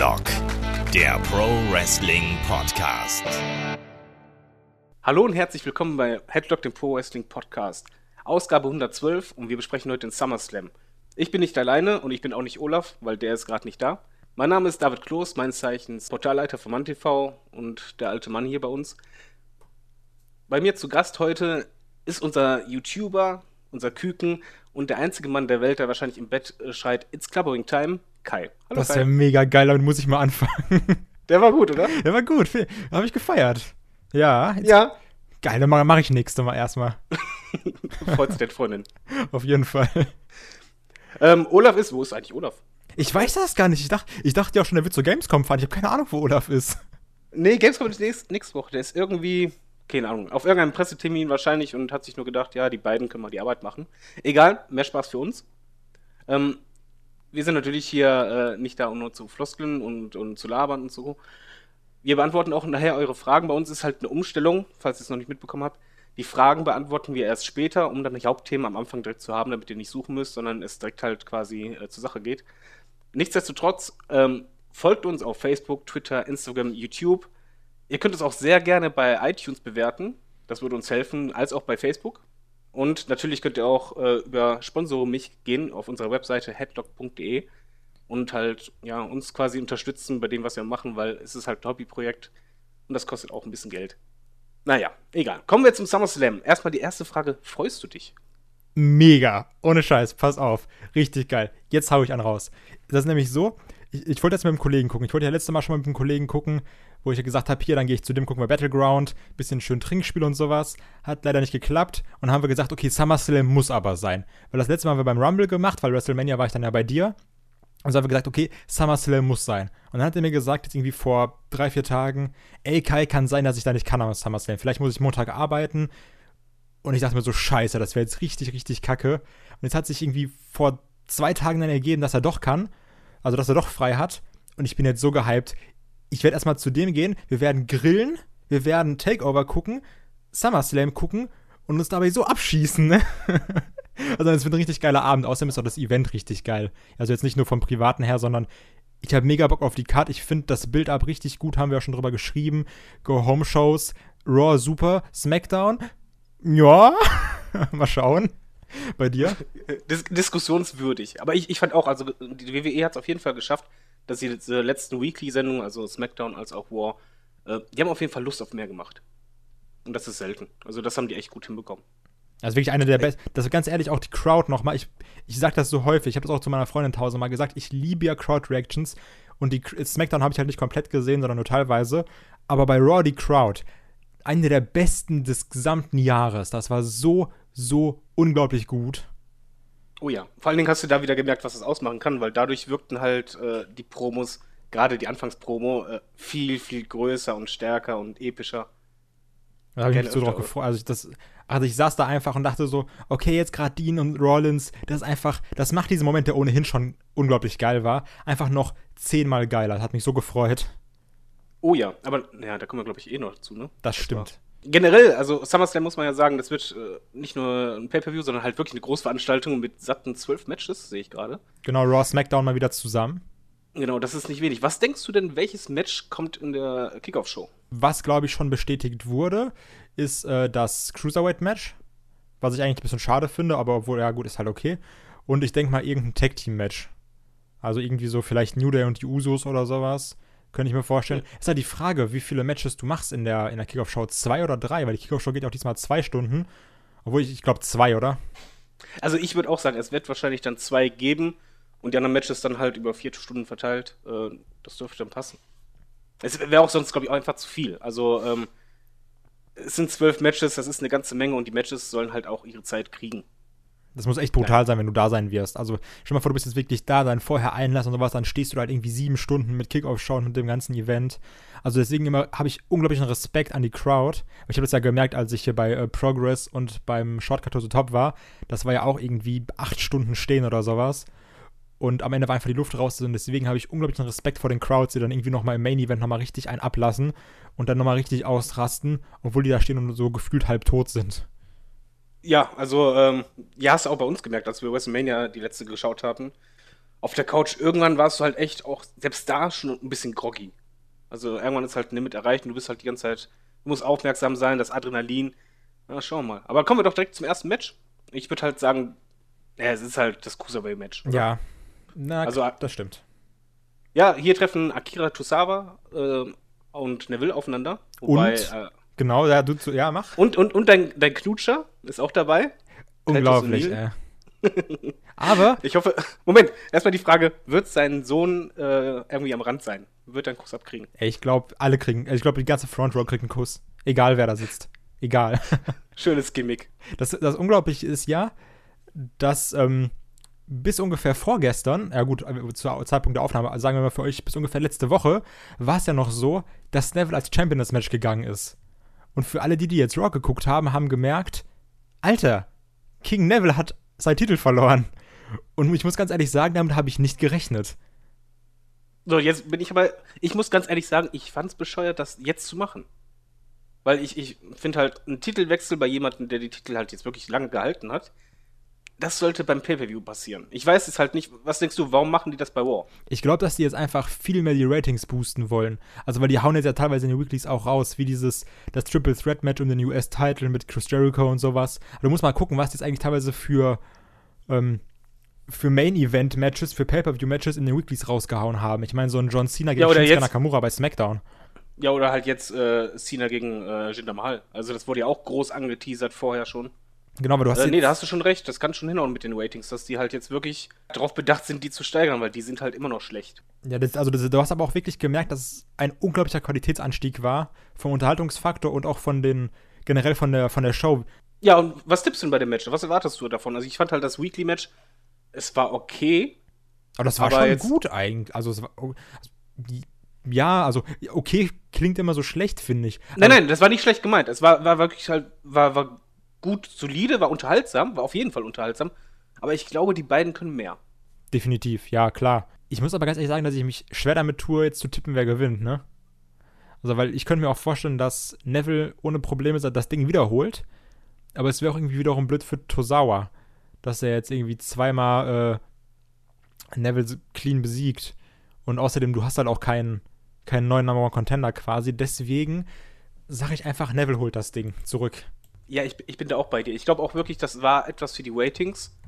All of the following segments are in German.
Headlock, der Pro Wrestling Podcast. Hallo und herzlich willkommen bei Headlock, dem Pro Wrestling Podcast. Ausgabe 112 und wir besprechen heute den SummerSlam. Ich bin nicht alleine und ich bin auch nicht Olaf, weil der ist gerade nicht da. Mein Name ist David Kloß, meines Zeichens Portalleiter von MannTV und der alte Mann hier bei uns. Bei mir zu Gast heute ist unser YouTuber, unser Küken und der einzige Mann der Welt, der wahrscheinlich im Bett äh, schreit, It's Clubbering Time, Kai. Hallo das ist ja mega geil, damit muss ich mal anfangen. Der war gut, oder? Der war gut, habe ich gefeiert. Ja. Ja. Geil, dann mache mach ich nächste Mal erstmal. Freut sich Freundin. Auf jeden Fall. Ähm, Olaf ist, wo ist eigentlich Olaf? Ich weiß das gar nicht. Ich dachte, ich dachte ja auch schon, der wird zur Gamescom fahren. Ich habe keine Ahnung, wo Olaf ist. Nee, Gamescom ist nächste, nächste Woche. Der ist irgendwie, keine Ahnung, auf irgendeinem Pressetermin wahrscheinlich und hat sich nur gedacht, ja, die beiden können mal die Arbeit machen. Egal, mehr Spaß für uns. Ähm, wir sind natürlich hier äh, nicht da, um nur zu floskeln und, und zu labern und so. Wir beantworten auch nachher eure Fragen. Bei uns ist halt eine Umstellung, falls ihr es noch nicht mitbekommen habt. Die Fragen beantworten wir erst später, um dann die Hauptthemen am Anfang direkt zu haben, damit ihr nicht suchen müsst, sondern es direkt halt quasi äh, zur Sache geht. Nichtsdestotrotz, ähm, folgt uns auf Facebook, Twitter, Instagram, YouTube. Ihr könnt es auch sehr gerne bei iTunes bewerten. Das würde uns helfen, als auch bei Facebook. Und natürlich könnt ihr auch äh, über Sponsore mich gehen auf unserer Webseite headlock.de und halt ja, uns quasi unterstützen bei dem, was wir machen, weil es ist halt ein Hobbyprojekt und das kostet auch ein bisschen Geld. Naja, egal. Kommen wir zum SummerSlam. Erstmal die erste Frage: Freust du dich? Mega. Ohne Scheiß. Pass auf. Richtig geil. Jetzt hau ich einen raus. Das ist nämlich so, ich, ich wollte jetzt mit einem Kollegen gucken. Ich wollte ja letztes Mal schon mal mit einem Kollegen gucken, wo ich ja gesagt habe, hier, dann gehe ich zu dem, gucken wir Battleground, bisschen schön Trinkspiel und sowas. Hat leider nicht geklappt. Und haben wir gesagt, okay, SummerSlam muss aber sein. Weil das letzte Mal haben wir beim Rumble gemacht, weil WrestleMania war ich dann ja bei dir. Und so haben wir gesagt, okay, SummerSlam muss sein. Und dann hat er mir gesagt, jetzt irgendwie vor drei, vier Tagen, ey Kai, kann sein, dass ich da nicht kann am SummerSlam. Vielleicht muss ich Montag arbeiten. Und ich dachte mir so, scheiße, das wäre jetzt richtig, richtig kacke. Und jetzt hat sich irgendwie vor zwei Tagen dann ergeben, dass er doch kann. Also, dass er doch frei hat. Und ich bin jetzt so gehypt. Ich werde erstmal zu dem gehen. Wir werden grillen. Wir werden Takeover gucken. SummerSlam gucken. Und uns dabei so abschießen, ne? also, es wird ein richtig geiler Abend. Außerdem ist auch das Event richtig geil. Also, jetzt nicht nur vom Privaten her, sondern ich habe mega Bock auf die Card. Ich finde das Build-Up richtig gut. Haben wir auch schon drüber geschrieben. Go-Home-Shows. Raw super. SmackDown. Ja. Mal schauen. Bei dir? Dis diskussionswürdig. Aber ich, ich fand auch, also die WWE hat es auf jeden Fall geschafft, dass diese letzten Weekly-Sendungen, also SmackDown als auch War, äh, die haben auf jeden Fall Lust auf mehr gemacht. Und das ist selten. Also das haben die echt gut hinbekommen. Also wirklich eine der besten. Das ist ganz ehrlich auch die Crowd nochmal. Ich, ich sag das so häufig. Ich habe das auch zu meiner Freundin tausendmal gesagt. Ich liebe ja Crowd-Reactions. Und die SmackDown habe ich halt nicht komplett gesehen, sondern nur teilweise. Aber bei Raw die Crowd, eine der besten des gesamten Jahres. Das war so so unglaublich gut. Oh ja, vor allen Dingen hast du da wieder gemerkt, was das ausmachen kann, weil dadurch wirkten halt äh, die Promos, gerade die Anfangspromo, äh, viel, viel größer und stärker und epischer. Da habe ich mich so drauf gefreut. Also ich, das, also ich saß da einfach und dachte so, okay, jetzt gerade Dean und Rollins, das ist einfach, das macht diesen Moment, der ohnehin schon unglaublich geil war, einfach noch zehnmal geiler. Das hat mich so gefreut. Oh ja, aber ja, da kommen wir, glaube ich, eh noch zu, ne? Das, das stimmt. War generell, also SummerSlam muss man ja sagen, das wird äh, nicht nur ein Pay-Per-View, sondern halt wirklich eine Großveranstaltung mit satten zwölf Matches, sehe ich gerade. Genau, Raw SmackDown mal wieder zusammen. Genau, das ist nicht wenig. Was denkst du denn, welches Match kommt in der Kickoff-Show? Was, glaube ich, schon bestätigt wurde, ist äh, das Cruiserweight-Match. Was ich eigentlich ein bisschen schade finde, aber obwohl, ja gut, ist halt okay. Und ich denke mal irgendein Tag-Team-Match. Also irgendwie so vielleicht New Day und die Usos oder sowas. Könnte ich mir vorstellen. Ja. Ist halt die Frage, wie viele Matches du machst in der, in der Kickoff-Show. Zwei oder drei? Weil die Kickoff-Show geht auch diesmal zwei Stunden. Obwohl ich, ich glaube zwei, oder? Also ich würde auch sagen, es wird wahrscheinlich dann zwei geben und die anderen Matches dann halt über vier Stunden verteilt. Äh, das dürfte dann passen. Es wäre auch sonst, glaube ich, auch einfach zu viel. Also, ähm, es sind zwölf Matches, das ist eine ganze Menge und die Matches sollen halt auch ihre Zeit kriegen. Das muss echt brutal ja. sein, wenn du da sein wirst. Also, stell mal vor, du bist jetzt wirklich da, dann vorher einlassen und sowas, dann stehst du da halt irgendwie sieben Stunden mit Kickoff-Schauen und dem ganzen Event. Also, deswegen immer habe ich unglaublichen Respekt an die Crowd. Ich habe das ja gemerkt, als ich hier bei äh, Progress und beim Shortcut to the Top war. Das war ja auch irgendwie acht Stunden stehen oder sowas. Und am Ende war einfach die Luft raus. Und deswegen habe ich unglaublichen Respekt vor den Crowds, die dann irgendwie nochmal im Main-Event nochmal richtig einen ablassen und dann nochmal richtig ausrasten, obwohl die da stehen und so gefühlt halb tot sind. Ja, also, ähm, ja, hast du auch bei uns gemerkt, als wir WrestleMania die letzte geschaut hatten. auf der Couch, irgendwann warst du halt echt auch, selbst da schon ein bisschen groggy. Also irgendwann ist halt ein Limit erreicht und du bist halt die ganze Zeit, du musst aufmerksam sein, das Adrenalin. Na, schauen wir mal. Aber kommen wir doch direkt zum ersten Match. Ich würde halt sagen, ja, es ist halt das Cruiserweight-Match. Ja. Na, Also, das stimmt. Ja, hier treffen Akira Tosawa äh, und Neville aufeinander. Wobei, Und? Äh, Genau, ja, du, zu- ja, mach. und, und, und dein, dein Knutscher ist auch dabei. Unglaublich, ey. Aber, Ich hoffe, Moment, erstmal die Frage, wird sein Sohn äh, irgendwie am Rand sein? Wird er einen Kuss abkriegen? ich glaube, alle kriegen, also ich glaube, die ganze Front Row kriegt einen Kuss. Egal, wer da sitzt. Egal. Schönes Gimmick. Das, das Unglaubliche ist ja, dass ähm, bis ungefähr vorgestern, ja gut, äh, zu Zeitpunkt der Aufnahme, also sagen wir mal für euch bis ungefähr letzte Woche, war es ja noch so, dass Neville als Champion das Match gegangen ist. Und für alle, die, die jetzt Raw geguckt haben, haben gemerkt, Alter, King Neville hat seinen Titel verloren. Und ich muss ganz ehrlich sagen, damit habe ich nicht gerechnet. So, jetzt bin ich aber, ich muss ganz ehrlich sagen, ich fand's bescheuert, das jetzt zu machen. Weil ich, ich finde halt, ein Titelwechsel bei jemandem, der die Titel halt jetzt wirklich lange gehalten hat, das sollte beim Pay-Per-View passieren. Ich weiß es halt nicht, was denkst du, warum machen die das bei War? Ich glaube, dass die jetzt einfach viel mehr die Ratings boosten wollen. Also, weil die hauen jetzt ja teilweise in den Weeklies auch raus, wie dieses, das Triple Threat Match um den US-Title mit Chris Jericho und sowas. Du musst mal gucken, was die jetzt eigentlich teilweise für, ähm, für Main-Event-Matches, für Pay-Per-View-Matches in den Weeklies rausgehauen haben. Ich meine, so ein John Cena gegen Ja, Shinsuke Nakamura bei SmackDown. Ja, oder halt jetzt äh, Cena gegen äh, Jinder Mahal. Also das wurde ja auch groß angeteasert vorher schon. Genau, aber du hast Äh, nee, da hast du schon recht. Das kann schon hinhauen mit den Ratings, dass die halt jetzt wirklich darauf bedacht sind, die zu steigern, weil die sind halt immer noch schlecht. ja, das, also das, du hast aber auch wirklich gemerkt, dass es ein unglaublicher Qualitätsanstieg war vom Unterhaltungsfaktor und auch von den, generell von der, von der Show. Ja, und was tippst du denn bei dem Match? Was erwartest du davon? Also ich fand halt das Weekly-Match, es war okay. Aber das war Aber schon jetzt- gut eigentlich. Also, es war, also, ja, also, okay, klingt immer so schlecht, finde ich. Nein, also, nein, das war nicht schlecht gemeint. Es war, war wirklich halt, war, war gut, solide, war unterhaltsam, war auf jeden Fall unterhaltsam. Aber ich glaube, die beiden können mehr. Definitiv, ja, klar. Ich muss aber ganz ehrlich sagen, dass ich mich schwer damit tue, jetzt zu tippen, wer gewinnt, ne? Also, weil ich könnte mir auch vorstellen, dass Neville ohne Probleme das Ding wiederholt. Aber es wäre auch irgendwie wiederum blöd für Tosawa, dass er jetzt irgendwie zweimal äh, Neville clean besiegt. Und außerdem, du hast halt auch keinen, keinen neuen Number One Contender quasi. Deswegen sage ich einfach, Neville holt das Ding zurück. Ja, ich, ich bin da auch bei dir. Ich glaube auch wirklich, das war etwas für die Ratings.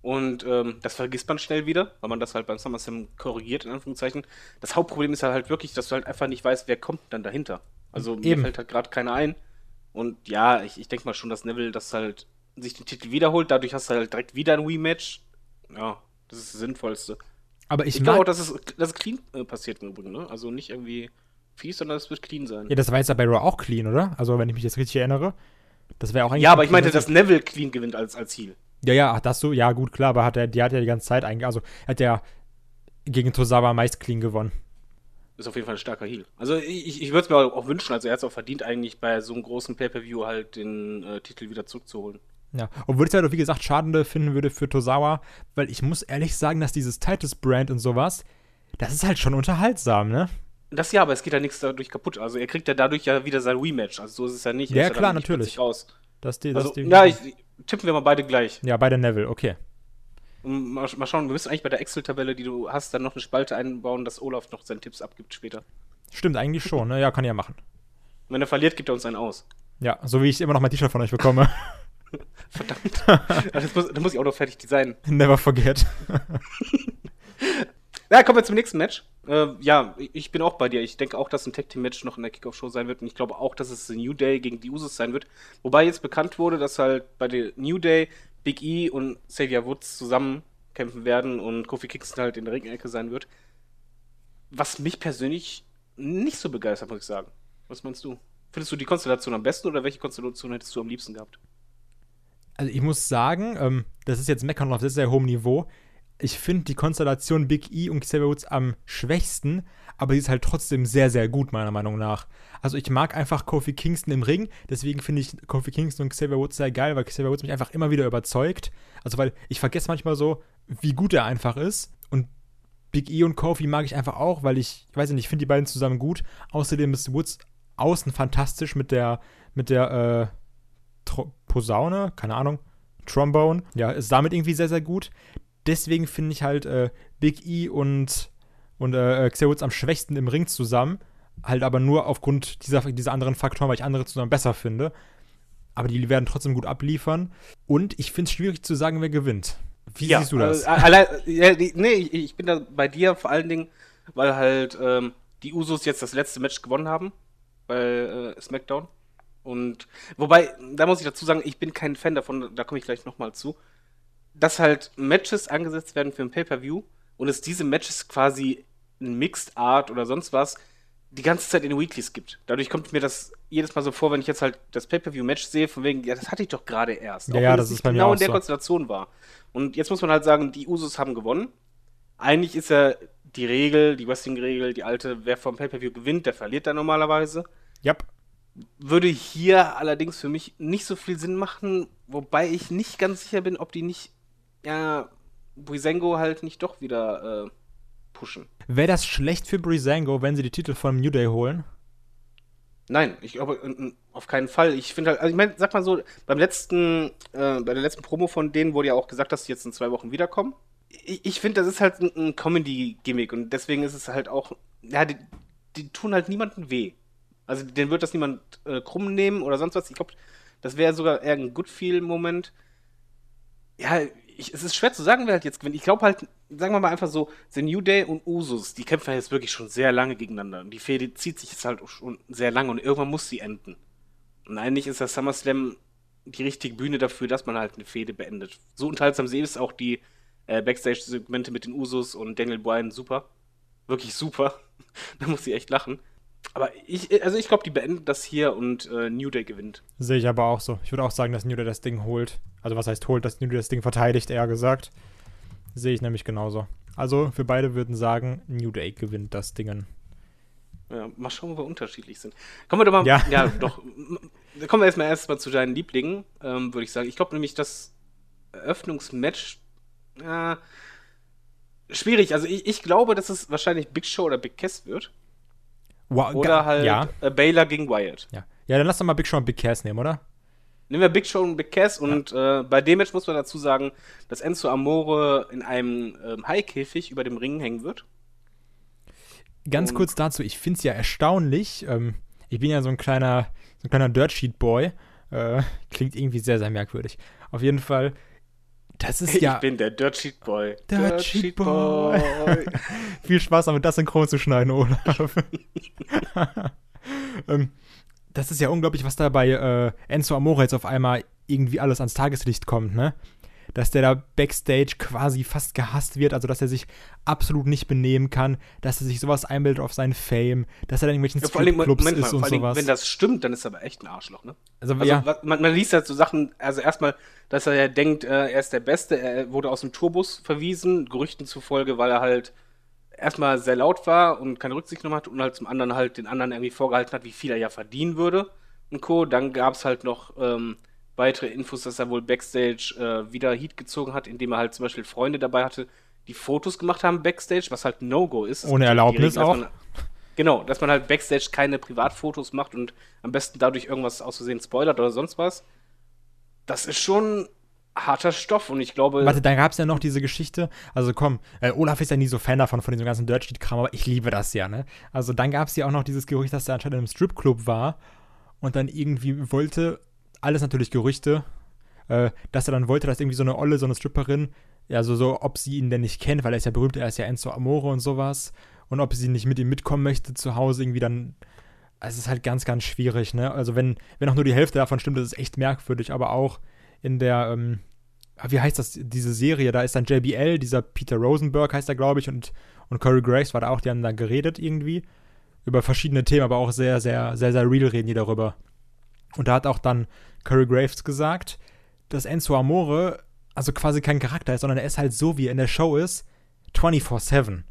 Und ähm, das vergisst man schnell wieder, weil man das halt beim SummerSlam korrigiert, in Anführungszeichen. Das Hauptproblem ist halt wirklich, dass du halt einfach nicht weißt, wer kommt dann dahinter. Also mir Eben. fällt halt gerade keiner ein. Und ja, ich, ich denke mal schon, dass Neville das halt sich den Titel wiederholt. Dadurch hast du halt direkt wieder ein Rematch. Ja, das ist das Sinnvollste. Aber ich, Ich glaube auch, dass es, dass es clean äh, passiert im Übrigen, ne? Also nicht irgendwie fies, sondern es wird clean sein. Ja, das war jetzt ja bei Raw auch clean, oder? Also, wenn ich mich jetzt richtig erinnere. Das wäre auch eigentlich. Ja, aber ich meinte, das dass Neville clean gewinnt als, als Heal. Ja, ja, ach, das so, ja, gut, klar, aber hat er, die hat ja die ganze Zeit eigentlich, also hat er gegen Tosawa meist clean gewonnen. Ist auf jeden Fall ein starker Heal. Also ich, ich würde es mir auch wünschen, also er hat es auch verdient, eigentlich bei so einem großen Pay-Per-View halt den äh, Titel wieder zurückzuholen. Ja, obwohl ich es halt, wie gesagt, schade finden würde für Tosawa, weil ich muss ehrlich sagen, dass dieses Titus-Brand und sowas, das ist halt schon unterhaltsam, ne? Das ja, aber es geht ja nichts dadurch kaputt. Also er kriegt ja dadurch ja wieder sein Rematch. Also so ist es ja nicht. Ja, klar, natürlich. Raus. Das die, das Also, die, ja, ich, tippen wir mal beide gleich. ja, bei der Neville, okay. Mal, mal schauen, wir müssen eigentlich bei der Excel-Tabelle, die du hast, dann noch eine Spalte einbauen, dass Olaf noch seine Tipps abgibt später. Stimmt, eigentlich schon, ne? Ja, kann ja machen. Wenn er verliert, gibt er uns einen aus. Ja, so wie ich immer noch mein T-Shirt von euch bekomme. Verdammt. Also das muss, da muss ich auch noch fertig designen. Never forget. Ja, kommen wir zum nächsten Match. Äh, ja, ich bin auch bei dir. Ich denke auch, dass ein Tag Team Match noch in der Kickoff-Show sein wird. Und ich glaube auch, dass es New Day gegen die Usos sein wird. Wobei jetzt bekannt wurde, dass halt bei der New Day Big E und Xavier Woods zusammen kämpfen werden und Kofi Kingston halt in der Ringecke sein wird. Was mich persönlich nicht so begeistert, muss ich sagen. Was meinst du? Findest du die Konstellation am besten oder welche Konstellation hättest du am liebsten gehabt? Also ich muss sagen, ähm, das ist jetzt Meckern auf sehr, sehr hohem Niveau. Ich finde die Konstellation Big E und Xavier Woods am schwächsten, aber sie ist halt trotzdem sehr, sehr gut, meiner Meinung nach. Also ich mag einfach Kofi Kingston im Ring, deswegen finde ich Kofi Kingston und Xavier Woods sehr geil, weil Xavier Woods mich einfach immer wieder überzeugt. Also weil ich vergesse manchmal so, wie gut er einfach ist. Und Big E und Kofi mag ich einfach auch, weil ich, ich weiß nicht, ich finde die beiden zusammen gut. Außerdem ist Woods außen fantastisch mit der, mit der, äh, Posaune, keine Ahnung, Trombone, ja, ist damit irgendwie sehr, sehr gut. Deswegen finde ich halt äh, Big E und, und äh, Xavier Woods am schwächsten im Ring zusammen. Halt aber nur aufgrund dieser, dieser anderen Faktoren, weil ich andere zusammen besser finde. Aber die werden trotzdem gut abliefern. Und ich finde es schwierig zu sagen, wer gewinnt. Wie ja, siehst du das? Äh, allein, ja, die, nee, ich, ich bin da bei dir vor allen Dingen, weil halt ähm, die Usos jetzt das letzte Match gewonnen haben bei äh, SmackDown. Und wobei, da muss ich dazu sagen, ich bin kein Fan davon, da komme ich gleich nochmal zu, dass halt Matches angesetzt werden für ein Pay-Per-View und es diese Matches quasi in Mixed Art oder sonst was die ganze Zeit in den Weeklies gibt. Dadurch kommt mir das jedes Mal so vor, wenn ich jetzt halt das Pay-Per-View-Match sehe, von wegen, ja, das hatte ich doch gerade erst. Ja, Auch ja, das es ist nicht bei mir genau in der so. Konstellation war. Und jetzt muss man halt sagen, die Usos haben gewonnen. Eigentlich ist ja die Regel, die Wrestling-Regel, die alte, wer vom Pay-Per-View gewinnt, der verliert dann normalerweise. Yep. Würde hier allerdings für mich nicht so viel Sinn machen, wobei ich nicht ganz sicher bin, ob die nicht, ja, Buisengo halt nicht doch wieder äh, pushen. Wäre das schlecht für Breezango, wenn sie die Titel von New Day holen? Nein, ich glaube auf keinen Fall. Ich finde halt, also ich meine, sag mal so, beim letzten, äh, bei der letzten Promo von denen wurde ja auch gesagt, dass sie jetzt in zwei Wochen wiederkommen. Ich, ich finde, das ist halt ein, ein Comedy-Gimmick und deswegen ist es halt auch, ja, die, die tun halt niemandem weh. Also den wird das niemand äh, krumm nehmen oder sonst was. Ich glaube, das wäre sogar eher ein Good-Feel-Moment. Ja, ich, es ist schwer zu sagen, wer halt jetzt gewinnt. Ich glaube halt, sagen wir mal einfach so, The New Day und Usus, die kämpfen jetzt wirklich schon sehr lange gegeneinander. Und die Fehde zieht sich jetzt halt schon sehr lange und irgendwann muss sie enden. Und eigentlich ist das SummerSlam die richtige Bühne dafür, dass man halt eine Fehde beendet. So unterhaltsam sehe ich es auch die äh, Backstage-Segmente mit den Usos und Daniel Bryan super. Wirklich super. da muss ich echt lachen. Aber ich, also ich glaube, die beenden das hier und äh, New Day gewinnt. Sehe ich aber auch so. Ich würde auch sagen, dass New Day das Ding holt. Also was heißt holt, dass New Day das Ding verteidigt, eher gesagt. Sehe ich nämlich genauso. Also für beide würden sagen, New Day gewinnt das Ding. Ja, mal schauen, wo wir unterschiedlich sind. Kommen wir doch mal, Ja. ja, doch. Kommen wir erstmal erstmal zu deinen Lieblingen, ähm, würde ich sagen. Ich glaube nämlich, das Eröffnungsmatch, äh, schwierig. Also ich, ich glaube, dass es wahrscheinlich Big Show oder Big Cass wird. Wow, Oder halt Ja, äh, Baylor gegen Wyatt. ja. Ja, dann lass doch mal Big Show und Big Cass nehmen, oder? Nehmen wir Big Show und Big Cass und äh, bei dem Match muss man dazu sagen, dass Enzo Amore in einem ähm, Haikäfig über dem Ring hängen wird. Ganz Und- kurz dazu, ich finde es ja erstaunlich. Ähm, ich bin ja so ein kleiner, so ein kleiner Dirt Sheet Boy. Äh, klingt irgendwie sehr, sehr merkwürdig. Auf jeden Fall, das ist ja. Ich bin der Dirt Sheet Boy. Dirt Sheet Boy. Viel Spaß damit, das synchron zu schneiden, Olaf. ähm, das ist ja unglaublich, was da bei äh, Enzo Amore jetzt auf einmal irgendwie alles ans Tageslicht kommt, ne? Dass der da backstage quasi fast gehasst wird, also dass er sich absolut nicht benehmen kann, dass er sich sowas einbildet auf seinen Fame, dass er dann irgendwelchen Ja, allem, Stripclubs mal, ist vor und Dingen, sowas. wenn das stimmt, dann ist er aber echt ein Arschloch, ne? also, Also ja, man, man liest halt so Sachen, also erstmal, dass er ja denkt, äh, er ist der Beste, er wurde aus dem Tourbus verwiesen, Gerüchten zufolge, weil er halt erstmal sehr laut war und keine Rücksicht genommen hat und halt zum anderen halt den anderen irgendwie vorgehalten hat, wie viel er ja verdienen würde und Co. Dann gab es halt noch ähm, weitere Infos, dass er wohl Backstage äh, wieder Heat gezogen hat, indem er halt zum Beispiel Freunde dabei hatte, die Fotos gemacht haben Backstage, was halt No-Go ist. Ohne Erlaubnis dass auch? man- Genau, dass man halt Backstage keine Privatfotos macht und am besten dadurch irgendwas aus Versehen spoilert oder sonst was. Das ist schon harter Stoff und ich glaube. Warte, da gab es ja noch diese Geschichte. Also komm, äh, Olaf ist ja nie so Fan davon, von diesem ganzen Dirt Sheet-Kram, aber ich liebe das ja, ne? Also dann gab es ja auch noch dieses Gerücht, dass er anscheinend in einem Stripclub war und dann irgendwie wollte, alles natürlich Gerüchte, äh, dass er dann wollte, dass irgendwie so eine Olle, so eine Stripperin, ja, so, so, ob sie ihn denn nicht kennt, weil er ist ja berühmt, er ist ja Enzo Amore und sowas, und ob sie nicht mit ihm mitkommen möchte zu Hause, irgendwie dann. Also es ist halt ganz, ganz schwierig, ne? Also wenn, wenn auch nur die Hälfte davon stimmt, das ist echt merkwürdig, aber auch in der, ähm, ah, wie heißt das, diese Serie, da ist dann JBL, dieser Peter Rosenberg heißt er, glaube ich, und, und Corey Graves war da auch, die haben da geredet irgendwie über verschiedene Themen, aber auch sehr, sehr, sehr, sehr real reden die darüber. Und da hat auch dann Corey Graves gesagt, dass Enzo Amore also quasi kein Charakter ist, sondern er ist halt so, wie er in der Show ist, 24-7.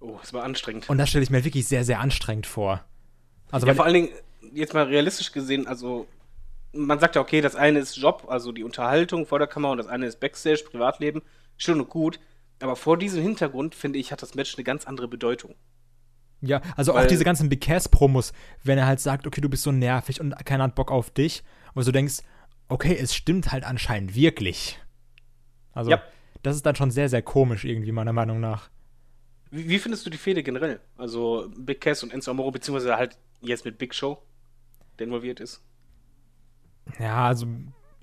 oh, es war anstrengend. Und das stelle ich mir wirklich sehr, sehr anstrengend vor. Also, ja, vor allen Dingen, jetzt mal realistisch gesehen, also man sagt ja, okay, das eine ist Job, also die Unterhaltung vor der Kamera und das eine ist Backstage, Privatleben, schön und gut. Aber vor diesem Hintergrund, finde ich, hat das Match eine ganz andere Bedeutung. Ja, also auch weil- diese ganzen Big Cass-Promos, wenn er halt sagt, okay, du bist so nervig und keiner hat Bock auf dich, wo du denkst, okay, es stimmt halt anscheinend wirklich. Also, Ja. das ist dann schon sehr, sehr komisch irgendwie, meiner Meinung nach. Wie, wie findest du die Fehde generell? Also Big Cass und Enzo Amore, beziehungsweise halt jetzt mit Big Show, der involviert ist. Ja, also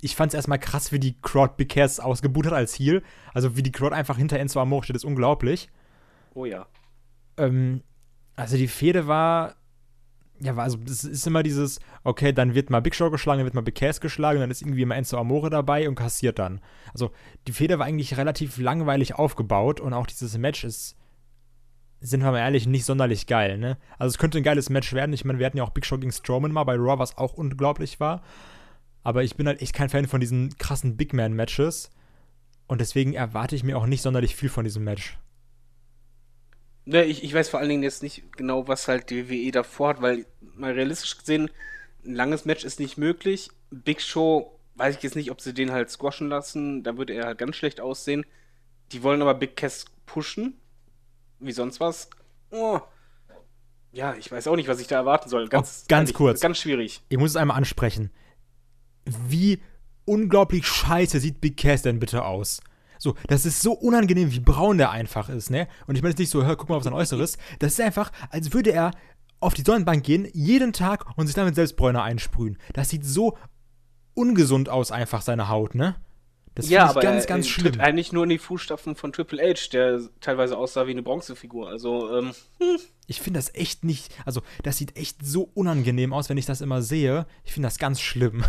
ich fand es erstmal krass, wie die Crowd Big Cass ausgebucht hat als Heel. Also wie die Crowd einfach hinter Enzo Amore steht, ist unglaublich. Oh ja. Ähm, also die Fehde war, ja, war also es ist immer dieses, okay, dann wird mal Big Show geschlagen, dann wird mal Big Cass geschlagen, dann ist irgendwie immer Enzo Amore dabei und kassiert dann. Also die Fehde war eigentlich relativ langweilig aufgebaut und auch dieses Match ist, sind wir mal ehrlich, nicht sonderlich geil, ne? Also es könnte ein geiles Match werden. Ich meine, wir hatten ja auch Big Show gegen Strowman mal bei Raw, was auch unglaublich war. Aber ich bin halt echt kein Fan von diesen krassen Big Man-Matches. Und deswegen erwarte ich mir auch nicht sonderlich viel von diesem Match. Ne, ich, ich weiß vor allen Dingen jetzt nicht genau, was halt die WWE davor hat, weil mal realistisch gesehen, ein langes Match ist nicht möglich. Big Show, weiß ich jetzt nicht, ob sie den halt squashen lassen, da würde er halt ganz schlecht aussehen. Die wollen aber Big Cass pushen, wie sonst was. Oh. Ja, ich weiß auch nicht, was ich da erwarten soll. Ganz, Oh, ganz ehrlich, kurz. Ganz schwierig. Ich muss es einmal ansprechen. Wie unglaublich scheiße sieht Big Cass denn bitte aus? So, das ist so unangenehm, wie braun der einfach ist, ne? Und ich meine jetzt nicht so, hör, guck mal auf sein Äußeres. Das ist einfach, als würde er auf die Sonnenbank gehen, jeden Tag und sich damit selbst Bräuner einsprühen. Das sieht so ungesund aus, einfach seine Haut, ne? Das ja, aber ganz, ganz er schlimm. tritt eigentlich nur in die Fußstapfen von Triple H, der teilweise aussah wie eine Bronzefigur. Also, ähm, Ich finde das echt nicht, also das sieht echt so unangenehm aus, wenn ich das immer sehe. Ich finde das ganz schlimm.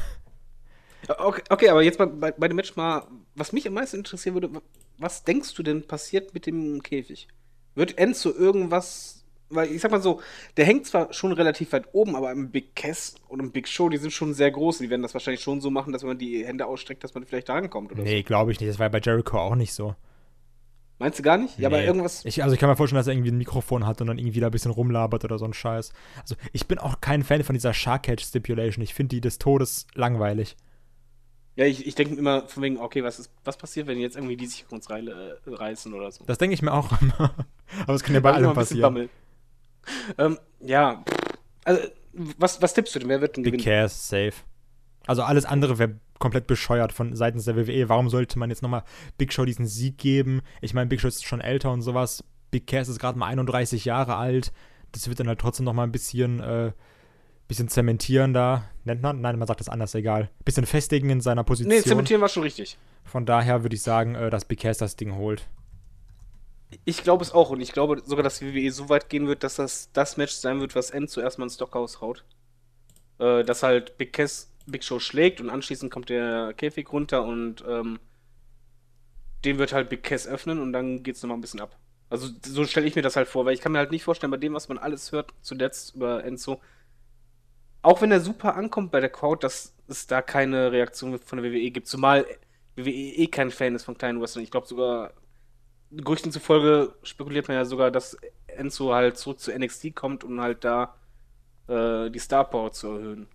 Okay, okay, aber jetzt mal bei, bei dem Match mal, was mich am meisten interessieren würde, was denkst du denn passiert mit dem Käfig? Wird Enzo irgendwas, weil ich sag mal so, der hängt zwar schon relativ weit oben, aber im Big Cass und im Big Show, die sind schon sehr groß. Die werden das wahrscheinlich schon so machen, dass wenn man die Hände ausstreckt, dass man vielleicht da rankommt oder Nee, glaube ich nicht. Das war ja bei Jericho auch nicht so. so. Meinst du gar nicht? Ja, aber Nee. irgendwas. Ich, also ich kann mir vorstellen, dass er irgendwie ein Mikrofon hat und dann irgendwie da ein bisschen rumlabert oder so ein Scheiß. Also ich bin auch kein Fan von dieser Shark Catch Stipulation. Ich finde die des Todes langweilig. Ja, ich, ich denke immer von wegen, okay, was ist, was passiert, wenn jetzt irgendwie die Sicherungsreile äh, reißen oder so? Das denke ich mir auch immer. Aber es kann ja bei allem passieren. Ähm, ja, also, was, was tippst du denn? Wer wird denn Big gewinnen? Cass, safe. Also alles andere wäre komplett bescheuert von seitens der WWE. Warum sollte man jetzt nochmal Big Show diesen Sieg geben? Ich meine, Big Show ist schon älter und sowas. Big Cass ist gerade mal 31 Jahre alt. Das wird dann halt trotzdem nochmal ein bisschen, äh, bisschen zementieren da. Nennt man? Nein, man sagt das anders, egal. Bisschen festigen in seiner Position. Nee, zementieren war schon richtig. Von daher würde ich sagen, äh, dass Big Cass das Ding holt. Ich glaube es auch und ich glaube sogar, dass die WWE so weit gehen wird, dass das das Match sein wird, was End zuerst mal ins Stockhaus haut. Äh, dass halt Big Cass Big Show schlägt und anschließend kommt der Käfig runter und ähm, den wird halt Big Cass öffnen und dann geht's nochmal ein bisschen ab. Also so stelle ich mir das halt vor, weil ich kann mir halt nicht vorstellen, bei dem, was man alles hört zuletzt über Enzo, auch wenn er super ankommt bei der Crowd, dass es da keine Reaktion von der WWE gibt, zumal WWE eh kein Fan ist von kleinen Wrestlern. Ich glaube sogar, Gerüchten zufolge spekuliert man ja sogar, dass Enzo halt zurück zu NXT kommt, um halt da äh, die Star Power zu erhöhen.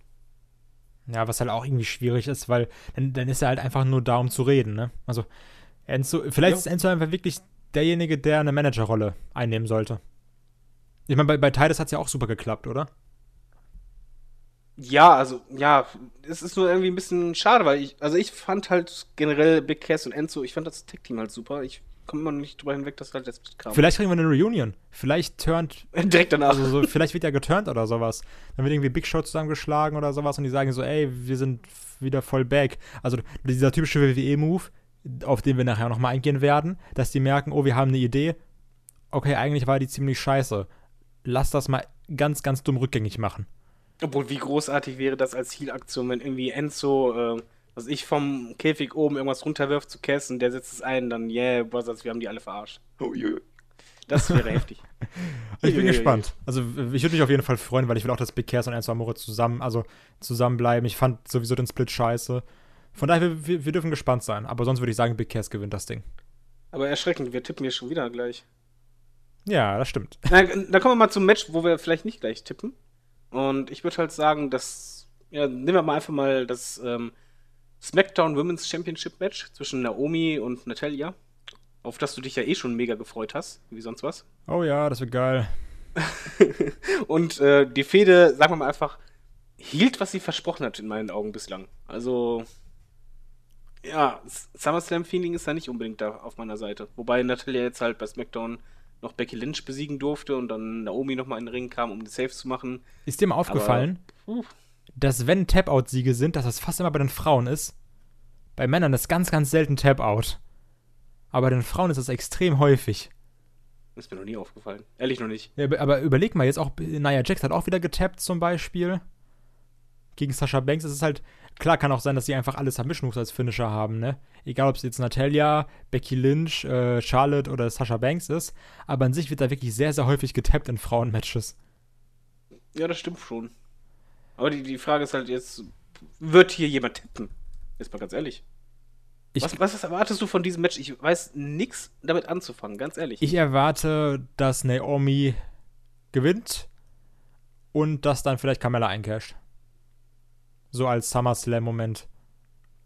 Ja, was halt auch irgendwie schwierig ist, weil dann, dann ist er halt einfach nur da, um zu reden, ne? Also, Enzo, vielleicht Ja. ist Enzo einfach wirklich derjenige, der eine Managerrolle einnehmen sollte. Ich meine, bei, bei Titus hat es ja auch super geklappt, oder? Ja, also, ja, es ist nur irgendwie ein bisschen schade, weil ich, also ich fand halt generell Big Cass und Enzo, ich fand das Tech-Team halt super. Ich komme immer noch nicht drüber hinweg, dass halt das kam. Vielleicht kriegen wir eine Reunion. Vielleicht turnt, Direkt danach. also so, vielleicht wird ja geturnt oder sowas. Dann wird irgendwie Big Show zusammengeschlagen oder sowas und die sagen so, ey, wir sind wieder voll back. Also dieser typische WWE-Move, auf den wir nachher nochmal eingehen werden, dass die merken, oh, wir haben eine Idee. Okay, eigentlich war die ziemlich scheiße. Lass das mal ganz, ganz dumm rückgängig machen. Obwohl, wie großartig wäre das als Heal-Aktion, wenn irgendwie Enzo, äh, was ich vom Käfig oben irgendwas runterwirft zu Cass und der setzt es ein, dann, yeah, Brothers, wir haben die alle verarscht. Oh, yeah. Das wäre heftig. Ich bin Uiuiui. gespannt. Also ich würde mich auf jeden Fall freuen, weil ich will auch, dass Big Cass und Enzo Amore zusammen, also zusammenbleiben. Ich fand sowieso den Split scheiße. Von daher, wir, wir, wir dürfen gespannt sein. Aber sonst würde ich sagen, Big Cass gewinnt das Ding. Aber erschreckend, wir tippen hier schon wieder gleich. Ja, das stimmt. Na, dann kommen wir mal zum Match, wo wir vielleicht nicht gleich tippen. Und ich würde halt sagen, dass, ja, nehmen wir mal einfach mal das ähm, SmackDown Women's Championship Match zwischen Naomi und Natalia. Auf das du dich ja eh schon mega gefreut hast, wie sonst was. Oh ja, das wird geil. Und äh, die Fehde, sagen wir mal einfach, hielt, was sie versprochen hat, in meinen Augen bislang. Also, Ja, SummerSlam-Feeling ist da nicht unbedingt da auf meiner Seite. Wobei Natalia jetzt halt bei SmackDown noch Becky Lynch besiegen durfte und dann Naomi nochmal in den Ring kam, um die Saves zu machen. Ist dir mal aufgefallen, Puh. dass wenn Tap-Out-Siege sind, dass das fast immer bei den Frauen ist? Bei Männern ist ganz, ganz selten Tap-Out. Aber bei den Frauen ist das extrem häufig. Ist mir noch nie aufgefallen. Ehrlich noch nicht. Ja, aber- aber überleg mal, jetzt auch, Nia Jax hat auch wieder getappt zum Beispiel. Gegen Sasha Banks. Es ist halt, klar kann auch sein, dass sie einfach alle Submission Moves als Finisher haben, ne? Egal, ob es jetzt Natalia, Becky Lynch, äh, Charlotte oder Sasha Banks ist. Aber an sich wird da wirklich sehr, sehr häufig getappt in Frauenmatches. Ja, das stimmt schon. Aber die, die Frage ist halt jetzt, wird hier jemand tippen? Jetzt mal ganz ehrlich. Ich, was, was erwartest du von diesem Match? Ich weiß nichts damit anzufangen, ganz ehrlich. ich erwarte, dass Naomi gewinnt und dass dann vielleicht Carmella eincasht. So als SummerSlam-Moment.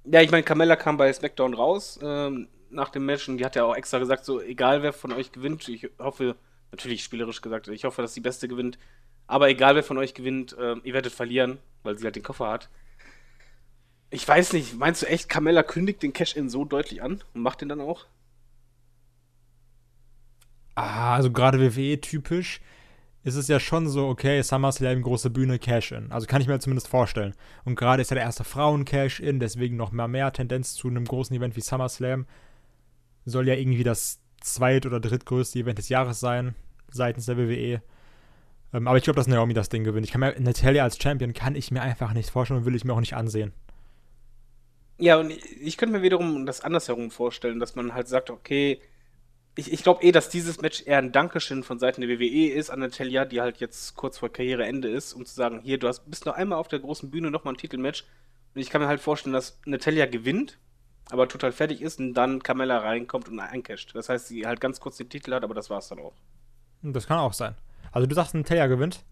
Ja, ich meine, Carmella kam bei SmackDown raus ähm, nach dem Match und die hat ja auch extra gesagt, so egal wer von euch gewinnt, ich hoffe, natürlich spielerisch gesagt, ich hoffe, dass die Beste gewinnt, aber egal wer von euch gewinnt, ähm, ihr werdet verlieren, weil sie halt den Koffer hat. Ich weiß nicht, meinst du echt, Carmella kündigt den Cash-In so deutlich an und macht den dann auch? Ah, also gerade WWE-typisch ist es ja schon so, okay, SummerSlam, große Bühne, Cash-In. Also kann ich mir zumindest vorstellen. Und gerade ist ja der erste Frauen-Cash-In, deswegen noch mehr, mehr Tendenz zu einem großen Event wie SummerSlam. Soll ja irgendwie das zweit- oder drittgrößte Event des Jahres sein, seitens der WWE. Ähm, aber ich glaube, dass Naomi das Ding gewinnt. Ich kann mir, Natalia als Champion kann ich mir einfach nicht vorstellen und will ich mir auch nicht ansehen. Ja, und ich, ich könnte mir wiederum das andersherum vorstellen, dass man halt sagt, okay, ich, ich glaube eh, dass dieses Match eher ein Dankeschön von Seiten der WWE ist an Natalia, die halt jetzt kurz vor Karriereende ist, um zu sagen, hier, du hast, bist noch einmal auf der großen Bühne nochmal ein Titelmatch. Und ich kann mir halt vorstellen, dass Natalia gewinnt, aber total fertig ist und dann Carmella reinkommt und eincasht. Das heißt, sie halt ganz kurz den Titel hat, aber das war's dann auch. Das kann auch sein. Also du sagst, Natalia gewinnt?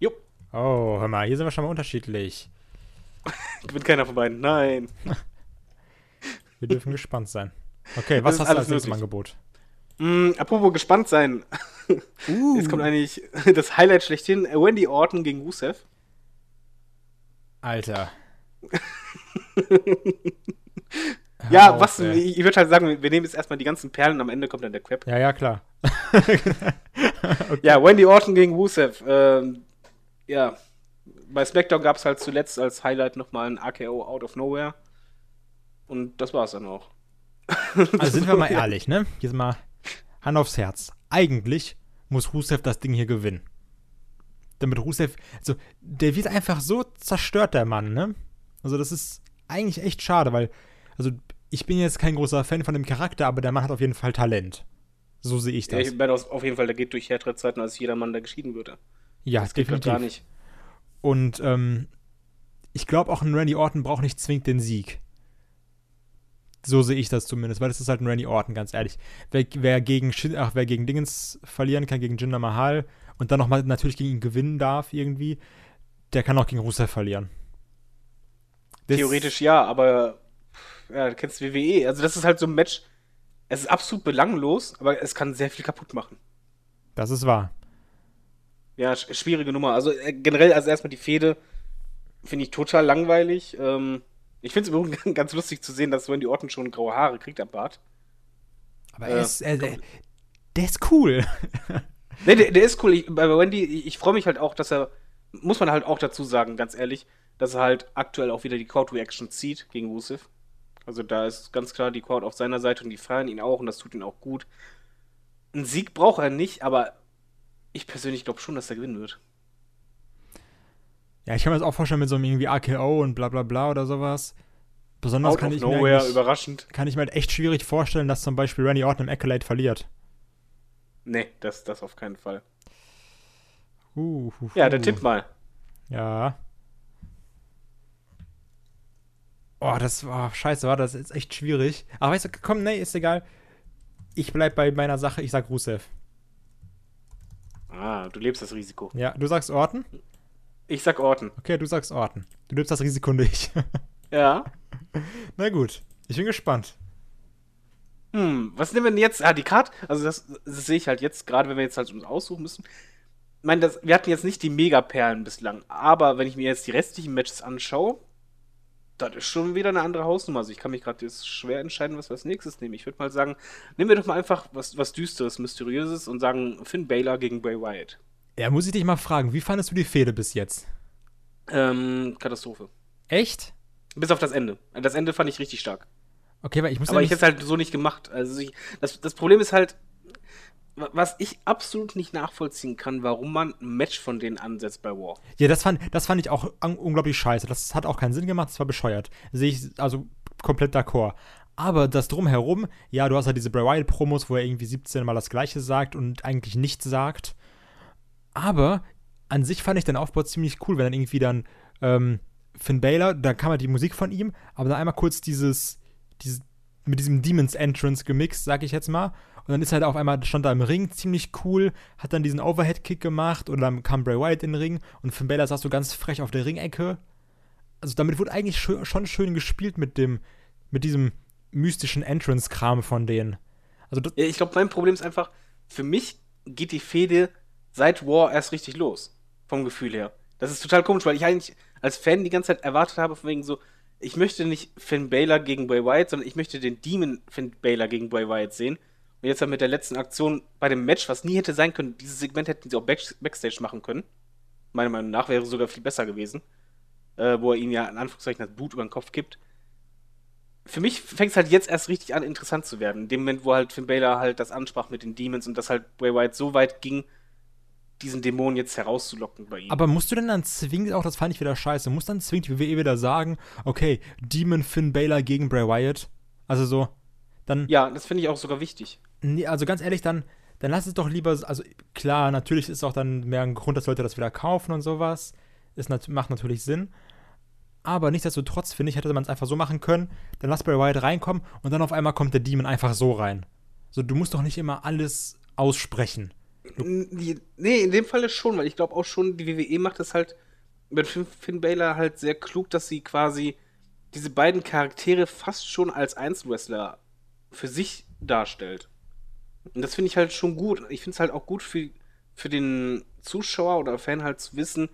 Jo, Oh, hör mal, hier sind wir schon mal unterschiedlich. gewinnt keiner von beiden. Nein. Wir dürfen gespannt sein. Okay, was hast du als nächstes im. Angebot? Mm, apropos gespannt sein. Jetzt kommt eigentlich das Highlight schlechthin. Wendy Orton gegen Rusev. Alter. Ja, auf, was? ey. Ich, ich würde halt sagen, wir nehmen jetzt erstmal die ganzen Perlen, am Ende kommt dann der Crap. Ja, ja, klar. Ja, Wendy Orton gegen Rusev. Ähm, ja, bei SmackDown gab es halt zuletzt als Highlight nochmal ein AKO Out of Nowhere. Und das war's dann auch. Also sind wir mal ehrlich, ne? Jetzt mal Hand aufs Herz. Eigentlich muss Rusev das Ding hier gewinnen. Damit Rusev, also der wird einfach so zerstört, der Mann, ne? Also das ist eigentlich echt schade, weil, also ich bin jetzt kein großer Fan von dem Charakter, aber der Mann hat auf jeden Fall Talent. So sehe ich Ja, das. ich werde aus- auf jeden Fall, der geht durch härtere Zeiten, als jeder Mann, der geschieden würde. Ja, Das geht halt gar nicht. Und ähm, ich glaube auch ein Randy Orton braucht nicht zwingend den Sieg. So sehe ich das zumindest, weil es ist halt ein Randy Orton, ganz ehrlich. Wer, wer, gegen, ach, wer gegen Dingens verlieren kann, gegen Jinder Mahal und dann nochmal natürlich gegen ihn gewinnen darf irgendwie, der kann auch gegen Rusev verlieren. Das- Theoretisch ja, aber ja, du kennst WWE. Also das ist halt so ein Match. Es ist absolut belanglos, aber es kann sehr viel kaputt machen. Das ist wahr. Ja, sch schwierige Nummer. Also äh, generell, also erstmal die Fehde finde ich total langweilig. Ähm, ich finde es übrigens ganz lustig zu sehen, dass Wendy Orton schon graue Haare kriegt am Bart. Aber Äh, er ist, er, der, der ist cool. Ne, der, der ist cool. Ich, bei Wendy, ich, ich freue mich halt auch, dass er, muss man halt auch dazu sagen, ganz ehrlich, dass er halt aktuell auch wieder die Crowd-Reaction zieht gegen Rusev. Also da ist ganz klar die Crowd auf seiner Seite und die feiern ihn auch und das tut ihn auch gut. Einen Sieg braucht er nicht, aber ich persönlich glaube schon, dass er gewinnen wird. Ja, ich kann mir das auch vorstellen mit so einem irgendwie AKO und bla bla bla oder sowas. Besonders Out kann ich, mir nowhere, eigentlich- überraschend. kann ich mir halt echt schwierig vorstellen, dass zum Beispiel Randy Orton im Accolade verliert. Nee, das, das auf keinen Fall. Uh, uh, Ja, der uh. Tipp mal. Ja. Oh, das war scheiße, war das ist echt schwierig. Aber weißt du, komm, nee, ist egal. Ich bleib bei meiner Sache, ich sag Rusev. Ah, du lebst das Risiko. Ja, du sagst Orton? Ich sag Orton. Okay, du sagst Orton. Du nimmst das Risiko nicht. Ja. Na gut, ich bin gespannt. Hm, was nehmen wir denn jetzt? Ah, die Karte, also das, das sehe ich halt jetzt, gerade wenn wir jetzt halt uns aussuchen müssen. Ich meine, das, wir hatten jetzt nicht die Megaperlen bislang, aber wenn ich mir jetzt die restlichen Matches anschaue, das ist schon wieder eine andere Hausnummer. Also ich kann mich gerade jetzt schwer entscheiden, was wir als nächstes nehmen. Ich würde mal sagen, nehmen wir doch mal einfach was, was Düsteres, Mysteriöses und sagen Finn Balor gegen Bray Wyatt. Ja, muss ich dich mal fragen, wie fandest du die Fehde bis jetzt? Ähm, Katastrophe. Echt? Bis auf das Ende. Das Ende fand ich richtig stark. Okay, weil ich muss Aber ich hätte es halt so nicht gemacht. Also ich, das, das Problem ist halt, wa- was ich absolut nicht nachvollziehen kann, warum man ein Match von denen ansetzt bei War. Ja, das fand, das fand ich auch un unglaublich scheiße. Das hat auch keinen Sinn gemacht, das war bescheuert. Sehe ich also komplett d'accord. Aber das drumherum, ja, du hast halt diese Bray Wyatt-Promos, wo er irgendwie 17 Mal das Gleiche sagt und eigentlich nichts sagt. Aber an sich fand ich den Aufbau ziemlich cool, wenn dann irgendwie dann ähm, Finn Balor, da kam halt die Musik von ihm, aber dann einmal kurz dieses, dieses mit diesem Demons Entrance gemixt, sag ich jetzt mal. Und dann ist halt auf einmal, stand da im Ring ziemlich cool, hat dann diesen Overhead-Kick gemacht und dann kam Bray Wyatt in den Ring und Finn Balor saß so ganz frech auf der Ringecke. Also damit wurde eigentlich schon schön gespielt mit dem, mit diesem mystischen Entrance-Kram von denen. Also ich glaube, mein Problem ist einfach, für mich geht die Fehde seit War erst richtig los. Vom Gefühl her. Das ist total komisch, weil ich eigentlich als Fan die ganze Zeit erwartet habe, von wegen so, ich möchte nicht Finn Balor gegen Bray Wyatt, sondern ich möchte den Demon Finn Balor gegen Bray Wyatt sehen. Und jetzt halt mit der letzten Aktion bei dem Match, was nie hätte sein können, dieses Segment hätten sie auch back Backstage machen können. Meiner Meinung nach wäre sogar viel besser gewesen. Äh, wo er ihm ja in Anführungszeichen das Blut über den Kopf gibt für mich fängt es halt jetzt erst richtig an, interessant zu werden. In dem Moment, wo halt Finn Balor halt das ansprach mit den Demons und dass halt Bray Wyatt so weit ging, diesen Dämon jetzt herauszulocken bei ihm. aber musst du denn dann zwingend, auch das fand ich wieder scheiße, muss dann zwingend die WWE wieder sagen, okay, Demon Finn Balor gegen Bray Wyatt? Also so, dann, ja, das finde ich auch sogar wichtig. Nee, also ganz ehrlich, dann, dann lass es doch lieber, also klar, natürlich ist auch dann mehr ein Grund, dass Leute das wieder kaufen und sowas. Ist nat macht natürlich Sinn. Aber nichtsdestotrotz, finde ich, hätte man es einfach so machen können, dann lass Bray Wyatt reinkommen und dann auf einmal kommt der Demon einfach so rein. So, du musst doch nicht immer alles aussprechen. Nee, in dem Fall schon, weil ich glaube auch schon, die WWE macht es halt mit Finn, Balor halt sehr klug, dass sie quasi diese beiden Charaktere fast schon als Einzelwrestler für sich darstellt. Und das finde ich halt schon gut. Ich finde es halt auch gut für, für den Zuschauer oder Fan halt zu wissen,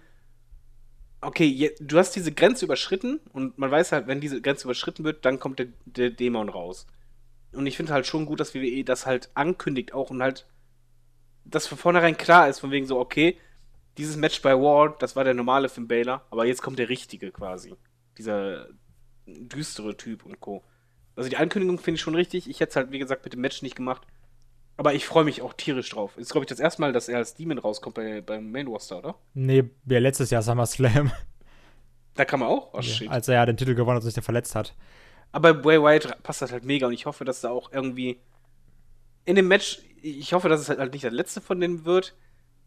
okay, du hast diese Grenze überschritten und man weiß halt, wenn diese Grenze überschritten wird, dann kommt der, der Dämon raus. Und ich finde halt schon gut, dass WWE das halt ankündigt auch und halt dass von vornherein klar ist, von wegen so, okay, dieses Match bei War, das war der normale Finn Balor, aber jetzt kommt der richtige quasi. Dieser düstere Typ und Co. Also die Ankündigung finde ich schon richtig. Ich hätte es halt, wie gesagt, mit dem Match nicht gemacht. Aber ich freue mich auch tierisch drauf. Ist, glaube ich, das erste Mal, dass er als Demon rauskommt bei, beim Main Roster, oder? Nee, ja, letztes Jahr SummerSlam, Da kann man auch. Oh, shit. als er ja den Titel gewonnen hat und sich der verletzt hat. Aber bei Bray Wyatt passt das halt mega und ich hoffe, dass da auch irgendwie in dem Match, ich hoffe, dass es halt nicht der letzte von denen wird,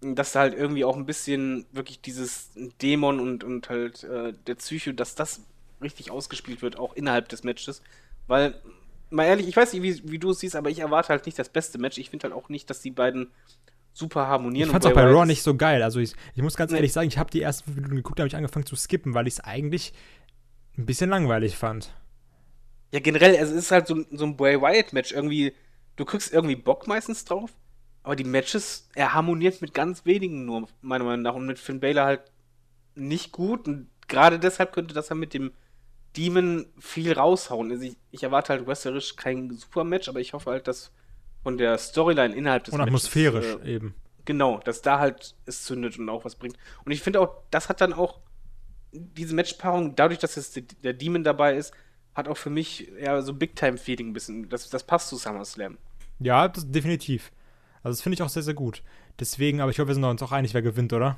dass da halt irgendwie auch ein bisschen wirklich dieses Dämon und, und halt äh, der Psycho, dass das richtig ausgespielt wird, auch innerhalb des Matches. Weil, mal ehrlich, ich weiß nicht, wie, wie du es siehst, aber ich erwarte halt nicht das beste Match. Ich finde halt auch nicht, dass die beiden super harmonieren. Ich und fand's auch bei Raw nicht so geil. Also ich, ich muss ganz Nee. ehrlich sagen, ich habe die ersten fünf Minuten geguckt, da habe ich angefangen zu skippen, weil ich es eigentlich ein bisschen langweilig fand. Ja, generell, also es ist halt so, so ein Bray Wyatt-Match. Irgendwie, du kriegst irgendwie Bock meistens drauf, aber die Matches, er harmoniert mit ganz wenigen nur, meiner Meinung nach. Und mit Finn Balor halt nicht gut. Und gerade deshalb könnte das ja mit dem Demon viel raushauen. Also ich, ich erwarte halt wrestlerisch kein super Match, aber ich hoffe halt, dass von der Storyline innerhalb des Und Matches, atmosphärisch äh, eben. Genau, dass da halt es zündet und auch was bringt. Und ich finde auch, das hat dann auch diese Matchpaarung, dadurch, dass jetzt der- der Demon dabei ist, hat auch für mich eher so Big-Time-Feeling ein bisschen. Das, das passt zu SummerSlam. Ja, das definitiv. Also das finde ich auch sehr, sehr gut. Deswegen, aber ich hoffe, wir sind uns auch einig, wer gewinnt, oder?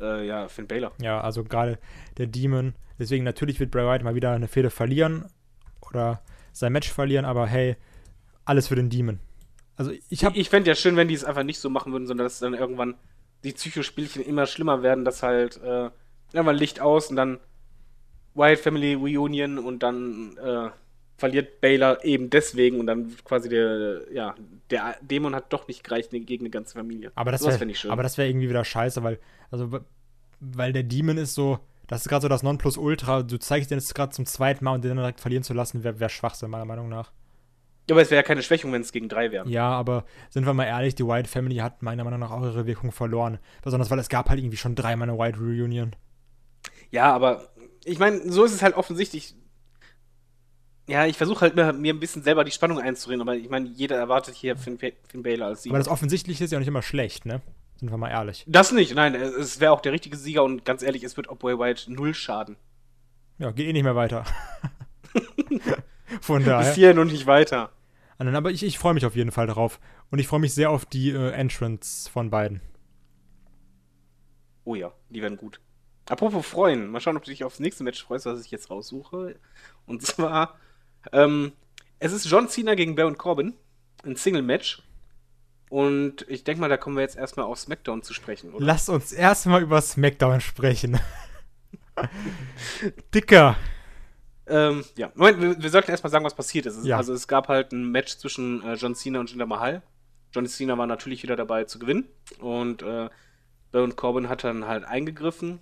Äh, ja, Finn Balor. Ja, also gerade der Demon. Deswegen natürlich wird Bray Wyatt mal wieder eine Fehde verlieren oder sein Match verlieren, aber hey, alles für den Demon. Also ich habe Ich fände ja schön, wenn die es einfach nicht so machen würden, sondern dass dann irgendwann die Psychospielchen immer schlimmer werden, dass halt äh, irgendwann Licht aus und dann Wyatt Family Reunion und dann äh, verliert Baylor eben deswegen und dann quasi der, ja, der Dämon hat doch nicht gereicht gegen eine ganze Familie. Aber das wäre aber das wäre irgendwie wieder scheiße, weil also weil der Demon ist so, das ist gerade so das Nonplusultra. Du zeigst den jetzt gerade zum zweiten Mal und den dann direkt verlieren zu lassen, wäre wär Schwachsinn meiner Meinung nach. Ja, aber es wäre ja keine Schwächung, wenn es gegen drei wären. Ja, aber sind wir mal ehrlich, die White Family hat meiner Meinung nach auch ihre Wirkung verloren. Besonders weil es gab halt irgendwie schon dreimal eine White Reunion. Ja, aber ich meine, so ist es halt offensichtlich. Ja, ich versuche halt mir, mir ein bisschen selber die Spannung einzureden, aber ich meine, jeder erwartet hier Finn, Finn Balor als Sieger. Aber das Offensichtliche ist ja auch nicht immer schlecht, ne? Sind wir mal ehrlich. Das nicht, nein, es wäre auch der richtige Sieger und ganz ehrlich, es wird Bray Wyatt null schaden. Ja, geht eh nicht mehr weiter. Von Bis daher. hierhin und nicht weiter. Ah, Aber ich, ich freue mich auf jeden Fall darauf. Und ich freue mich sehr auf die äh, Entrance von beiden. Oh ja, die werden gut. Apropos freuen, mal schauen, ob du dich aufs nächste Match freust, was ich jetzt raussuche. Und zwar, ähm, es ist John Cena gegen Baron Corbin, ein Single-Match. Und ich denke mal, da kommen wir jetzt erstmal auf SmackDown zu sprechen, oder? Lass uns erstmal über SmackDown sprechen. Dicker. Ähm, ja, Moment, wir, wir sollten erstmal sagen, was passiert ist. Ja. Also es gab halt ein Match zwischen äh, John Cena und Jinder Mahal. John Cena war natürlich wieder dabei zu gewinnen. Und äh, Baron Corbin hat dann halt eingegriffen.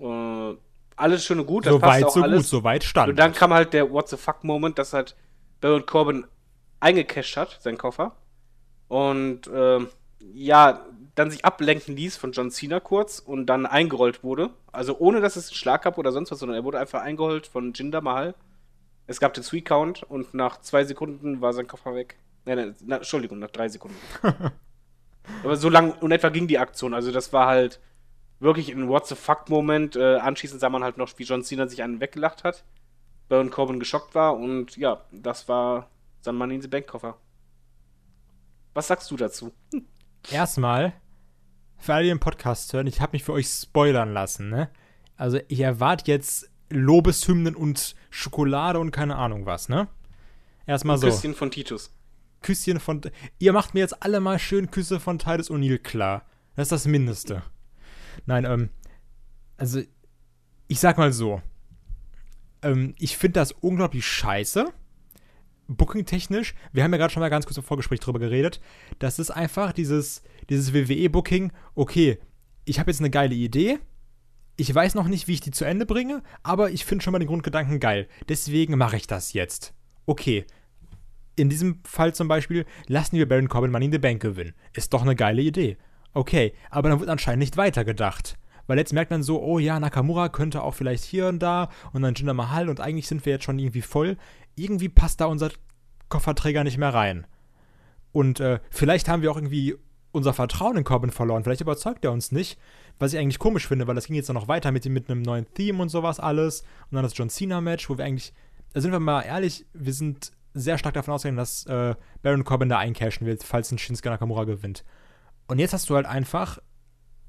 Äh, alles schön und gut, das So passt weit, auch so alles. gut, so weit Und stand. dann kam halt der What the fuck Moment, dass halt Baron Corbin eingecasht hat, seinen Koffer. Und ähm, ja, dann sich ablenken ließ von John Cena kurz und dann eingerollt wurde. Also ohne, dass es einen Schlag gab oder sonst was, sondern er wurde einfach eingerollt von Jinder Mahal. Es gab den Three-Count und nach zwei Sekunden war sein Koffer weg. Nein, nein, na, Entschuldigung, nach drei Sekunden. Aber so lang und etwa ging die Aktion. Also das war halt wirklich ein What the fuck-Moment. Äh, anschließend sah man halt noch, wie John Cena sich einen weggelacht hat. Baron Corbin geschockt war und ja, das war sein Money in the Bank Koffer. Was sagst du dazu? Erstmal, für alle, die den Podcast hören, ich habe mich für euch spoilern lassen, ne? Also, ich erwarte jetzt Lobeshymnen und Schokolade und keine Ahnung was, ne? Erstmal so. Küsschen von Titus. Küsschen von. Ihr macht mir jetzt alle mal schön Küsse von Titus O'Neill klar. Das ist das Mindeste. Nein, ähm. Also, ich sag mal so. Ähm, ich finde das unglaublich scheiße. Booking-technisch. Wir haben ja gerade schon mal ganz kurz im Vorgespräch drüber geredet. Das ist einfach dieses, dieses WWE-Booking. Okay, ich habe jetzt eine geile Idee. Ich weiß noch nicht, wie ich die zu Ende bringe, aber ich finde schon mal den Grundgedanken geil. Deswegen mache ich das jetzt. Okay, in diesem Fall zum Beispiel, lassen wir Baron Corbin Money in the Bank gewinnen. Ist doch eine geile Idee. Okay, aber dann wird anscheinend nicht weitergedacht. Weil jetzt merkt man so, oh ja, Nakamura könnte auch vielleicht hier und da und dann Jinder Mahal und eigentlich sind wir jetzt schon irgendwie voll. Irgendwie passt da unser Kofferträger nicht mehr rein. Und äh, vielleicht haben wir auch irgendwie unser Vertrauen in Corbin verloren. Vielleicht überzeugt er uns nicht, was ich eigentlich komisch finde, weil das ging jetzt noch weiter mit, mit einem neuen Theme und sowas alles. Und dann das John Cena-Match, wo wir eigentlich, da sind wir mal ehrlich, wir sind sehr stark davon ausgegangen, dass äh, Baron Corbin da eincashen will, falls ein Shinsuke Nakamura gewinnt. Und jetzt hast du halt einfach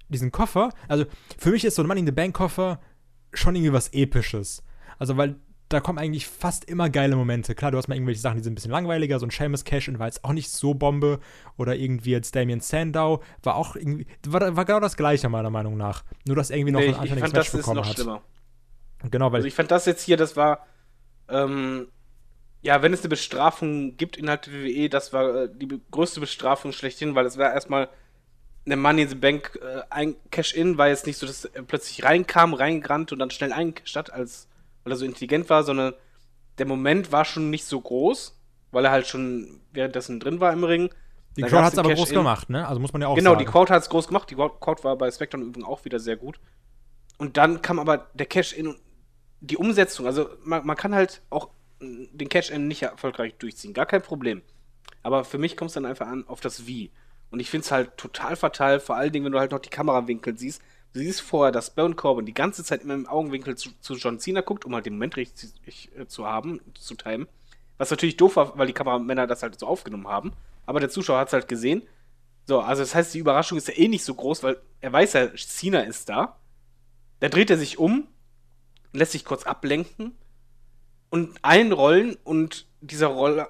diesen Koffer. Also für mich ist so ein Money in the Bank Koffer schon irgendwie was Episches. Also weil da kommen eigentlich fast immer geile Momente. Klar, du hast mal irgendwelche Sachen, die sind ein bisschen langweiliger. So ein Seamus Cash-In war jetzt auch nicht so Bombe. Oder irgendwie jetzt Damien Sandow war auch irgendwie, war, war genau das Gleiche meiner Meinung nach. Nur, dass irgendwie noch Nee, ein ich, ich anständiges fand, Match das ist bekommen noch hat. schlimmer. Genau, weil Also ich fand das jetzt hier, das war, ähm, ja, wenn es eine Bestrafung gibt innerhalb der WWE, das war äh, die größte Bestrafung schlechthin, weil es war erstmal eine Money in the Bank, äh, ein Cash-In, war jetzt nicht so, dass er plötzlich reinkam, reingerannt und dann schnell eingecasht hat, als, weil er so intelligent war, sondern der Moment war schon nicht so groß, weil er halt schon währenddessen drin war im Ring. die Crowd hat es aber groß gemacht, ne? Also muss man ja auch Genau, sagen. die Crowd hat es groß gemacht. Die Crowd war bei SmackDown übrigens auch wieder sehr gut. Und dann kam aber der Cash-In und die Umsetzung. Also man, man kann halt auch mm, den Cash-In nicht erfolgreich durchziehen. Gar kein Problem. Aber für mich kommt es dann einfach an auf das Wie. Und ich finde es halt total fatal, vor allen Dingen, wenn du halt noch die Kamerawinkel siehst. Du siehst vorher, dass Baron Corbin die ganze Zeit immer im Augenwinkel zu, zu John Cena guckt, um halt den Moment richtig äh, zu haben, zu timen. Was natürlich doof war, weil die Kameramänner das halt so aufgenommen haben. Aber der Zuschauer hat es halt gesehen. So, also das heißt, die Überraschung ist ja eh nicht so groß, weil er weiß ja, Cena ist da. Da dreht er sich um, lässt sich kurz ablenken und einrollen und dieser Roll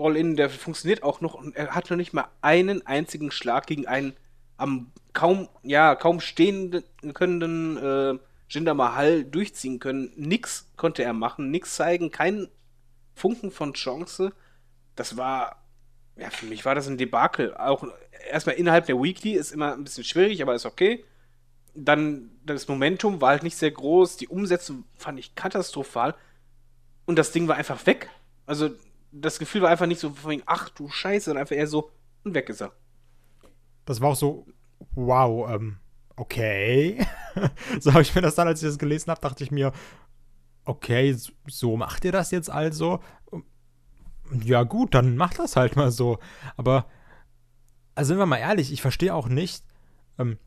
Roll-In, der funktioniert auch noch und er hat noch nicht mal einen einzigen Schlag gegen einen am kaum, ja, kaum stehen können äh, Jinder Mahal durchziehen können. Nix konnte er machen, nix zeigen, kein Funken von Chance. Das war, ja, für mich war das ein Debakel. Auch erstmal innerhalb der Weekly ist immer ein bisschen schwierig, aber ist okay. Dann das Momentum war halt nicht sehr groß, die Umsetzung fand ich katastrophal und das Ding war einfach weg. Also das Gefühl war einfach nicht so von wegen, ach du Scheiße, sondern einfach eher so, und weg ist er. Das war auch so, wow, ähm, okay. so habe ich mir das dann, als ich das gelesen habe, dachte ich mir, okay, so macht ihr das jetzt also? Ja, gut, dann macht das halt mal so. Aber, also sind wir mal ehrlich, ich verstehe auch nicht. Ähm,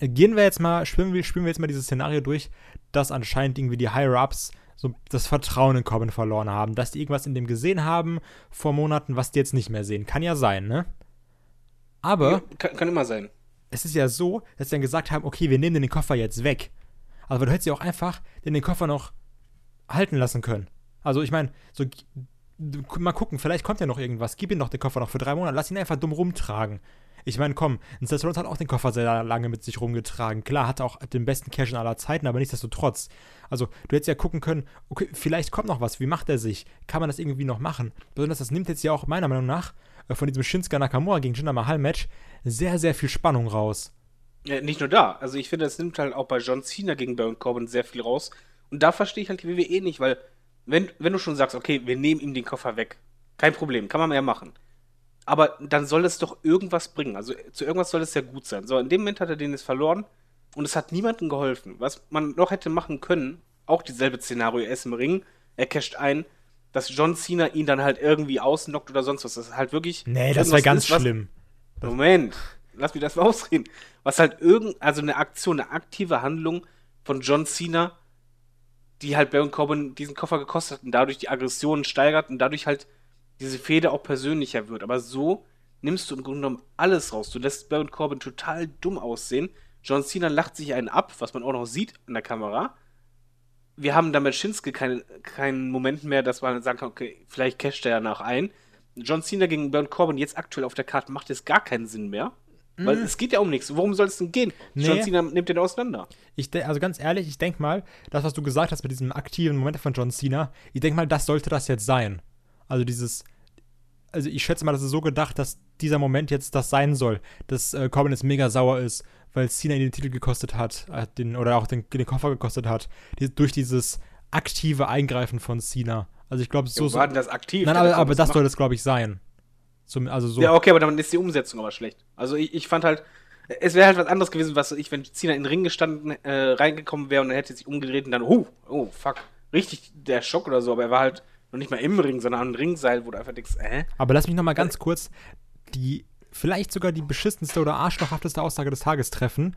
gehen wir jetzt mal, spielen wir, spielen wir jetzt mal dieses Szenario durch, dass anscheinend irgendwie die Higher-Ups so das Vertrauen in Corbin verloren haben, dass die irgendwas in dem gesehen haben vor Monaten, was die jetzt nicht mehr sehen. Kann ja sein, ne? Aber. Ja, kann, kann immer sein. Es ist ja so, dass sie dann gesagt haben, okay, wir nehmen den Koffer jetzt weg. Aber du hättest ja auch einfach den Koffer noch halten lassen können. Also ich meine, so mal gucken, vielleicht kommt ja noch irgendwas. Gib ihm doch den Koffer noch für drei Monate. Lass ihn einfach dumm rumtragen. Ich meine, komm, Seth Rollins hat auch den Koffer sehr lange mit sich rumgetragen. Klar, hat auch den besten Cash in aller Zeiten, aber nichtsdestotrotz. Also, du hättest ja gucken können, okay, vielleicht kommt noch was. Wie macht er sich? Kann man das irgendwie noch machen? Besonders, das nimmt jetzt ja auch meiner Meinung nach äh, von diesem Shinsuke Nakamura gegen Jinder Mahal Match sehr, sehr viel Spannung raus. Ja, nicht nur da. Also, ich finde, das nimmt halt auch bei John Cena gegen Baron Corbin sehr viel raus. Und da verstehe ich halt die WWE nicht, weil, wenn, wenn du schon sagst, okay, wir nehmen ihm den Koffer weg, kein Problem, kann man mehr machen aber dann soll es doch irgendwas bringen. Also zu irgendwas soll es ja gut sein. So, in dem Moment hat er den jetzt verloren und es hat niemandem geholfen. Was man noch hätte machen können, auch dieselbe Szenario, er ist im Ring, er casht ein, dass John Cena ihn dann halt irgendwie ausnockt oder sonst was. Das ist halt wirklich. Nee, das wäre ganz ist, schlimm. Moment, lass mich das mal ausreden. Was halt irgend, also eine Aktion, eine aktive Handlung von John Cena, die halt Baron Corbin diesen Koffer gekostet hat und dadurch die Aggressionen steigert und dadurch halt diese Fehde auch persönlicher wird. Aber so nimmst du im Grunde genommen alles raus. Du lässt Baron Corbin total dumm aussehen. John Cena lacht sich einen ab, was man auch noch sieht in der Kamera. Wir haben damit Shinsuke keinen kein Moment mehr, dass man sagen kann, okay, vielleicht casht er ja nach ein. John Cena gegen Baron Corbin jetzt aktuell auf der Karte macht jetzt gar keinen Sinn mehr. Mhm. Weil es geht ja um nichts. Worum soll es denn gehen? Nee. John Cena nimmt den auseinander. Ich also ganz ehrlich, ich denke mal, das, was du gesagt hast mit diesem aktiven Moment von John Cena, ich denke mal, das sollte das jetzt sein. Also dieses, also ich schätze mal, das ist so gedacht, dass dieser Moment jetzt das sein soll, dass äh, Corbin jetzt mega sauer ist, weil Cena ihn den Titel gekostet hat, äh, den, oder auch den, den Koffer gekostet hat, die, durch dieses aktive Eingreifen von Cena. Also ich glaube, so. Ja, war denn das aktiv? Nein, aber, aber das soll es, glaube ich, sein. Zum, also so. Ja, okay, aber dann ist die Umsetzung aber schlecht. Also ich, ich fand halt, es wäre halt was anderes gewesen, was ich, wenn Cena in den Ring gestanden, äh, reingekommen wäre und er hätte sich umgedreht und dann, oh, oh, fuck, richtig der Schock oder so, aber er war halt noch nicht mal im Ring, sondern am Ringseil, wo du einfach denkst, äh? Aber lass mich noch mal ganz kurz die, vielleicht sogar die beschissenste oder arschlochhafteste Aussage des Tages treffen.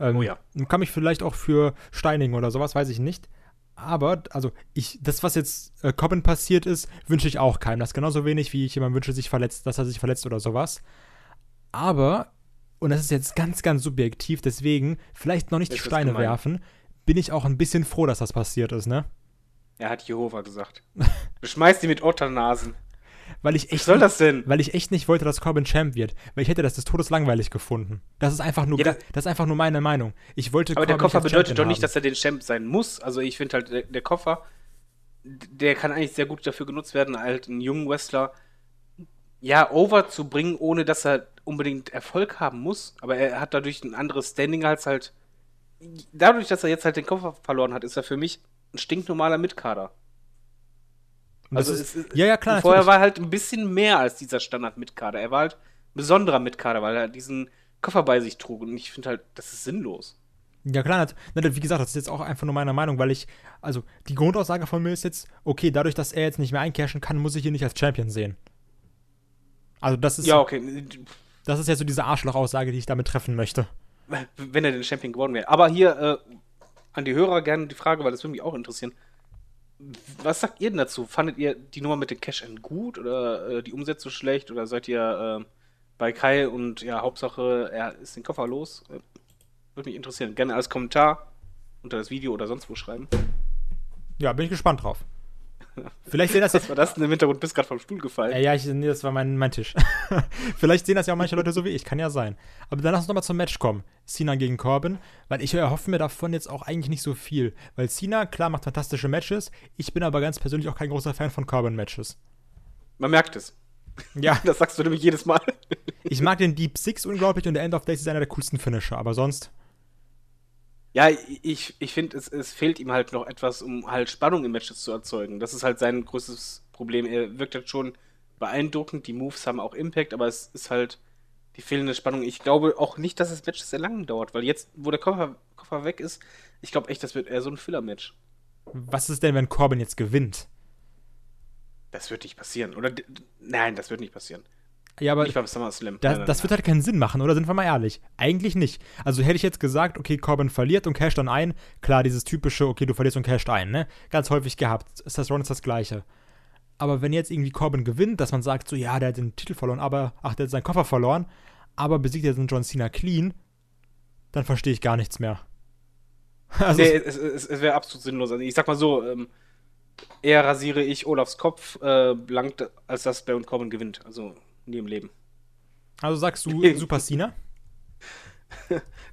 Ähm, oh ja. Kann mich vielleicht auch für steinigen oder sowas, weiß ich nicht. Aber, also, ich, das, was jetzt äh, Cobbin passiert ist, wünsche ich auch keinem. Das ist genauso wenig, wie ich jemandem wünsche, sich verletzt, dass er sich verletzt oder sowas. Aber, und das ist jetzt ganz, ganz subjektiv, deswegen vielleicht noch nicht das die Steine werfen, bin ich auch ein bisschen froh, dass das passiert ist, ne? Er hat Jehova gesagt. Beschmeiß die mit Otternasen. Weil ich echt Was soll das denn? Weil ich echt nicht wollte, dass Corbin Champ wird. Weil ich hätte das des Todes langweilig gefunden. Das ist einfach nur, ja, das, das, ist einfach nur meine Meinung. Ich wollte Aber Corbin der Koffer bedeutet doch nicht, dass er den Champ sein muss. Also ich finde halt, der, der, Koffer, der kann eigentlich sehr gut dafür genutzt werden, halt einen jungen Wrestler ja, over zu bringen, ohne dass er unbedingt Erfolg haben muss. Aber er hat dadurch ein anderes Standing als halt. Dadurch, dass er jetzt halt den Koffer verloren hat, ist er für mich ein stinknormaler Mitkader. Also ist, ist, ja, ja, klar. Vorher war er halt ein bisschen mehr als dieser Standard-Mitkader. Er war halt ein besonderer Mitkader, weil er diesen Koffer bei sich trug. Und ich finde halt, das ist sinnlos. Ja, klar, wie gesagt, das ist jetzt auch einfach nur meine Meinung, weil ich, also die Grundaussage von mir ist jetzt, okay, dadurch, dass er jetzt nicht mehr eincashen kann, muss ich ihn nicht als Champion sehen. Also das ist. Ja, okay. Das ist ja so diese Arschloch-Aussage, die ich damit treffen möchte. Wenn er den Champion geworden wäre. Aber hier, äh, an die Hörer gerne die Frage, weil das würde mich auch interessieren. Was sagt ihr denn dazu? Fandet ihr die Nummer mit dem Cash-In gut oder äh, die Umsetzung schlecht oder seid ihr äh, bei Kai und ja, Hauptsache, er ist den Koffer los? Äh, würde mich interessieren. Gerne als Kommentar unter das Video oder sonst wo schreiben. Ja, bin ich gespannt drauf. Vielleicht sehen das Was war das denn im Hintergrund? Bist gerade vom Stuhl gefallen. Ja, ja ich, nee, das war mein, mein Tisch. Vielleicht sehen das ja auch manche Leute so wie ich, kann ja sein. Aber dann lass uns nochmal zum Match kommen. Cena gegen Corbin, weil ich erhoffe mir davon jetzt auch eigentlich nicht so viel. Weil Cena, klar, macht fantastische Matches. Ich bin aber ganz persönlich auch kein großer Fan von Corbin-Matches. Man merkt es. Ja. Das sagst du nämlich jedes Mal. ich mag den Deep Six unglaublich und der End of Days ist einer der coolsten Finisher, aber sonst. Ja, ich, ich finde, es, es fehlt ihm halt noch etwas, um halt Spannung in Matches zu erzeugen. Das ist halt sein größtes Problem. Er wirkt halt schon beeindruckend, die Moves haben auch Impact, aber es ist halt die fehlende Spannung. Ich glaube auch nicht, dass das Match sehr lange dauert, weil jetzt, wo der Koffer, Koffer weg ist, ich glaube echt, das wird eher so ein Filler-Match. Was ist denn, wenn Corbin jetzt gewinnt? Das wird nicht passieren. Oder nein, das wird nicht passieren. Ja, aber nicht beim SummerSlam. das, Nein, das nein. wird halt keinen Sinn machen, oder? Sind wir mal ehrlich. Eigentlich nicht. Also hätte ich jetzt gesagt, okay, Corbin verliert und casht dann ein. Klar, dieses typische, okay, du verlierst und casht ein, ne? Ganz häufig gehabt. Seth Rollins das Gleiche. Aber wenn jetzt irgendwie Corbin gewinnt, dass man sagt, so, ja, der hat den Titel verloren, aber, ach, der hat seinen Koffer verloren, aber besiegt jetzt einen John Cena clean, dann verstehe ich gar nichts mehr. Also, nee, es, es, es wäre absolut sinnlos. Also ich sag mal so, ähm, eher rasiere ich Olafs Kopf äh, blank, als dass Baron Corbin gewinnt. Also nie im Leben. also sagst du Super Cena?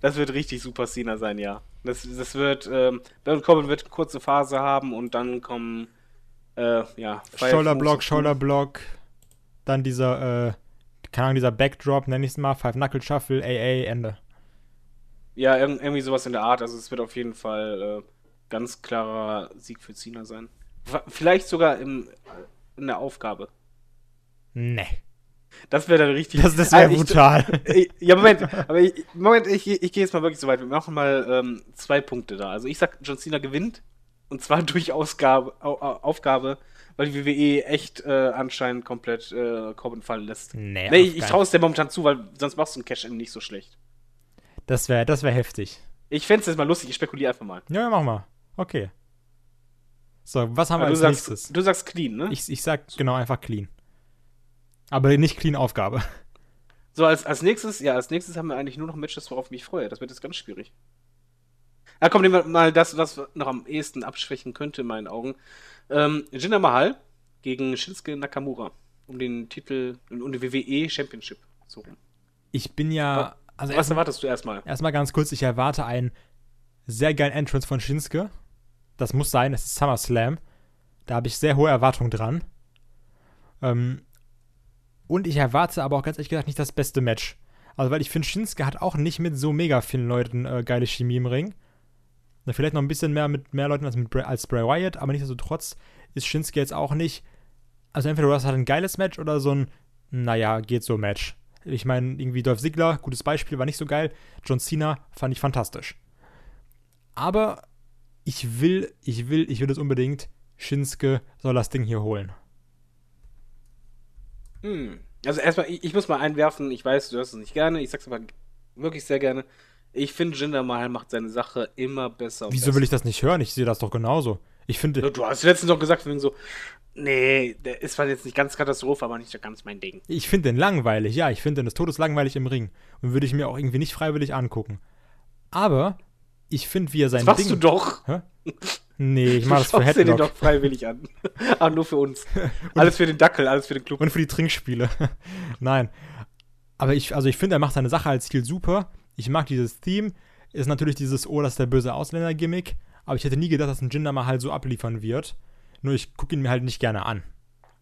Das wird richtig Super Cena sein, ja. Das, das wird, ähm, Baron Corbin wird eine kurze Phase haben und dann kommen, äh, ja, Shoulderblock, Shoulderblock, dann dieser, äh, keine Ahnung, dieser Backdrop, nenn ich es mal, Five Knuckle Shuffle, AA, Ende. Ja, irg irgendwie sowas in der Art. Also es wird auf jeden Fall äh, ganz klarer Sieg für Cena sein. Vielleicht sogar im, in der Aufgabe. Nee. Das wäre dann richtig. Das, das wäre ich- brutal. Ich- Ja, Moment, aber ich, Moment, ich, ich gehe jetzt mal wirklich so weit. Wir machen mal ähm, zwei Punkte da. Also ich sag, John Cena gewinnt und zwar durch Ausgabe, Au, Au- Aufgabe, weil die WWE echt äh, anscheinend komplett äh, Corbin fallen lässt. Nee, Nee, ich, ich traue es dir momentan zu, weil sonst machst du ein Cash-In nicht so schlecht. Das wäre das wär heftig. Ich fände es jetzt mal lustig, ich spekuliere einfach mal. Ja, mach mal. Okay. So, was haben wir Aber du, als sagst, nächstes? du sagst clean, ne? Ich, ich sag genau einfach clean. Aber nicht clean Aufgabe. So, als, als nächstes, ja, als nächstes haben wir eigentlich nur noch Matches, worauf ich mich freue. Das wird jetzt ganz schwierig. Ja, komm, nehmen wir mal das, was noch am ehesten abschwächen könnte, in meinen Augen. Ähm, Jinder Mahal gegen Shinsuke Nakamura. Um den Titel, um die WWE Championship. So rum. Ich bin ja. Also Was erstmal erwartest du erstmal? erstmal ganz kurz, ich erwarte einen sehr geilen Entrance von Shinsuke. Das muss sein, es ist SummerSlam. Da habe ich sehr hohe Erwartungen dran. Ähm, und ich erwarte aber auch ganz ehrlich gesagt nicht das beste Match. Also, weil ich finde, Shinsuke hat auch nicht mit so mega vielen Leuten äh, geile Chemie im Ring. Na, vielleicht noch ein bisschen mehr mit mehr Leuten als, mit Bray, als Bray Wyatt, aber nichtsdestotrotz ist Shinsuke jetzt auch nicht. Also, entweder du hast halt ein geiles Match oder so ein, naja, geht so Match. Ich meine, irgendwie Dolph Ziggler, gutes Beispiel, war nicht so geil. John Cena fand ich fantastisch. Aber ich will, ich will, ich will es unbedingt. Shinsuke soll das Ding hier holen. Hm. Also erstmal, ich, ich muss mal einwerfen, ich weiß, du hörst es nicht gerne, ich sag's aber wirklich sehr gerne. Ich finde, Jinder Mahal macht seine Sache immer besser. Wieso besser. will ich das nicht hören? Ich sehe das doch genauso. Ich finde, Du hast letztens noch gesagt, wegen so, nee, der ist zwar jetzt nicht ganz Katastrophe, aber nicht ganz mein Ding. ich finde den langweilig. Ja, ich finde den des Todes langweilig im Ring. Und würde ich mir auch irgendwie nicht freiwillig angucken. Aber ich finde, wie er sein Das machst Ding. du doch. Hä? Nee, ich mach das für Du schaust dir den Headlock. doch freiwillig an. ah, nur für uns. alles für den Dackel, alles für den Club. Und für die Trinkspiele. Nein. Aber ich, also ich finde, er macht seine Sache als Stil super. Ich mag dieses Theme. Ist natürlich dieses Oh, das ist der böse Ausländer-Gimmick. Aber ich hätte nie gedacht, dass ein Jinder mal halt so abliefern wird. Nur ich gucke ihn mir halt nicht gerne an.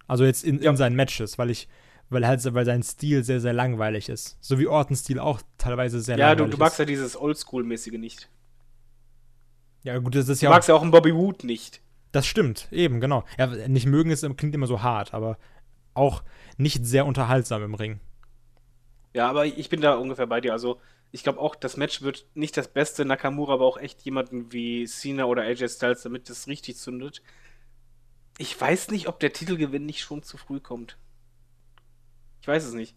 Also jetzt in, Ja. in seinen Matches, weil ich, weil halt, weil sein Stil sehr, sehr langweilig ist. So wie Ortons Stil auch teilweise sehr Ja, du, langweilig du magst ist. ja dieses Oldschool-mäßige nicht. Ja, gut, das ist Du ja auch, magst ja auch einen Bobby Wood nicht. Das stimmt, eben, genau. Ja, nicht mögen ist, klingt immer so hart, aber auch nicht sehr unterhaltsam im Ring. Ja, aber ich bin da ungefähr bei dir. Also, ich glaube auch, das Match wird nicht das Beste. Nakamura, aber auch echt jemanden wie Cena oder AJ Styles, damit das richtig zündet. Ich weiß nicht, ob der Titelgewinn nicht schon zu früh kommt. Ich weiß es nicht.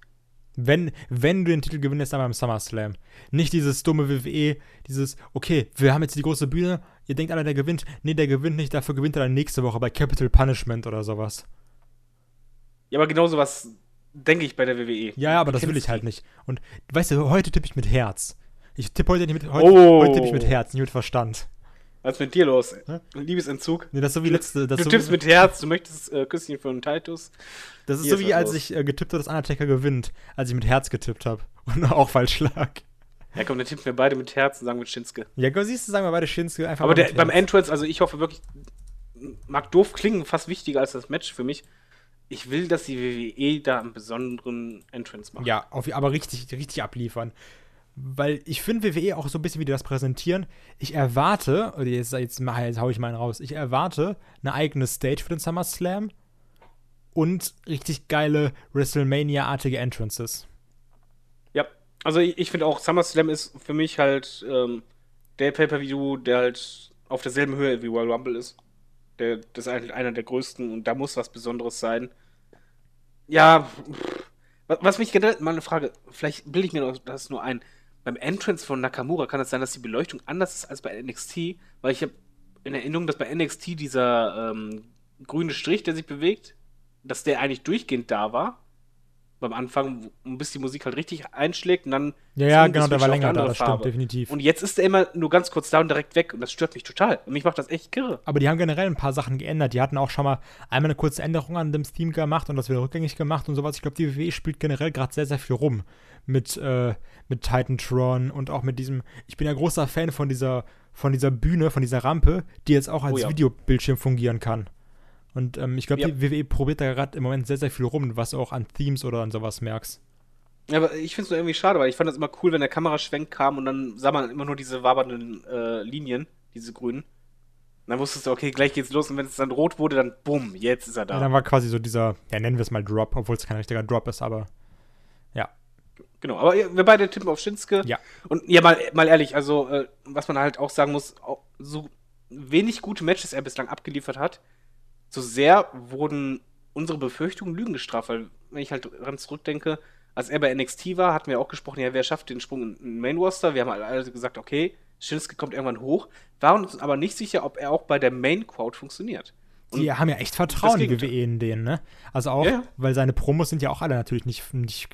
Wenn, wenn du den Titel gewinnst, dann beim SummerSlam. Nicht dieses dumme WWE, dieses, okay, wir haben jetzt die große Bühne, ihr denkt alle, der gewinnt. Nee, der gewinnt nicht, dafür gewinnt er dann nächste Woche bei Capital Punishment oder sowas. Ja, aber genau sowas denke ich bei der WWE. Ja, ja, aber Du das will ich halt nicht. Und heute heute tippe ich mit Herz. Ich tippe heute nicht mit, heute, Oh. heute tippe ich mit Herz, nicht mit Verstand. Was ist mit dir los? Hä? Liebesentzug? Nee, das ist so wie letzte, Du so, tippst mit Herz, du möchtest äh, Küsschen von Titus. das ist Hier so ist wie als los. ich äh, getippt habe, dass Undertaker gewinnt, als ich mit Herz getippt habe und auch falsch lag. Ja, komm, dann tippen wir beide mit Herz und sagen mit Shinsuke. Ja, go, siehst du, sagen wir beide Shinsuke einfach Aber der, beim. Entrance, also ich hoffe wirklich, mag doof klingen, fast wichtiger als das Match für mich. Ich will, dass die WWE da einen besonderen Entrance macht. Ja, auf, aber richtig, richtig abliefern. Weil ich finde WWE auch so ein bisschen, wie die das präsentieren. Ich erwarte, oder jetzt, jetzt, jetzt hau ich meinen raus, ich erwarte eine eigene Stage für den SummerSlam und richtig geile WrestleMania-artige Entrances. Ja, also ich, ich finde auch, SummerSlam ist für mich halt ähm, der Pay-Per-View, der halt auf derselben Höhe wie Royal Rumble ist. Der, das ist eigentlich einer der größten und da muss was Besonderes sein. Ja, pff, was, was mich generell, mal eine Frage, vielleicht bilde ich mir das nur ein. Beim Entrance von Nakamura kann es sein, dass die Beleuchtung anders ist als bei NXT, weil ich habe in Erinnerung, dass bei NXT dieser ähm, grüne Strich, der sich bewegt, dass der eigentlich durchgehend da war. Beim Anfang, bis die Musik halt richtig einschlägt und dann. Ja, ja, genau, der war länger da, das stimmt, Farbe. definitiv. Und jetzt ist er immer nur ganz kurz da und direkt weg und das stört mich total. Und mich macht das echt kirre. Aber die haben generell ein paar Sachen geändert. Die hatten auch schon mal einmal eine kurze Änderung an dem Theme gemacht und das wieder rückgängig gemacht und sowas. Ich glaube, die WWE spielt generell gerade sehr, sehr viel rum mit, äh, mit Titantron und auch mit diesem. Ich bin ja großer Fan von dieser, von dieser Bühne, von dieser Rampe, die jetzt auch als Oh ja. Videobildschirm fungieren kann. Und ähm, ich glaube, Ja. die WWE probiert da gerade im Moment sehr, sehr viel rum, was du auch an Themes oder an sowas merkst. Ja, aber ich finde es nur irgendwie schade, weil ich fand das immer cool, wenn der Kameraschwenk kam und dann sah man immer nur diese wabernden äh, Linien, diese grünen. Und dann wusstest du, okay, gleich geht's los und wenn es dann rot wurde, dann bumm, jetzt ist er Ja. da. dann war quasi so dieser, ja, nennen wir es mal Drop, obwohl es kein richtiger Drop ist, aber ja. Genau, aber wir beide tippen auf Shinsuke. Ja. Und ja, mal, mal ehrlich, also, äh, was man halt auch sagen muss, auch so wenig gute Matches er bislang abgeliefert hat, so sehr wurden unsere Befürchtungen Lügen gestraft, weil, wenn ich halt dran zurückdenke, als er bei NXT war, hatten wir auch gesprochen, ja, wer schafft den Sprung in den Main Roster? Wir haben halt alle gesagt, okay, Shinsuke kommt irgendwann hoch, waren uns aber nicht sicher, ob er auch bei der Main Crowd funktioniert. Und Die haben ja echt Vertrauen, die Gegenteil. WWE in denen, ne? Also auch, Ja, weil seine Promos sind ja auch alle natürlich nicht, nicht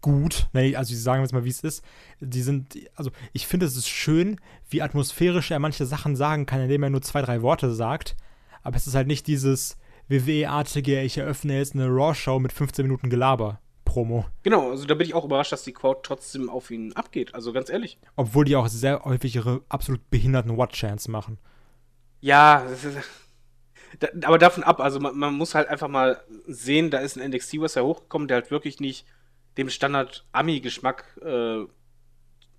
gut. Ne, also, sie sagen jetzt mal, wie es ist. Die sind, also, ich finde, es ist schön, wie atmosphärisch er manche Sachen sagen kann, indem er nur zwei, drei Worte sagt. Aber es ist halt nicht dieses WWE-artige, ich eröffne jetzt eine Raw-Show mit 15 Minuten Gelaber. Promo. Genau, also da bin ich auch überrascht, dass die Crowd trotzdem auf ihn abgeht. Also ganz ehrlich. Obwohl die auch sehr häufig ihre absolut behinderten Watch-Chants machen. Ja, das ist, da, aber davon ab, also man, man muss halt einfach mal sehen, da ist ein NXT-Wrestler hochgekommen, der halt wirklich nicht dem Standard-Ami-Geschmack äh,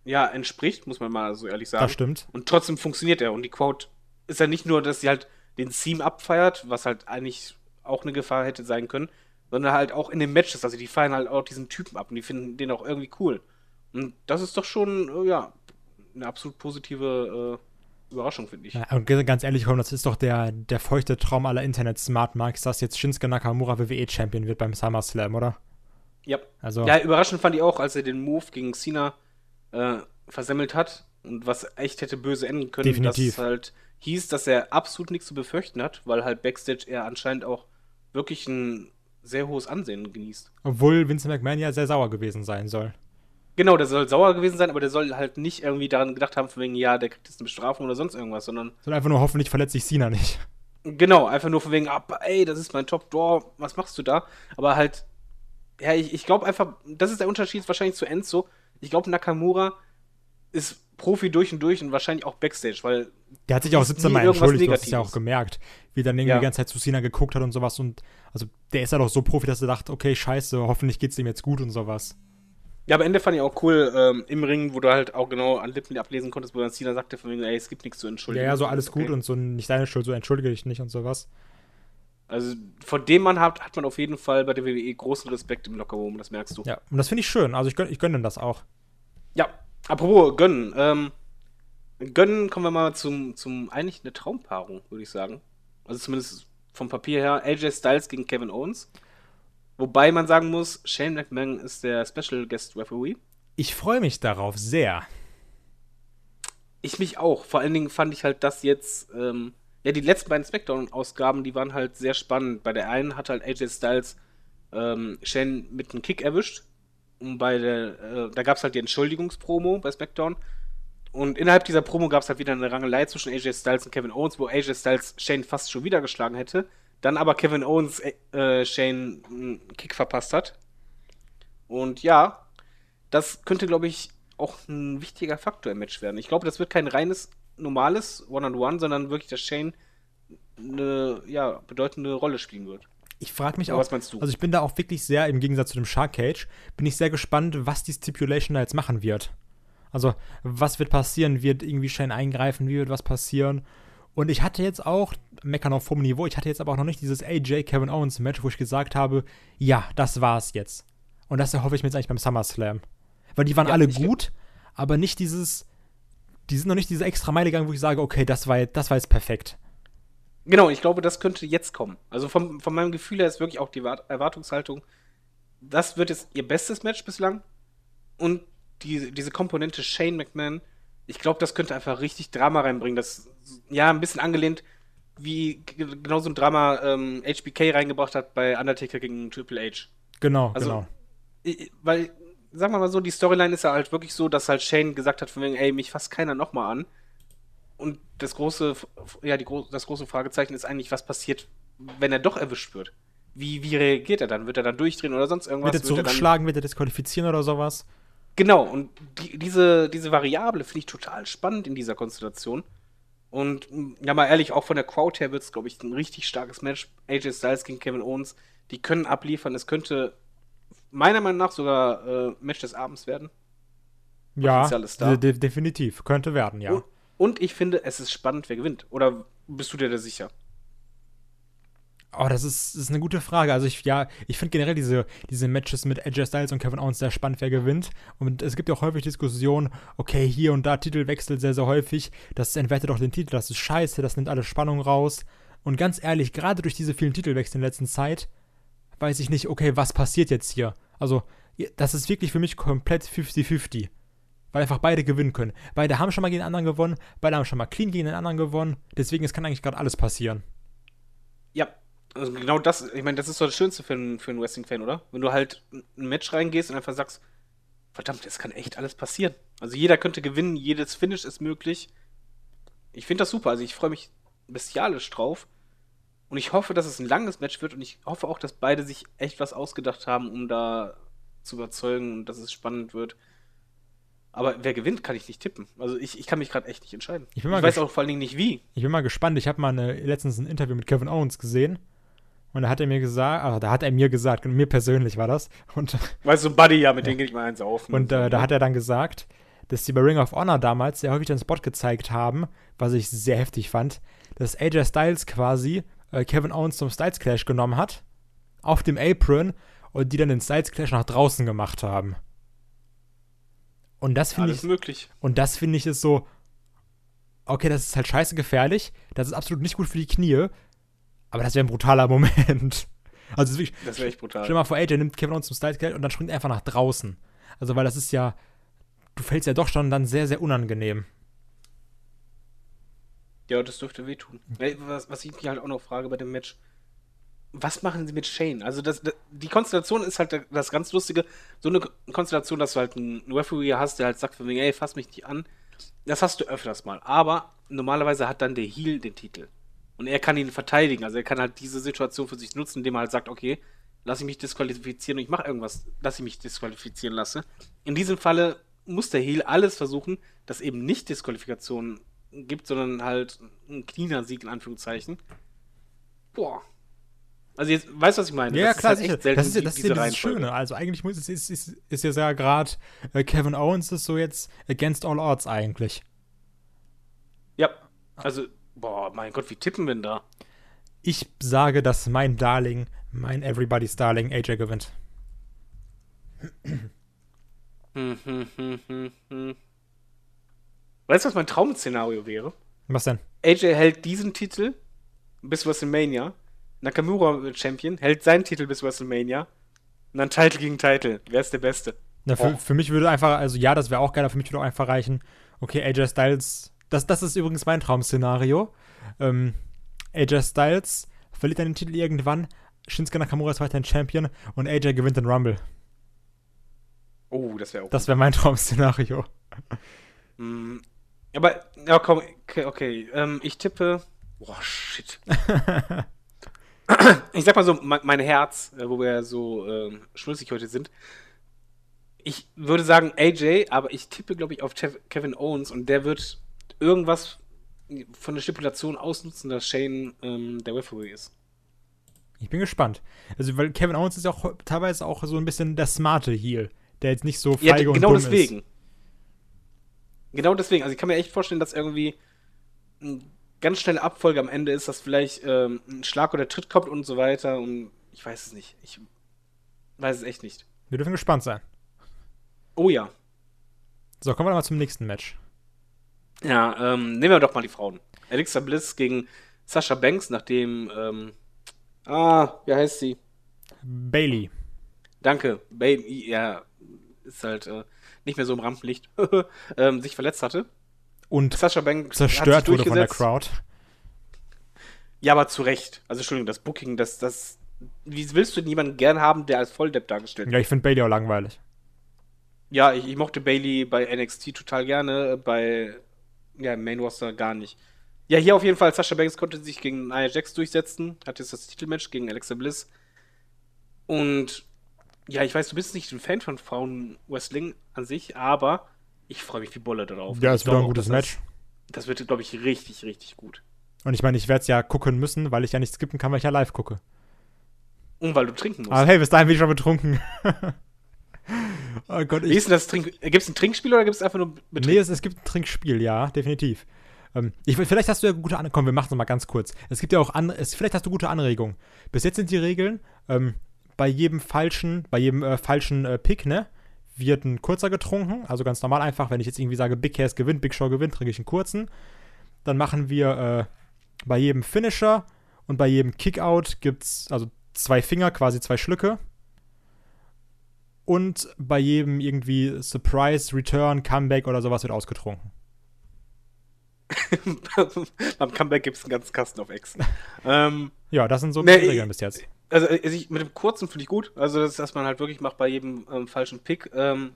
ja, entspricht, muss man mal so ehrlich sagen. Das stimmt. Und trotzdem funktioniert er. Und die Crowd ist ja nicht nur, dass sie halt den Theme abfeiert, was halt eigentlich auch eine Gefahr hätte sein können, sondern halt auch in den Matches. Also die feiern halt auch diesen Typen ab und die finden den auch irgendwie cool. Und das ist doch schon, äh, ja, eine absolut positive äh, Überraschung, finde ich. Ja, und ganz ehrlich, komm, das ist doch der, der feuchte Traum aller Internet-Smart-Marks, dass jetzt Shinsuke Nakamura WWE-Champion wird beim SummerSlam, oder? Ja. Also, Ja, überraschend fand ich auch, als er den Move gegen Cena äh, versemmelt hat und was echt hätte böse enden können, Definitiv. dass es halt hieß, dass er absolut nichts zu befürchten hat, weil halt Backstage er anscheinend auch wirklich ein sehr hohes Ansehen genießt. obwohl Vince McMahon ja sehr sauer gewesen sein soll. Genau, der soll sauer gewesen sein, aber der soll halt nicht irgendwie daran gedacht haben, von wegen, ja, der kriegt jetzt eine Bestrafung oder sonst irgendwas, sondern Soll einfach nur hoffentlich verletzt sich Cena nicht. Genau, einfach nur von wegen, ah, ey, das ist mein Top-Door, was machst du da? Aber halt, ja, ich, ich glaube einfach, das ist der Unterschied wahrscheinlich zu Enzo. Ich glaube, Nakamura ist Profi durch und durch und wahrscheinlich auch Backstage, weil Der hat sich auch Ist 17 nie Mal entschuldigt, du hast es ja auch gemerkt. Wie dann irgendwie Ja. die ganze Zeit zu Cena geguckt hat und sowas. Und also der ist ja doch so Profi, dass er dachte, okay, scheiße, hoffentlich geht's ihm jetzt gut und sowas. Ja, aber Ende fand ich auch cool ähm, im Ring, wo du halt auch genau an Lippen ablesen konntest, wo dann Cena sagte von wegen, ey, es gibt nichts zu Ja, entschuldigen. ja, so alles Okay. gut und so nicht deine Schuld, so entschuldige dich nicht und sowas. Also von dem Mann hat, hat man auf jeden Fall bei der WWE großen Respekt im Lockerroom, das merkst du. Ja, und das finde ich schön. Also ich gönne ich gönn ihm das auch. Ja, apropos gönnen. Ähm, gönnen kommen wir mal zum, zum eigentlich eine Traumpaarung, würde ich sagen. Also zumindest vom Papier her. AJ Styles gegen Kevin Owens. Wobei man sagen muss, Shane McMahon ist der Special Guest Referee. Ich freue mich darauf sehr. Ich mich auch. Vor allen Dingen fand ich halt das jetzt, ähm, ja, die letzten beiden Smackdown-Ausgaben, die waren halt sehr spannend. Bei der einen hat halt AJ Styles ähm, Shane mit einem Kick erwischt. Und bei der, äh, da gab es halt die Entschuldigungspromo bei SmackDown. Und innerhalb dieser Promo gab es halt wieder eine Rangelei zwischen AJ Styles und Kevin Owens, wo AJ Styles Shane fast schon wieder geschlagen hätte. Dann aber Kevin Owens äh, Shane einen Kick verpasst hat. Und ja, das könnte, glaube ich, auch ein wichtiger Faktor im Match werden. Ich glaube, das wird kein reines, normales One-on-One, sondern wirklich, dass Shane eine ja, bedeutende Rolle spielen wird. Ich frage mich auch, was meinst du? also ich bin da auch wirklich sehr, im Gegensatz zu dem Shark Cage, bin ich sehr gespannt, was die Stipulation da jetzt machen wird. Also, was wird passieren? Wird irgendwie Shane eingreifen? Wie wird was passieren? Und ich hatte jetzt auch, meckern auf hohem Niveau, ich hatte jetzt aber auch noch nicht dieses AJ Kevin Owens Match, wo ich gesagt habe, ja, das war's jetzt. Und das erhoffe ich mir jetzt eigentlich beim SummerSlam. Weil die waren Ja, alle gut, aber nicht dieses, die sind noch nicht diese extra Meile gegangen, wo ich sage, okay, das war, das war jetzt perfekt. Genau, ich glaube, das könnte jetzt kommen. Also vom, von meinem Gefühl her ist wirklich auch die Wart- Erwartungshaltung, das wird jetzt ihr bestes Match bislang. Und die, diese Komponente Shane McMahon, ich glaube, das könnte einfach richtig Drama reinbringen. Das, ja, ein bisschen angelehnt, wie genau so ein Drama ähm, HBK reingebracht hat bei Undertaker gegen Triple H. Genau, Also, genau. I- Weil, sagen wir mal so, die Storyline ist ja halt wirklich so, dass halt Shane gesagt hat, von wegen, ey, mich fasst keiner nochmal an. Und das große, ja, die, das große Fragezeichen ist eigentlich, was passiert, wenn er doch erwischt wird? Wie, wie reagiert er dann? Wird er dann durchdrehen oder sonst irgendwas? Wird er Wird er dann, zurückschlagen, wird er disqualifizieren oder sowas? genau, und die, diese, diese Variable finde ich total spannend in dieser Konstellation. Und ja, mal ehrlich, auch von der Crowd her wird es, glaube ich, ein richtig starkes Match. AJ Styles gegen Kevin Owens, die können abliefern. Es könnte meiner Meinung nach sogar äh, Match des Abends werden. Ja, definitiv. Könnte werden, ja. Und, und ich finde, es ist spannend, wer gewinnt. Oder bist du dir da sicher? Oh, das ist, das ist eine gute Frage. Also ich, ja, ich finde generell diese, diese Matches mit AJ Styles und Kevin Owens sehr spannend, wer gewinnt. Und es gibt ja auch häufig Diskussionen, okay, hier und da Titelwechsel sehr, sehr häufig. Das entwertet doch den Titel, das ist scheiße, das nimmt alle Spannung raus. Und ganz ehrlich, gerade durch diese vielen Titelwechsel in der letzten Zeit, weiß ich nicht, okay, was passiert jetzt hier? Also, das ist wirklich für mich komplett 50-50. Weil einfach beide gewinnen können. Beide haben schon mal gegen den anderen gewonnen, beide haben schon mal clean gegen den anderen gewonnen. Deswegen, es kann eigentlich gerade alles passieren. Ja, also genau das, ich meine, das ist so das Schönste für einen, für einen Wrestling-Fan, oder? Wenn du halt ein Match reingehst und einfach sagst, verdammt, es kann echt alles passieren. Also jeder könnte gewinnen, jedes Finish ist möglich. Ich finde das super, also ich freue mich bestialisch drauf. Und ich hoffe, dass es ein langes Match wird und ich hoffe auch, dass beide sich echt was ausgedacht haben, um da zu überzeugen und dass es spannend wird. Aber wer gewinnt, kann ich nicht tippen. Also ich, ich kann mich gerade echt nicht entscheiden. Ich bin mal weiß auch vor allen Dingen nicht wie. Ich bin mal gespannt. Ich habe mal eine, letztens ein Interview mit Kevin Owens gesehen. Und da hat er mir gesagt, ah, da hat er mir gesagt, mir persönlich war das. Und, Weißt du, Buddy, ja, mit dem gehe ich mal eins auf. und äh, da hat er dann gesagt, dass die bei Ring of Honor damals sehr häufig den Spot gezeigt haben, was ich sehr heftig fand, dass AJ Styles quasi äh, Kevin Owens zum Styles Clash genommen hat, auf dem Apron, und die dann den Styles Clash nach draußen gemacht haben. Und das finde Alles ich, möglich. und das finde ich ist so, okay, das ist halt scheiße gefährlich, das ist absolut nicht gut für die Knie, aber das wäre ein brutaler Moment. Also wirklich, Das wäre echt brutal. stell mal vor, AJ nimmt Kevin Owens zum Style und dann springt er einfach nach draußen. Also weil das ist ja, du fällst ja doch schon dann sehr, sehr unangenehm. Ja, das dürfte wehtun. Was, was ich mich halt auch noch frage bei dem Match, was machen sie mit Shane? Also das, das, die Konstellation ist halt das ganz Lustige. So eine Konstellation, dass du halt einen Referee hast, der halt sagt von wegen, ey, fass mich nicht an. Das hast du öfters mal. Aber normalerweise hat dann der Heel den Titel. Und er kann ihn verteidigen. Also er kann halt diese Situation für sich nutzen, indem er halt sagt, okay, lass ich mich disqualifizieren und ich mache irgendwas, dass ich mich disqualifizieren lasse. In diesem Falle muss der Heel alles versuchen, dass eben nicht Disqualifikation gibt, sondern halt ein cleaner Sieg in Anführungszeichen. Boah. Also jetzt, weißt du, was ich meine? Ja, Das klar, ist halt echt selten, das ist ja, das ist diese ja dieses Reihenfolge. Schöne. Also eigentlich muss es, ist, ist, ist ja sehr gerade äh, Kevin Owens ist so jetzt against all odds eigentlich. Ja, also, boah, mein Gott, wie tippen wir denn da? Ich sage, dass mein Darling, mein Everybody's Darling AJ gewinnt. Weißt du, was mein Traum-Szenario wäre? Was denn? AJ hält diesen Titel bis WrestleMania. Nakamura wird Champion, hält seinen Titel bis WrestleMania. Und dann Titel gegen Titel. Wer ist der Beste? Na, für, Oh. für mich würde einfach, also ja, das wäre auch geil, aber für mich würde auch einfach reichen, okay, AJ Styles, das, das ist übrigens mein Traum-Szenario. Ähm, AJ Styles verliert dann den Titel irgendwann, Shinsuke Nakamura ist weiterhin Champion und AJ gewinnt den Rumble. Oh, das wäre auch Das wäre mein Traum-Szenario. Mm, Aber, ja, komm, okay, okay. Ähm, ich tippe. Boah, shit. ich sag mal so, mein, mein Herz, äh, wo wir ja so ähm, schmissig heute sind. Ich würde sagen AJ, aber ich tippe, glaube ich, auf Kevin Owens und der wird irgendwas von der Stipulation ausnutzen, dass Shane ähm, der Referee ist. Ich bin gespannt. Also, weil Kevin Owens ist ja auch teilweise auch so ein bisschen der smarte Heel, der jetzt nicht so Ja, feige und genau dumm deswegen. ist. Genau deswegen. Also ich kann mir echt vorstellen, dass irgendwie ganz schnelle Abfolge am Ende ist, dass vielleicht ähm, ein Schlag oder Tritt kommt und so weiter. Und ich weiß es nicht. Ich weiß es echt nicht. Wir dürfen gespannt sein. Oh ja. So, kommen wir mal zum nächsten Match. Ja, ähm, nehmen wir doch mal die Frauen. Alexa Bliss gegen Sascha Banks, nachdem, ähm, ah, wie heißt sie? Bailey. Danke, Baby, ja, ist halt äh, nicht mehr so im Rampenlicht, ähm, sich verletzt hatte. Und Sascha Banks zerstört wurde von der. Crowd. Ja, aber zu Recht. Also, Entschuldigung, das Booking, das, das. Wie willst du denn jemanden gern haben, der als Volldepp dargestellt wird? Ja, ich finde Bailey auch langweilig. Ja, ich, ich mochte Bailey bei NXT total gerne, bei ja, Main Roster gar nicht. Ja, hier auf jeden Fall, Sasha Banks konnte sich gegen Nia Jax durchsetzen, hatte jetzt das Titelmatch gegen Alexa Bliss. Und ja, ich weiß, du bist nicht ein Fan von Frauen-Wrestling an sich, aber ich freue mich wie Bolle darauf. Ja, ich wieder ein gutes Match. Das, das wird, glaube ich, richtig, richtig gut. Und ich meine, ich werde es ja gucken müssen, weil ich ja nicht skippen kann, weil ich ja live gucke. Und weil du trinken musst. Aber hey, bis dahin bin ich schon betrunken. oh Gott, Wie ich, ist denn das Trink? Gibt es ein Trinkspiel oder gibt es einfach nur Betrink? Nee, es, es gibt ein Trinkspiel, ja, definitiv. Ähm, ich, vielleicht hast du ja gute Anregungen. Komm, wir machen es mal ganz kurz. Es gibt ja auch an, es, vielleicht hast du gute Anregungen. Bis jetzt sind die Regeln, ähm, bei jedem falschen, bei jedem äh, falschen äh, Pick, ne, wird ein kurzer getrunken. Also ganz normal einfach, wenn ich jetzt irgendwie sage, Big Cass gewinnt, Big Show gewinnt, trinke ich einen kurzen. Dann machen wir äh, bei jedem Finisher und bei jedem Kickout gibt's also zwei Finger, quasi zwei Schlücke. Und bei jedem irgendwie Surprise, Return, Comeback oder sowas wird ausgetrunken. Beim Comeback gibt es einen ganzen Kasten auf Ex. ähm, Ja, das sind so Nee, die Regeln bis jetzt. Also äh, ich, mit dem kurzen finde ich gut. Also, das, dass man halt wirklich macht bei jedem ähm, falschen Pick. Ähm,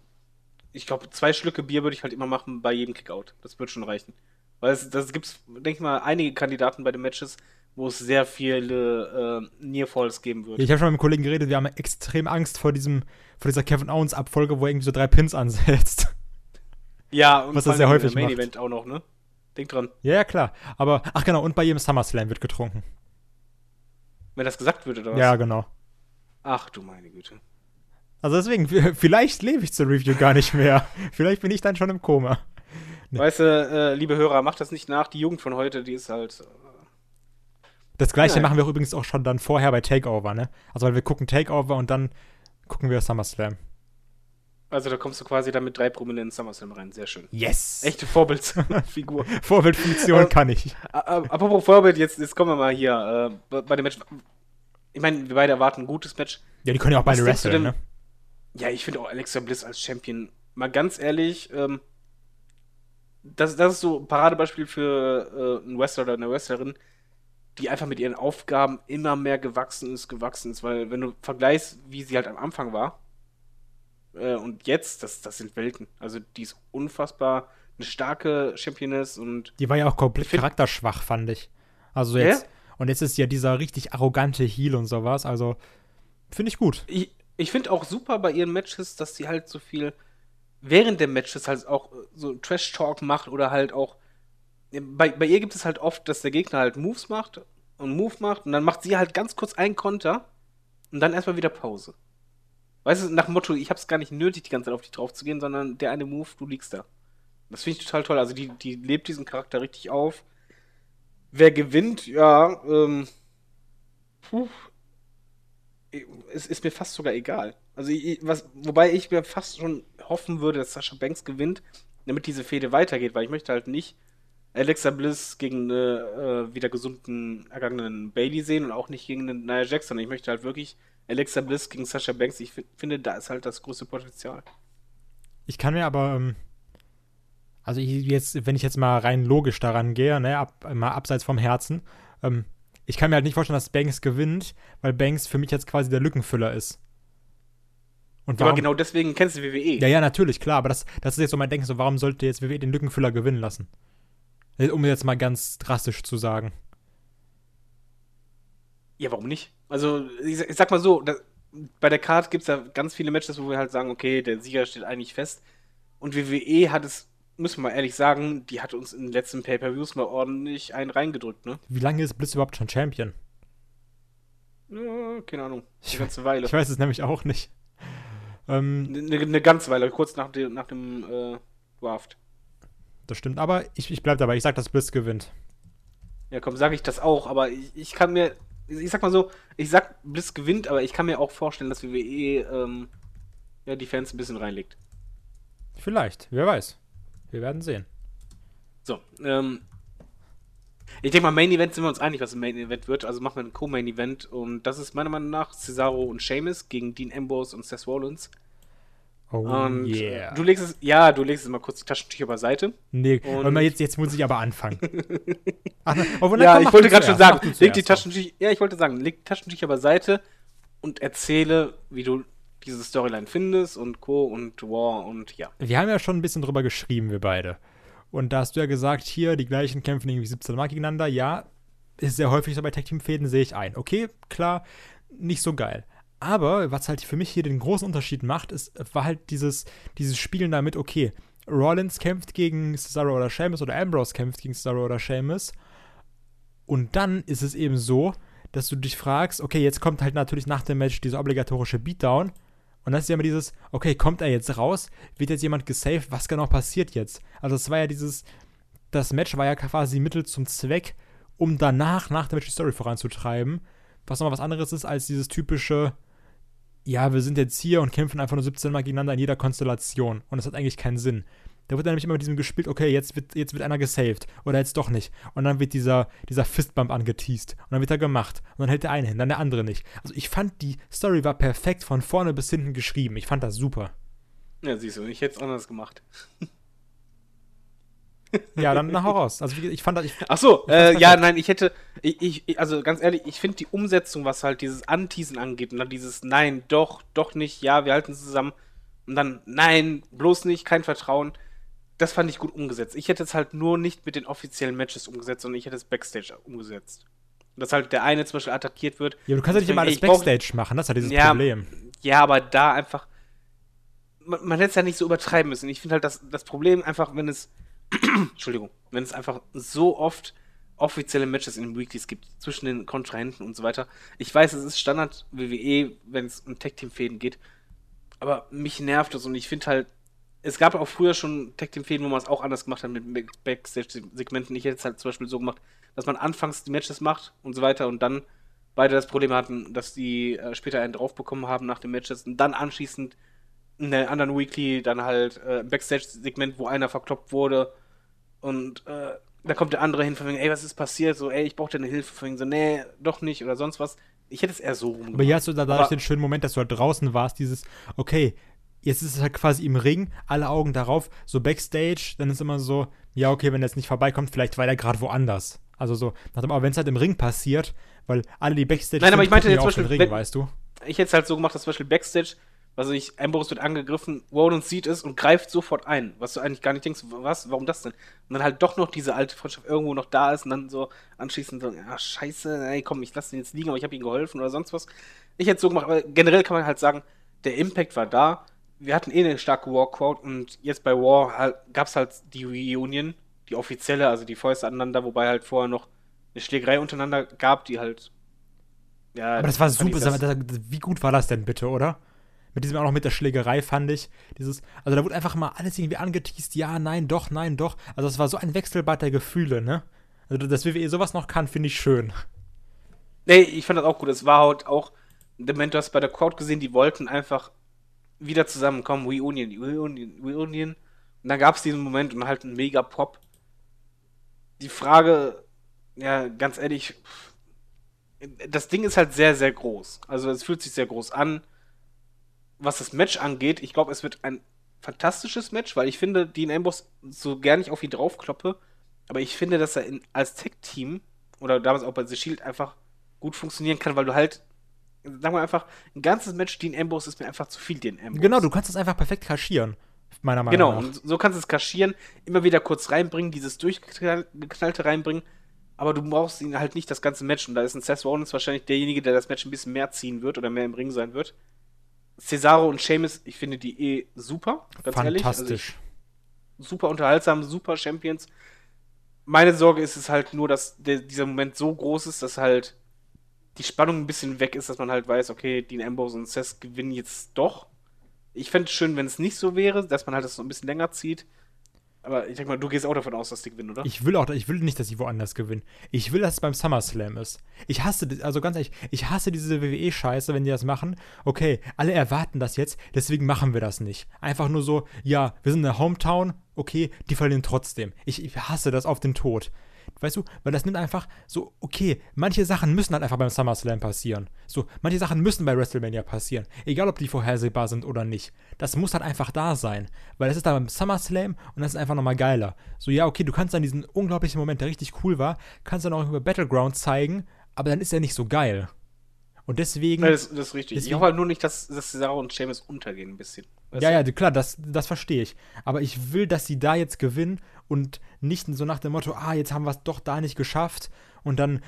ich glaube, zwei Schlücke Bier würde ich halt immer machen bei jedem Kickout. Das wird schon reichen. Weil es, das gibt's, denke ich mal, einige Kandidaten bei den Matches, wo es sehr viele äh, Near-Falls geben wird. Ich habe schon mit einem Kollegen geredet, wir haben extrem Angst vor diesem, vor dieser Kevin Owens Abfolge, wo er irgendwie so drei Pins ansetzt. ja, und was er sehr häufig im Main macht. Event auch noch, ne? Denk dran. ja, ja, klar. Aber, ach genau, und bei jedem SummerSlam wird getrunken. Wenn das gesagt wird oder was? Ja, genau. Ach du meine Güte. Also deswegen, vielleicht lebe ich zur Review gar nicht mehr. Vielleicht bin ich dann schon im Koma. Nee. Weißt du, äh, liebe Hörer, macht das nicht nach. Die Jugend von heute, die ist halt. Äh, Das gleiche Nein. machen wir übrigens auch schon dann vorher bei Takeover, ne? Also weil wir gucken Takeover und dann gucken wir SummerSlam. Also da kommst du quasi dann mit drei prominenten SummerSlam rein. Sehr schön. Yes! Echte Vorbildsfigur. Vorbildfunktion Ähm, kann ich. Apropos Vorbild, jetzt, jetzt kommen wir mal hier äh, bei- dem Match. Ich meine, wir beide erwarten ein gutes Match. Ja, die können ja auch beide wresteln, ne? Ja, ich finde auch Alexa Bliss als Champion, mal ganz ehrlich, ähm, das, das ist so ein Paradebeispiel für äh, einen Wrestler oder eine Wrestlerin, die einfach mit ihren Aufgaben immer mehr gewachsen ist, gewachsen ist. Weil, wenn du vergleichst, wie sie halt am Anfang war äh, und jetzt, das, das sind Welten. Also, die ist unfassbar eine starke Championess und Die war ja auch komplett charakterschwach, fand ich. Also jetzt. Und jetzt ist ja dieser richtig arrogante Heel und sowas. Also, finde ich gut. ich, ich finde auch super bei ihren Matches, dass sie halt so viel während der Matches halt auch äh, so Trash-Talk macht oder halt auch. Bei, bei ihr gibt es halt oft, dass der Gegner halt Moves macht und Move macht und dann macht sie halt ganz kurz einen Konter und dann erstmal wieder Pause. Weißt du, nach Motto, ich hab's gar nicht nötig, die ganze Zeit auf dich drauf zu gehen, sondern der eine Move, du liegst da. Das finde ich total toll. Also die, die lebt diesen Charakter richtig auf. Wer gewinnt, ja, ähm. Puh, es ist mir fast sogar egal. Also, ich, was, wobei ich mir fast schon hoffen würde, dass Sascha Banks gewinnt, damit diese Fehde weitergeht, weil ich möchte halt nicht Alexa Bliss gegen eine äh, wieder gesunden, ergangenen Bailey sehen und auch nicht gegen einen Nia sondern ich möchte halt wirklich Alexa Bliss gegen Sascha Banks. Ich fi- finde, da ist halt das größte Potenzial. Ich kann mir aber, ähm, also jetzt, wenn ich jetzt mal rein logisch daran gehe, ne, ab, mal abseits vom Herzen, ähm, ich kann mir halt nicht vorstellen, dass Banks gewinnt, weil Banks für mich jetzt quasi der Lückenfüller ist. Und Aber warum, genau deswegen kennst du WWE. Ja, ja, natürlich, klar, aber das, das ist jetzt so mein Denken, so warum sollte jetzt WWE den Lückenfüller gewinnen lassen? Äh, Um jetzt mal ganz drastisch zu sagen. Ja, warum nicht? Also, ich, sag- ich sag mal so, da, bei der Card gibt es ja ganz viele Matches, wo wir halt sagen, okay, der Sieger steht eigentlich fest. Und WWE hat es, müssen wir mal ehrlich sagen, die hat uns in den letzten Pay-Per-Views mal ordentlich einen reingedrückt, ne? Wie lange ist Bliss überhaupt schon Champion? Ja, keine Ahnung. Ich Eine ganze Weile. Ich weiß es nämlich auch nicht. Ähm, Eine, eine ganze Weile, kurz nach dem, nach dem äh, Draft. das stimmt, aber ich, ich bleib dabei, ich sag, dass Bliss gewinnt. Ja, komm, sage ich das auch, aber ich, ich kann mir, ich sag mal so, ich sag, Bliss gewinnt, aber ich kann mir auch vorstellen, dass WWE ähm, ja, die Fans ein bisschen reinlegt. Vielleicht, wer weiß. Wir werden sehen. So, ähm, Ich denke mal, Main Event sind wir uns einig, was ein Main Event wird. Also machen wir ein Co-Main Event. Und das ist meiner Meinung nach Cesaro und Sheamus gegen Dean Ambrose und Seth Rollins. Oh Und yeah. du legst es, ja, du legst es mal kurz die Taschentücher beiseite. nee, und- jetzt, jetzt muss ich aber anfangen. Ach, obwohl, ja, komm, ich wollte gerade schon sagen, leg die. Taschentücher, ja, ich wollte sagen, leg die Taschentücher beiseite und erzähle, wie du diese Storyline findest und Co. und War und ja. Wir haben ja schon ein bisschen drüber geschrieben, wir beide. Und da hast du ja gesagt, hier, die gleichen kämpfen irgendwie 17 Mal gegeneinander. Ja, ist sehr häufig so bei Tag-Team-Fäden, sehe ich ein. Okay, klar, nicht so geil. Aber was halt für mich hier den großen Unterschied macht, ist, war halt dieses, dieses Spielen damit, okay, Rollins kämpft gegen Cesaro oder Sheamus oder Ambrose kämpft gegen Cesaro oder Sheamus. Und dann ist es eben so, dass du dich fragst, okay, jetzt kommt halt natürlich nach dem Match dieser obligatorische Beatdown. Und das ist ja immer dieses, okay, kommt er jetzt raus? Wird jetzt jemand gesaved? Was genau passiert jetzt? Also es war ja dieses, das Match war ja quasi Mittel zum Zweck, um danach, nach dem Match die Story voranzutreiben. Was nochmal was anderes ist als dieses typische, ja, wir sind jetzt hier und kämpfen einfach nur 17 Mal gegeneinander in jeder Konstellation. Und das hat eigentlich keinen Sinn. Da wird nämlich immer mit diesem gespielt, okay, jetzt wird, jetzt wird einer gesaved oder jetzt doch nicht. Und dann wird dieser, dieser Fistbump angeteased. Und dann wird er gemacht. Und dann hält der eine hin, dann der andere nicht. Also ich fand, die Story war perfekt von vorne bis hinten geschrieben. Ich fand das super. Ja, siehst du, ich hätte es anders gemacht. Ja, dann nach raus. Also ich fand das, ich, Ach so, äh, ja, nein, ich hätte, ich, ich, also ganz ehrlich, ich finde die Umsetzung, was halt dieses Anteasen angeht und dann dieses Nein, doch, doch nicht, ja, wir halten zusammen und dann Nein, bloß nicht, kein Vertrauen, das fand ich gut umgesetzt. Ich hätte es halt nur nicht mit den offiziellen Matches umgesetzt, sondern ich hätte es Backstage umgesetzt. Dass halt der eine zum Beispiel attackiert wird. ja, du kannst ja nicht immer alles Ich brauch- Backstage machen, das ist ja dieses Ja, Problem. Ja, aber da einfach. Man, man hätte es ja nicht so übertreiben müssen. Ich finde halt das, das Problem einfach, wenn es. Entschuldigung. Wenn es einfach so oft offizielle Matches in den Weeklies gibt, zwischen den Kontrahenten und so weiter. Ich weiß, es ist Standard WWE, wenn es um Tag-Team-Fäden geht. Aber mich nervt das und ich finde halt. Es gab auch früher schon Tag-Team-Fäden, wo man es auch anders gemacht hat mit Back- Backstage-Segmenten. Ich hätte es halt zum Beispiel so gemacht, dass man anfangs die Matches macht und so weiter und dann beide das Problem hatten, dass die äh, später einen drauf bekommen haben nach den Matches und dann anschließend in der anderen Weekly dann halt äh, Backstage-Segment, wo einer verkloppt wurde und äh, da kommt der andere hin von wegen, ey, was ist passiert? So, ey, ich brauche deine Hilfe. Von wegen so, nee, doch nicht oder sonst was. Ich hätte es eher so rum Aber hier hast du da dadurch den schönen Moment, dass du halt draußen warst, dieses, okay, jetzt ist es halt quasi im Ring, alle Augen darauf, so Backstage, dann ist immer so, ja, okay, wenn er jetzt nicht vorbeikommt, vielleicht war der gerade woanders. Also so, aber wenn es halt im Ring passiert, weil alle, die Backstage Nein, aber ich meinte jetzt zum Beispiel, Ring, weißt du? ich hätte es halt so gemacht, dass zum Beispiel Backstage, also ich, Ambrose wird angegriffen, Rollins sieht es und greift sofort ein, was du eigentlich gar nicht denkst, was, warum das denn? Und dann halt doch noch diese alte Freundschaft irgendwo noch da ist und dann so anschließend so, ja, scheiße, ey, komm, ich lasse ihn jetzt liegen, aber ich habe ihm geholfen oder sonst was. Ich hätte es so gemacht, aber generell kann man halt sagen, der Impact war da, wir hatten eh eine starke War-Crowd und jetzt bei War halt, gab es halt die Reunion, die offizielle, also die Fäuste aneinander, wobei halt vorher noch eine Schlägerei untereinander gab, die halt ja, Aber das war super, das- wie gut war das denn bitte, oder? Mit diesem auch noch mit der Schlägerei fand ich, dieses, also da wurde einfach mal alles irgendwie angeteased, ja, nein, doch, nein, doch. Also das war so ein Wechselbad der Gefühle, ne? Also dass WWE sowas noch kann, finde ich schön. Nee, ich fand das auch gut. Es war halt auch, Moment, du hast bei der Crowd gesehen, die wollten einfach wieder zusammenkommen. Reunion, Reunion, Reunion. Und dann gab es diesen Moment und halt einen mega Pop. Die Frage, ja, ganz ehrlich, das Ding ist halt sehr, sehr groß. Also es fühlt sich sehr groß an. Was das Match angeht, ich glaube, es wird ein fantastisches Match, weil ich finde, Dean Ambrose, so gern ich auf ihn draufkloppe, aber ich finde, dass er in, als Tech-Team oder damals auch bei The Shield einfach gut funktionieren kann, weil du halt, sagen wir einfach, ein ganzes Match Dean Ambrose ist mir einfach zu viel Dean Ambrose. Genau, du kannst das einfach perfekt kaschieren, meiner Meinung Genau, nach. und so kannst du es kaschieren, immer wieder kurz reinbringen, dieses durchgeknallte reinbringen, aber du brauchst ihn halt nicht das ganze Match. Und da ist ein Seth Rollins wahrscheinlich derjenige, der das Match ein bisschen mehr ziehen wird oder mehr im Ring sein wird. Cesaro und Sheamus, ich finde die eh super, ganz ehrlich. Also Fantastisch. super unterhaltsam, super Champions. Meine Sorge ist es halt nur, dass der, dieser Moment so groß ist, dass halt die Spannung ein bisschen weg ist, dass man halt weiß, okay, Dean Ambrose und Seth gewinnen jetzt doch. Ich fände es schön, wenn es nicht so wäre, dass man halt das so ein bisschen länger zieht. Aber ich denke mal, du gehst auch davon aus, dass die gewinnen, oder? Ich will auch, ich will nicht, dass sie woanders gewinnen. Ich will, dass es beim SummerSlam ist. Ich hasse, also ganz ehrlich, ich hasse diese WWE-Scheiße, wenn die das machen. Okay, alle erwarten das jetzt, deswegen machen wir das nicht. Einfach nur so, ja, wir sind in der Hometown, okay, die verlieren trotzdem. Ich, ich hasse das auf den Tod. Weißt du, weil das nimmt einfach so, okay, manche Sachen müssen halt einfach beim SummerSlam passieren. So, manche Sachen müssen bei WrestleMania passieren. Egal, ob die vorhersehbar sind oder nicht. Das muss halt einfach da sein. Weil das ist da beim SummerSlam und das ist einfach nochmal geiler. So, ja, okay, du kannst dann diesen unglaublichen Moment, der richtig cool war, kannst dann auch über Battleground zeigen, aber dann ist er nicht so geil. Und deswegen. Ja, das, das ist richtig. deswegen- ich hoffe halt nur nicht, dass, dass Cesaro und Sheamus untergehen ein bisschen. Weißt Ja, du? ja, klar, das, das verstehe ich. Aber ich will, dass sie da jetzt gewinnen und nicht so nach dem Motto, ah, jetzt haben wir es doch da nicht geschafft und dann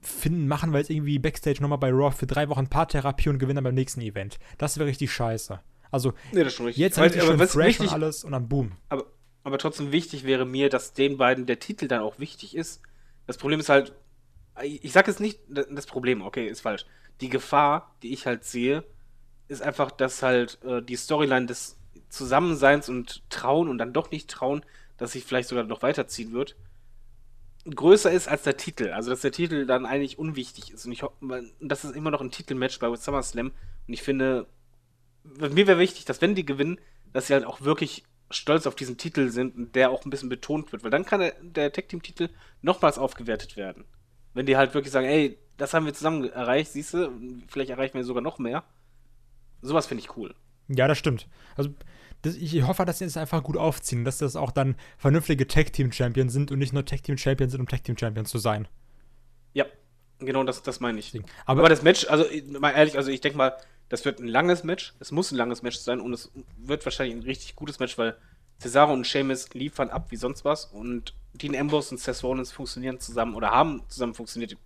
finden, machen wir jetzt irgendwie Backstage nochmal bei Raw für drei Wochen Paartherapie und gewinnen dann beim nächsten Event. Das wäre richtig scheiße. Also Nee, das ist schon richtig. jetzt schön was fresh wichtig, und alles und dann boom. aber, aber trotzdem wichtig wäre mir, dass den beiden der Titel dann auch wichtig ist. Das Problem ist halt, ich sag jetzt nicht das Problem, okay, ist falsch. Die Gefahr, die ich halt sehe, ist einfach, dass halt äh, die Storyline des Zusammenseins und Trauen und dann doch nicht trauen, dass sich vielleicht sogar noch weiterziehen wird, größer ist als der Titel. Also, dass der Titel dann eigentlich unwichtig ist. Und ich hoffe, das ist immer noch ein Titelmatch bei SummerSlam. Und ich finde, mir wäre wichtig, dass wenn die gewinnen, dass sie halt auch wirklich stolz auf diesen Titel sind und der auch ein bisschen betont wird, weil dann kann der, der Tag Team Titel nochmals aufgewertet werden. Wenn die halt wirklich sagen, ey, das haben wir zusammen erreicht, siehst du, vielleicht erreichen wir sogar noch mehr. Sowas finde ich cool. Ja, das stimmt. Also das, ich hoffe, dass sie das einfach gut aufziehen, dass das auch dann vernünftige Tag Team Champions sind und nicht nur Tag Team Champions sind, um Tag Team Champions zu sein. Ja, genau das, das meine ich. Aber, Aber, das Match, also mal ehrlich, also ich denke mal, das wird ein langes Match. Es muss ein langes Match sein und es wird wahrscheinlich ein richtig gutes Match, weil Cesaro und Sheamus liefern ab wie sonst was und Dean Ambrose und Seth Rollins funktionieren zusammen oder haben zusammen funktioniert.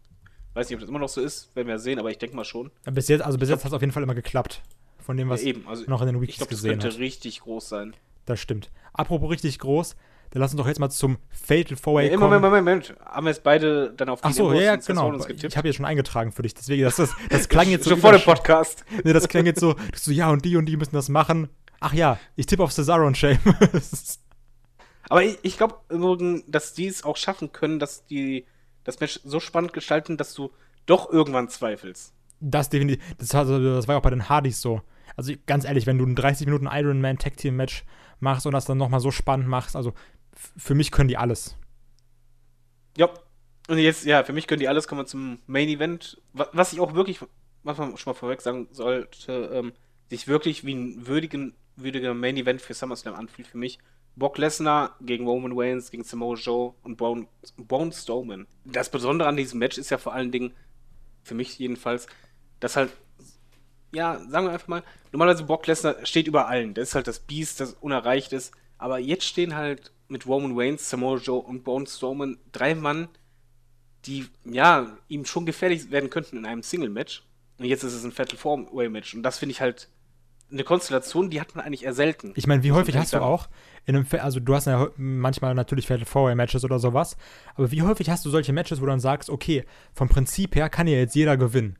Ich weiß nicht, ob das immer noch so ist, werden wir sehen, aber ich denke mal schon. bis jetzt, also bis jetzt hat es auf jeden Fall immer geklappt. Von dem, was ja, eben, also noch in den ich Wikis glaube, das gesehen könnte hat. richtig groß sein. Das stimmt. Apropos richtig groß, dann lass uns doch jetzt mal zum Fatal Four Way Ja, kommen. Moment, Moment, Moment. Haben wir jetzt beide dann auf Ach Dean so, ja, ja, genau. Ich habe jetzt schon eingetragen für dich, deswegen das, das, das klang jetzt so schon vor dem Podcast. Nee, das klang jetzt so, so, ja, und die und die müssen das machen. Ach ja, ich tippe auf Cesaro und Sheamus. Aber ich, ich glaube dass die es auch schaffen können, dass die das Match so spannend gestalten, dass du doch irgendwann zweifelst. Das definitiv, das, also, das war ja auch bei den Hardys so. Also ganz ehrlich, wenn du ein 30 Minuten Iron Man Tag Team Match machst und das dann nochmal so spannend machst, also für mich können die alles. Ja. Und jetzt, ja, für mich können die alles kommen wir zum Main Event. Wa- Was ich auch wirklich, was man schon mal vorweg sagen sollte, ähm, sich wirklich wie ein würdigen, würdiger Main Event für SummerSlam anfühlt für mich. Brock Lesnar gegen Roman Reigns, gegen Samoa Joe und Braun, Braun. Das Besondere an diesem Match ist ja vor allen Dingen, für mich jedenfalls, dass halt, ja, sagen wir einfach mal, normalerweise Brock Lesnar steht über allen. Das ist halt das Biest, das unerreicht ist. Aber jetzt stehen halt mit Roman Reigns, Samoa Joe und Braun Strowman drei Mann, die, ja, ihm schon gefährlich werden könnten in einem Single-Match. Und jetzt ist es ein Fatal Four-Way-Match. Und das finde ich halt eine Konstellation, die hat man eigentlich eher selten. Ich meine, wie häufig hast du auch in einem, also du hast ja manchmal natürlich Fatal Four Matches oder sowas, aber wie häufig hast du solche Matches, wo du dann sagst, okay, vom Prinzip her kann ja jetzt jeder gewinnen.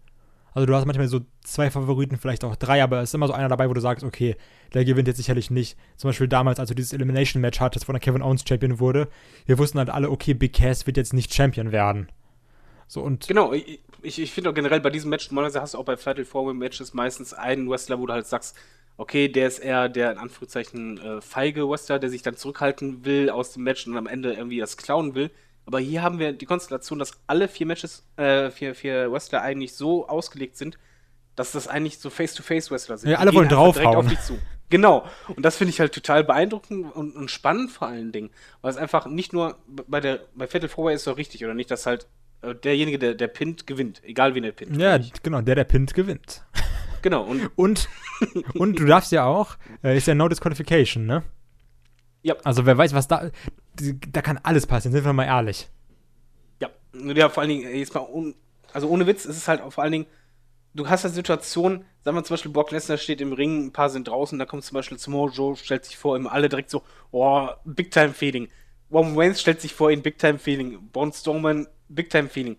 Also du hast manchmal so zwei Favoriten, vielleicht auch drei, aber es ist immer so einer dabei, wo du sagst, okay, der gewinnt jetzt sicherlich nicht. Zum Beispiel damals, als du dieses Elimination Match hattest, wo dann Kevin Owens Champion wurde, wir wussten halt alle, okay, Big Cass wird jetzt nicht Champion werden. So und Genau, ich, ich, finde auch generell bei diesem Match, normalerweise hast du auch bei Fatal Four Matches meistens einen Wrestler, wo du halt sagst, okay, der ist eher der in Anführungszeichen äh, feige Wrestler, der sich dann zurückhalten will aus dem Match und am Ende irgendwie das klauen will. Aber hier haben wir die Konstellation, dass alle vier Matches, äh, vier, vier Wrestler eigentlich so ausgelegt sind, dass das eigentlich so Face-to-Face-Wrestler sind. Ja, alle wollen draufhauen. auf dich zu. Genau. Und das finde ich halt total beeindruckend und, und spannend vor allen Dingen. Weil es einfach nicht nur bei der bei Fatal Four Way ist doch richtig, oder nicht, dass halt derjenige, der, der pinnt, gewinnt. Egal wen der pinnt. ja, genau, der, der pinnt, gewinnt. Genau. Und Und, und du darfst ja auch, äh, ist ja No Disqualification, ne? ja, Also wer weiß, was da, da kann alles passieren, sind wir mal ehrlich. ja. Ja, vor allen Dingen, äh, jetzt mal, un, also ohne Witz, ist es halt vor allen Dingen, du hast eine Situation, sagen wir zum Beispiel, Brock Lesnar steht im Ring, ein paar sind draußen, da kommt zum Beispiel Samoa Joe, stellt sich vor ihm, alle direkt so, oh, Big Time Feeling. Roman Reigns stellt sich vor ihm, Big Time Feeling. Braun Strowman, Big Time Feeling.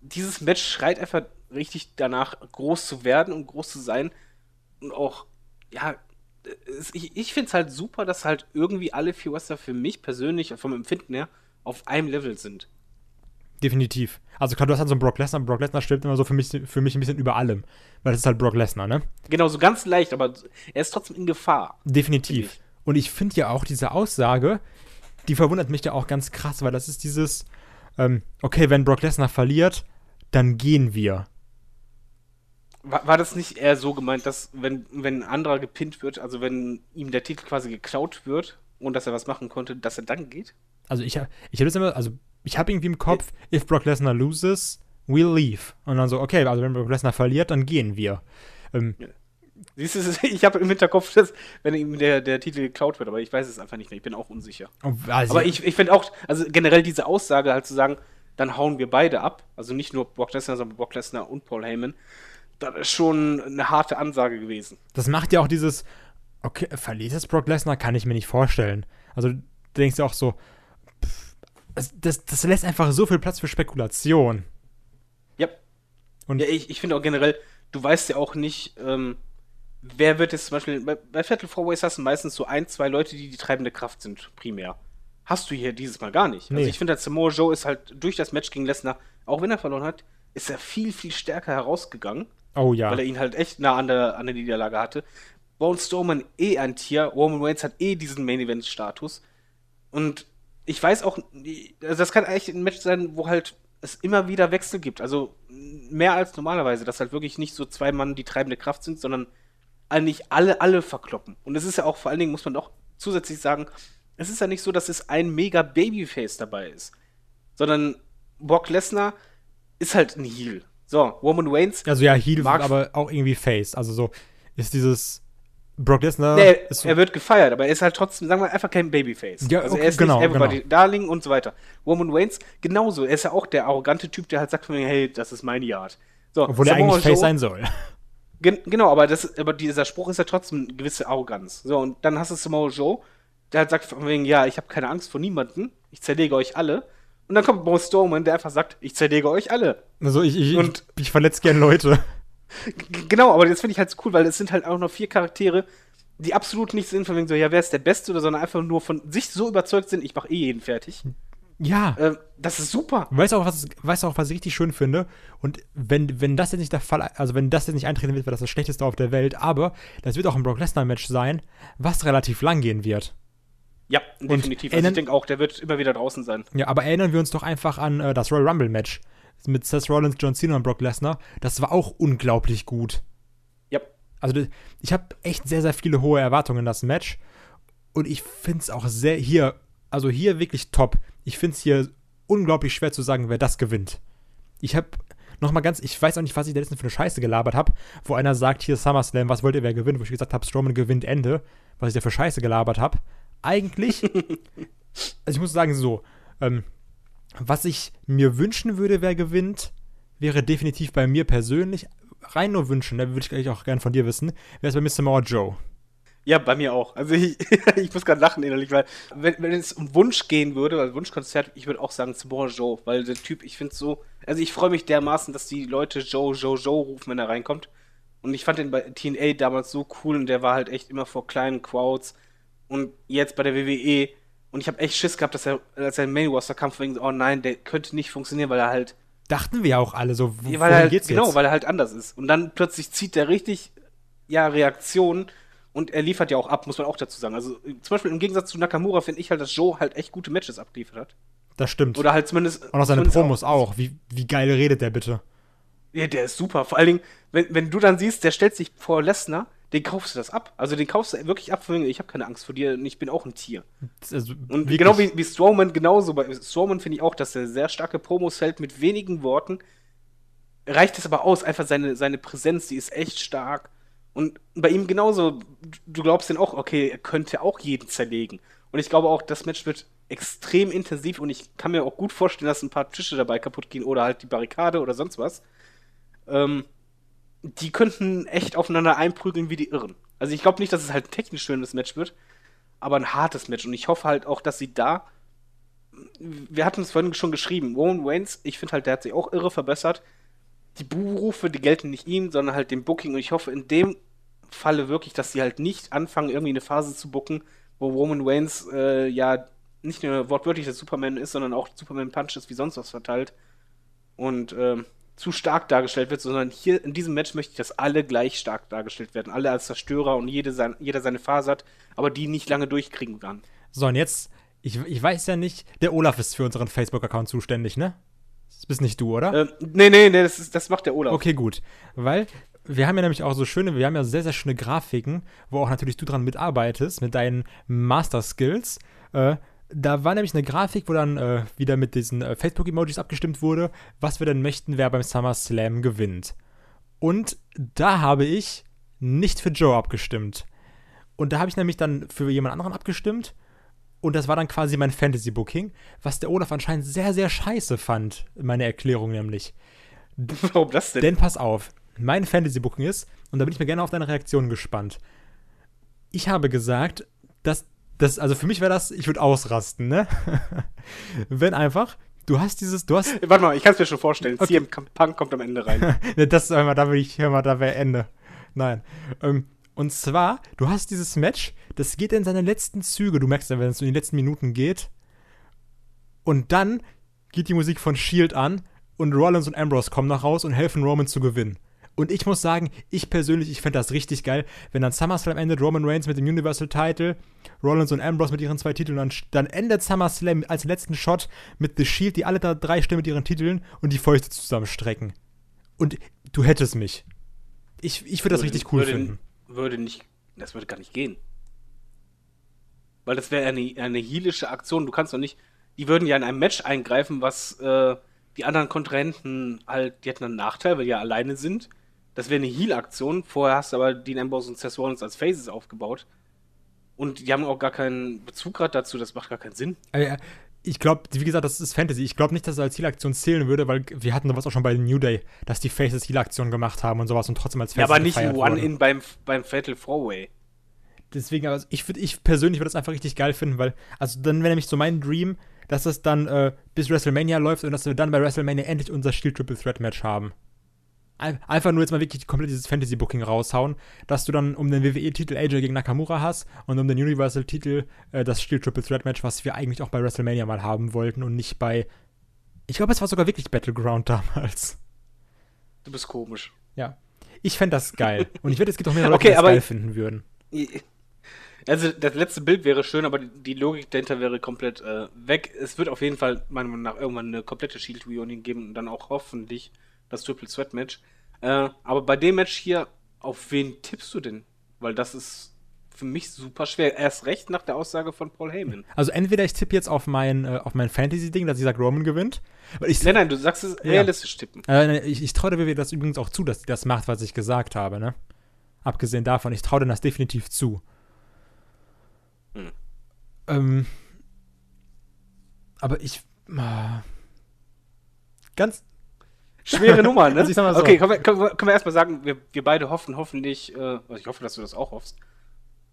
Dieses Match schreit einfach richtig danach, groß zu werden und groß zu sein. Und auch, ja, es, ich, ich finde es halt super, dass halt irgendwie alle vier Wrestler für mich persönlich, vom Empfinden her, auf einem Level sind. Definitiv. Also klar, du hast halt so einen Brock Lesnar, Brock Lesnar stirbt immer so für mich, für mich ein bisschen über allem. Weil das ist halt Brock Lesnar, ne? Genau, so ganz leicht, aber er ist trotzdem in Gefahr. Definitiv. Finde Und ich finde ja auch diese Aussage, die verwundert mich ja auch ganz krass, weil das ist dieses, ähm, okay, wenn Brock Lesnar verliert, dann gehen wir. War, war das nicht eher so gemeint, dass wenn, wenn ein anderer gepinnt wird, also wenn ihm der Titel quasi geklaut wird und dass er was machen konnte, dass er dann geht? Also ich, hab- ich habe das immer, also ich habe irgendwie im Kopf, if Brock Lesnar loses, we'll leave. Und dann so, okay, also wenn Brock Lesnar verliert, dann gehen wir. Ähm, Siehst du, ich habe im Hinterkopf, dass, wenn ihm der, der Titel geklaut wird, aber ich weiß es einfach nicht mehr. Ich bin auch unsicher. also, Aber ich, ich finde auch, also generell diese Aussage halt zu sagen, dann hauen wir beide ab, also nicht nur Brock Lesnar, sondern Brock Lesnar und Paul Heyman, das ist schon eine harte Ansage gewesen. das macht ja auch dieses, okay, verliert jetzt Brock Lesnar, kann ich mir nicht vorstellen. Also du denkst ja auch so, pff, das, das, das lässt einfach so viel Platz für Spekulation. Ja. Und- ja, ich, ich finde auch generell, du weißt ja auch nicht, ähm, wer wird jetzt zum Beispiel, bei, bei Fatal Four Ways hast du meistens so ein, zwei Leute, die die treibende Kraft sind, primär. Hast du hier dieses Mal gar nicht. Nee. Also ich finde, der Samoa Joe ist halt durch das Match gegen Lesnar, auch wenn er verloren hat, ist er viel, viel stärker herausgegangen. Oh ja. weil er ihn halt echt nah an der, an der Niederlage hatte. Braun Strowman eh ein Tier, Roman Reigns hat eh diesen Main Event Status und ich weiß auch, also das kann eigentlich ein Match sein, wo halt es immer wieder Wechsel gibt, also mehr als normalerweise, dass halt wirklich nicht so zwei Mann die treibende Kraft sind, sondern eigentlich alle alle verkloppen. Und es ist ja auch vor allen Dingen muss man doch zusätzlich sagen, es ist ja nicht so, dass es ein mega Babyface dabei ist, sondern Brock Lesnar ist halt ein Heel. So, Roman Reigns Also ja, Heel, Mag- aber auch irgendwie Face. Also so ist dieses Brock Lesnar. Nee, so, er wird gefeiert, aber er ist halt trotzdem, sagen wir einfach kein Babyface. Ja, also okay, er ist genau, nicht Everybody genau. Darling und so weiter. Roman Reigns genauso. Er ist ja auch der arrogante Typ, der halt sagt von mir, hey, das ist meine Yard. So, obwohl er Samoa eigentlich Face Joe- sein soll. Gen genau, aber, das, aber dieser Spruch ist ja trotzdem eine gewisse Arroganz. So, und dann hast du Samoa Joe, der halt sagt von wegen, ja, ich habe keine Angst vor niemanden, ich zerlege euch alle. Und dann kommt Braun Strowman, der einfach sagt, ich zerlege euch alle. Also ich, ich, Und- ich, ich verletze gern Leute. Genau, aber das finde ich halt so cool, weil es sind halt auch noch vier Charaktere, die absolut nicht sind von wegen so, ja, wer ist der Beste oder sondern einfach nur von sich so überzeugt sind, ich mache eh jeden fertig. Ja. Ähm, das ist super. Weißt du auch, was, weißt auch, was ich richtig schön finde? Und wenn, wenn das jetzt nicht der Fall, also wenn das jetzt nicht eintreten wird, wäre das das Schlechteste auf der Welt, aber das wird auch ein Brock Lesnar-Match sein, was relativ lang gehen wird. Ja, definitiv. Also ich denke auch, der wird immer wieder draußen sein. Ja, aber erinnern wir uns doch einfach an äh, das Royal Rumble-Match mit Seth Rollins, John Cena und Brock Lesnar. Das war auch unglaublich gut. Ja. Also ich habe echt sehr, sehr viele hohe Erwartungen in das Match. Und ich finde es auch sehr hier, also hier wirklich top. Ich finde es hier unglaublich schwer zu sagen, wer das gewinnt. Ich habe noch mal ganz, ich weiß auch nicht, was ich da letztens für eine Scheiße gelabert habe, wo einer sagt, hier SummerSlam, was wollt ihr, wer gewinnt? Wo ich gesagt habe, Strowman gewinnt Ende, was ich da für Scheiße gelabert habe. Eigentlich, also ich muss sagen so, ähm, was ich mir wünschen würde, wer gewinnt, wäre definitiv bei mir persönlich, rein nur wünschen, da würde ich gleich auch gern von dir wissen, wäre es bei mir Samoa Joe. Ja, bei mir auch. Also ich, ich muss gerade lachen innerlich, weil wenn, wenn es um Wunsch gehen würde, also Wunschkonzert, ich würde auch sagen Samoa Joe, weil der Typ, ich finde so, also ich freue mich dermaßen, dass die Leute Joe, Joe, Joe rufen, wenn er reinkommt. Und ich fand den bei TNA damals so cool und der war halt echt immer vor kleinen Crowds. Und jetzt bei der WWE, und ich habe echt Schiss gehabt, dass er, als er in Main Roster kam, von wegen oh nein, der könnte nicht funktionieren, weil er halt Dachten wir ja auch alle so, Ja, weil er halt, geht's genau, jetzt? weil er halt anders ist. Und dann plötzlich zieht er richtig, ja, Reaktionen und er liefert ja auch ab, muss man auch dazu sagen. Also zum Beispiel im Gegensatz zu Nakamura finde ich halt, dass Joe halt echt gute Matches abgeliefert hat. das stimmt. Oder halt zumindest. und auch seine Promos auch. Wie, wie geil redet der bitte? Ja, der ist super. Vor allen Dingen, wenn, wenn du dann siehst, der stellt sich vor Lesnar, den kaufst du das ab. Also den kaufst du wirklich ab, von wegen, ich habe keine Angst vor dir und ich bin auch ein Tier. Also, Und wirklich- genau wie, wie Strowman genauso. Bei Strowman finde ich auch, dass er sehr starke Promos hält mit wenigen Worten. Reicht es aber aus, einfach seine, seine Präsenz, die ist echt stark. Und bei ihm genauso, du glaubst denn auch, okay, er könnte auch jeden zerlegen. Und ich glaube auch, das Match wird extrem intensiv und ich kann mir auch gut vorstellen, dass ein paar Tische dabei kaputt gehen oder halt die Barrikade oder sonst was. Ähm, die könnten echt aufeinander einprügeln wie die Irren. Also ich glaube nicht, dass es halt ein technisch schönes Match wird, aber ein hartes Match. Und ich hoffe halt auch, dass sie da. Wir hatten es vorhin schon geschrieben. Roman Reigns, ich finde halt, der hat sich auch irre verbessert. Die Buhrufe, die gelten nicht ihm, sondern halt dem Booking. Und ich hoffe in dem Falle wirklich, dass sie halt nicht anfangen, irgendwie eine Phase zu booken, wo Roman Reigns äh, ja nicht nur wortwörtlich der Superman ist, sondern auch Superman Punches wie sonst was verteilt. Und ähm, zu stark dargestellt wird, sondern hier in diesem Match möchte ich, dass alle gleich stark dargestellt werden. Alle als Zerstörer und jede sein, jeder seine Phase hat, aber die nicht lange durchkriegen kann. So, und jetzt, Ich, ich weiß ja nicht, der Olaf ist für unseren Facebook-Account zuständig, ne? Das bist nicht du, oder? Ähm, nee, nee, nee, das, ist, das macht der Olaf. Okay, gut. Weil wir haben ja nämlich auch so schöne, wir haben ja sehr, sehr schöne Grafiken, wo auch natürlich du dran mitarbeitest, mit deinen Master-Skills. Äh, da war nämlich eine Grafik, wo dann äh, wieder mit diesen äh, Facebook-Emojis abgestimmt wurde, was wir denn möchten, wer beim SummerSlam gewinnt. Und da habe ich nicht für Joe abgestimmt. Und da habe ich nämlich dann für jemand anderen abgestimmt. Und das war dann quasi mein Fantasy-Booking, was der Olaf anscheinend sehr, sehr scheiße fand. Meine Erklärung nämlich. Warum das denn? Denn pass auf, mein Fantasy-Booking ist, und da bin ich mir gerne auf deine Reaktion gespannt. Ich habe gesagt, dass das, also für mich wäre das, ich würde ausrasten, ne? Wenn einfach, du hast dieses, du hast. Warte mal, ich kann es mir schon vorstellen. Okay. CM Punk kommt am Ende rein. Ne, das, hör mal, da will ich, hör mal, da wäre Ende. Nein. Ähm, und zwar, du hast dieses Match, das geht in seine letzten Züge. Du merkst ja, wenn es in die letzten Minuten geht. Und dann geht die Musik von Shield an und Rollins und Ambrose kommen noch raus und helfen Roman zu gewinnen. Und ich muss sagen, ich persönlich, ich fände das richtig geil, wenn dann SummerSlam endet, Roman Reigns mit dem Universal Title, Rollins und Ambrose mit ihren zwei Titeln, und dann, dann endet SummerSlam als letzten Shot mit The Shield, die alle da drei stehen mit ihren Titeln und die Fäuste zusammenstrecken. Und du hättest mich. Ich, ich würde das Würde- richtig cool würde, finden. Würde nicht, das würde gar nicht gehen. Weil das wäre eine, eine heelische Aktion. Du kannst doch nicht, die würden ja in einem Match eingreifen, was äh, die anderen Kontrahenten halt, die hätten einen Nachteil, weil die ja alleine sind. Das wäre eine Heal-Aktion. Vorher hast du aber Dean Ambrose und Seth Rollins als Faces aufgebaut. Und die haben auch gar keinen Bezug gerade dazu, das macht gar keinen Sinn. Äh, ich glaube, wie gesagt, das ist Fantasy. Ich glaube nicht, dass es als Heal-Aktion zählen würde, weil wir hatten sowas auch schon bei New Day, dass die Faces Heal-Aktion gemacht haben und sowas und trotzdem als Ja, Faces aber nicht. One-In beim, beim Fatal Four-Way. Deswegen, also ich, würd, ich persönlich würde das einfach richtig geil finden, weil, also dann wäre nämlich so mein Dream, dass es dann äh, bis WrestleMania läuft und dass wir dann bei WrestleMania endlich unser Shield Triple Threat Match haben. Ein- Einfach nur jetzt mal wirklich komplett dieses Fantasy-Booking raushauen, dass du dann um den WWE-Titel AJ gegen Nakamura hast und um den Universal-Titel äh, das Shield Triple Threat Match, was wir eigentlich auch bei WrestleMania mal haben wollten und nicht bei. Ich glaube, es war sogar wirklich Battleground damals. Du bist komisch. Ja. Ich fände das geil. Und ich wette, es gibt auch mehrere Leute, Okay, die das geil finden würden. Also das letzte Bild wäre schön, aber die- Logik dahinter wäre komplett äh, weg. Es wird auf jeden Fall meiner Meinung nach irgendwann eine komplette Shield Reunion geben und dann auch hoffentlich das Triple Threat Match. Äh, aber bei dem Match hier, auf wen tippst du denn? Weil das ist für mich super schwer. Erst recht nach der Aussage von Paul Heyman. Also entweder ich tippe jetzt auf mein, äh, auf mein Fantasy-Ding, dass ich sage, Roman gewinnt. Ich, Nein, nein, du sagst es Ja. realistisch tippen. äh, ich, ich traue der WWE das übrigens auch zu, dass sie das macht, was ich gesagt habe, ne? Abgesehen davon, ich traue denen das definitiv zu. Hm. Ähm, aber ich. Äh, ganz. Schwere Nummer, ne? Also ich sag mal so. Okay, können wir, können wir, können wir erstmal sagen, wir, wir beide hoffen hoffentlich, äh, also ich hoffe, dass du das auch hoffst.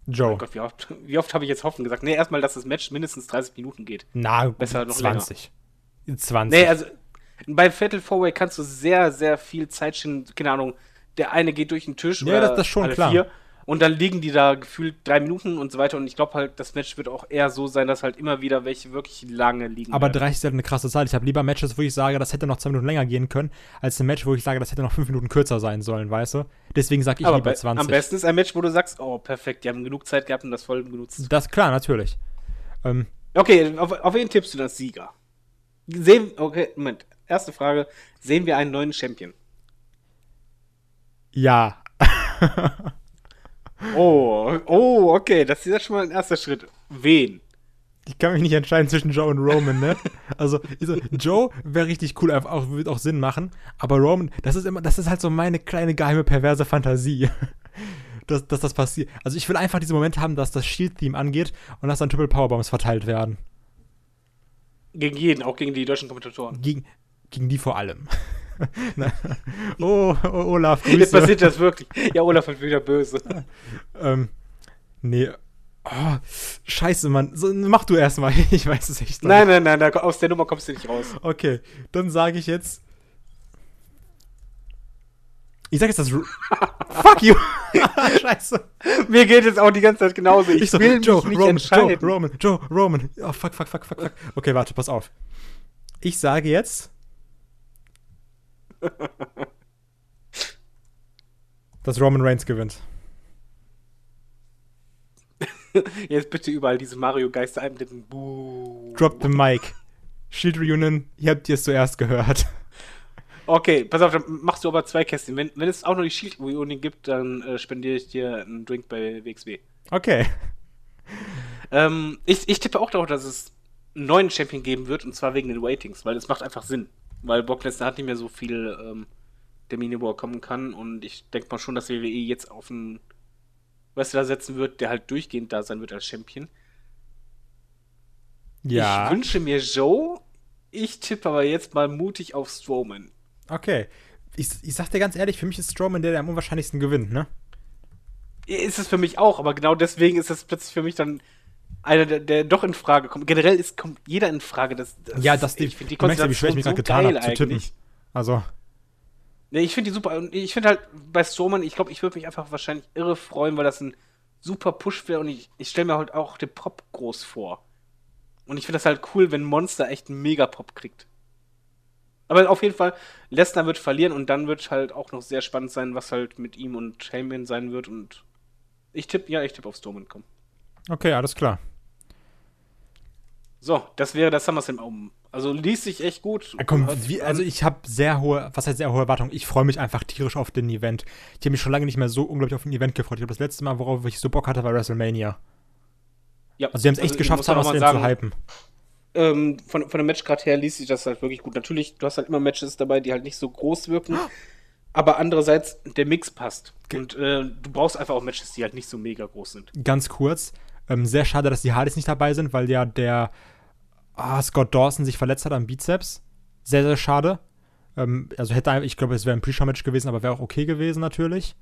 Joe. Oh Gott, wie oft, wie oft habe ich jetzt hoffen gesagt? Nee, erstmal, dass das Match mindestens 30 Minuten geht. Na, Besser noch 20. 20. Nee, also bei Fatal Four Way kannst du sehr, sehr viel Zeit schinden. Keine Ahnung, der eine geht durch den Tisch Ja, oder das- das schon klar. vier. Und dann liegen die da gefühlt drei Minuten und so weiter. Und ich glaube halt, das Match wird auch eher so sein, dass halt immer wieder welche wirklich lange liegen. aber werden. 30 ist halt eine krasse Zeit. Ich habe lieber Matches, wo ich sage, das hätte noch zwei Minuten länger gehen können, als ein Match, wo ich sage, das hätte noch fünf Minuten kürzer sein sollen, weißt du? Deswegen sage ich aber lieber bei, 20. am besten ist ein Match, wo du sagst, oh, perfekt, die haben genug Zeit gehabt und das voll genutzt. Das, klar, natürlich. Ähm, Okay, auf, auf wen tippst du als Sieger? Sehen, okay, Moment. Erste Frage. Sehen wir einen neuen Champion? ja. Oh, oh, okay, das ist ja schon mal ein erster Schritt. Wen? Ich kann mich nicht entscheiden zwischen Joe und Roman, ne? Also, Joe wäre richtig cool, auch, würde auch Sinn machen. Aber Roman, das ist immer, das ist halt so meine kleine geheime perverse Fantasie. Dass, dass das passiert. Also ich will einfach diesen Moment haben, dass das Shield-Theme angeht und dass dann Triple Powerbombs verteilt werden. Gegen jeden, auch gegen die deutschen Kommentatoren. Gegen, gegen die vor allem. Oh, oh, Olaf, Jetzt Grüße. passiert das wirklich. Ja, Olaf wird wieder böse. Ähm, nee. Oh, scheiße, Mann. So, mach du erstmal. Ich weiß es echt noch Nein, nein, nein, aus der Nummer kommst du nicht raus. Okay, dann sage ich jetzt. Ich sag jetzt das. Fuck you! Scheiße. Mir geht es auch die ganze Zeit genauso. Ich, Ich so, will Joe, mich nicht Roman, Joe. Roman, Joe, Roman. Oh, fuck, fuck, fuck, fuck, fuck. Okay, warte, pass auf. Ich sage jetzt. Dass Roman Reigns gewinnt. Jetzt bitte überall diese Mario-Geister einblenden. Buh. Drop the mic. Shield Reunion, ihr habt ihr es zuerst gehört. Okay, pass auf, dann machst du aber zwei Kästchen. Wenn, wenn es auch noch die Shield Reunion gibt, dann äh, spendiere ich dir einen Drink bei WXW. Okay. Ähm, ich, ich tippe auch darauf, dass es einen neuen Champion geben wird, und zwar wegen den Waitings, weil es macht einfach Sinn. Weil Brock Lesnar hat nicht mehr so viele ähm, Termine, wo er kommen kann, und ich denke mal schon, dass WWE jetzt auf einen Wrestler setzen wird, der halt durchgehend da sein wird als Champion. Ja. Ich wünsche mir Joe, ich tippe aber jetzt mal mutig auf Strowman. Okay. Ich, ich sag dir ganz ehrlich, für mich ist Strowman der, der am unwahrscheinlichsten gewinnt, ne? Ist es für mich auch, aber genau deswegen ist es plötzlich für mich dann einer, der, der doch in Frage kommt. Generell ist, kommt jeder in Frage. Das, ja, das die, ich finde die du merkst wie schwer ich mich gerade getan habe zu tippen. Also, Nee, ich finde die super. Und ich finde halt bei Strowman, ich glaube, ich würde mich einfach wahrscheinlich irre freuen, weil das ein super Push wäre und ich, ich stelle mir halt auch den Pop groß vor. Und ich finde das halt cool, wenn Monster echt einen Mega-Pop kriegt. Aber auf jeden Fall, Lesnar wird verlieren und dann wird halt auch noch sehr spannend sein, was halt mit ihm und Heyman sein wird und ich tippe, ja, ich tippe auf Strowman, komm. okay, alles klar. So, das wäre das SummerSlam. Also liest sich echt gut. Ja, komm, wie, also ich habe sehr hohe, was heißt sehr hohe Erwartungen? Ich freue mich einfach tierisch auf den Event. Ich habe mich schon lange nicht mehr so unglaublich auf ein Event gefreut. Ich glaube, das letzte Mal, worauf ich so Bock hatte, war WrestleMania. ja, Also sie haben es echt ich geschafft, SummerSlam zu hypen. ähm, von, von dem Matchgrad her liest sich das halt wirklich gut. Natürlich, du hast halt immer Matches dabei, die halt nicht so groß wirken. Aber andererseits, der Mix passt. Und äh, du brauchst einfach auch Matches, die halt nicht so mega groß sind. Ganz kurz, ähm, sehr schade, dass die Hardys nicht dabei sind, weil ja der ah, Scott Dawson sich verletzt hat am Bizeps. Sehr, sehr schade. Ähm, also hätte, ich glaube, es wäre ein Pre-Show-Match gewesen, aber wäre auch okay gewesen natürlich.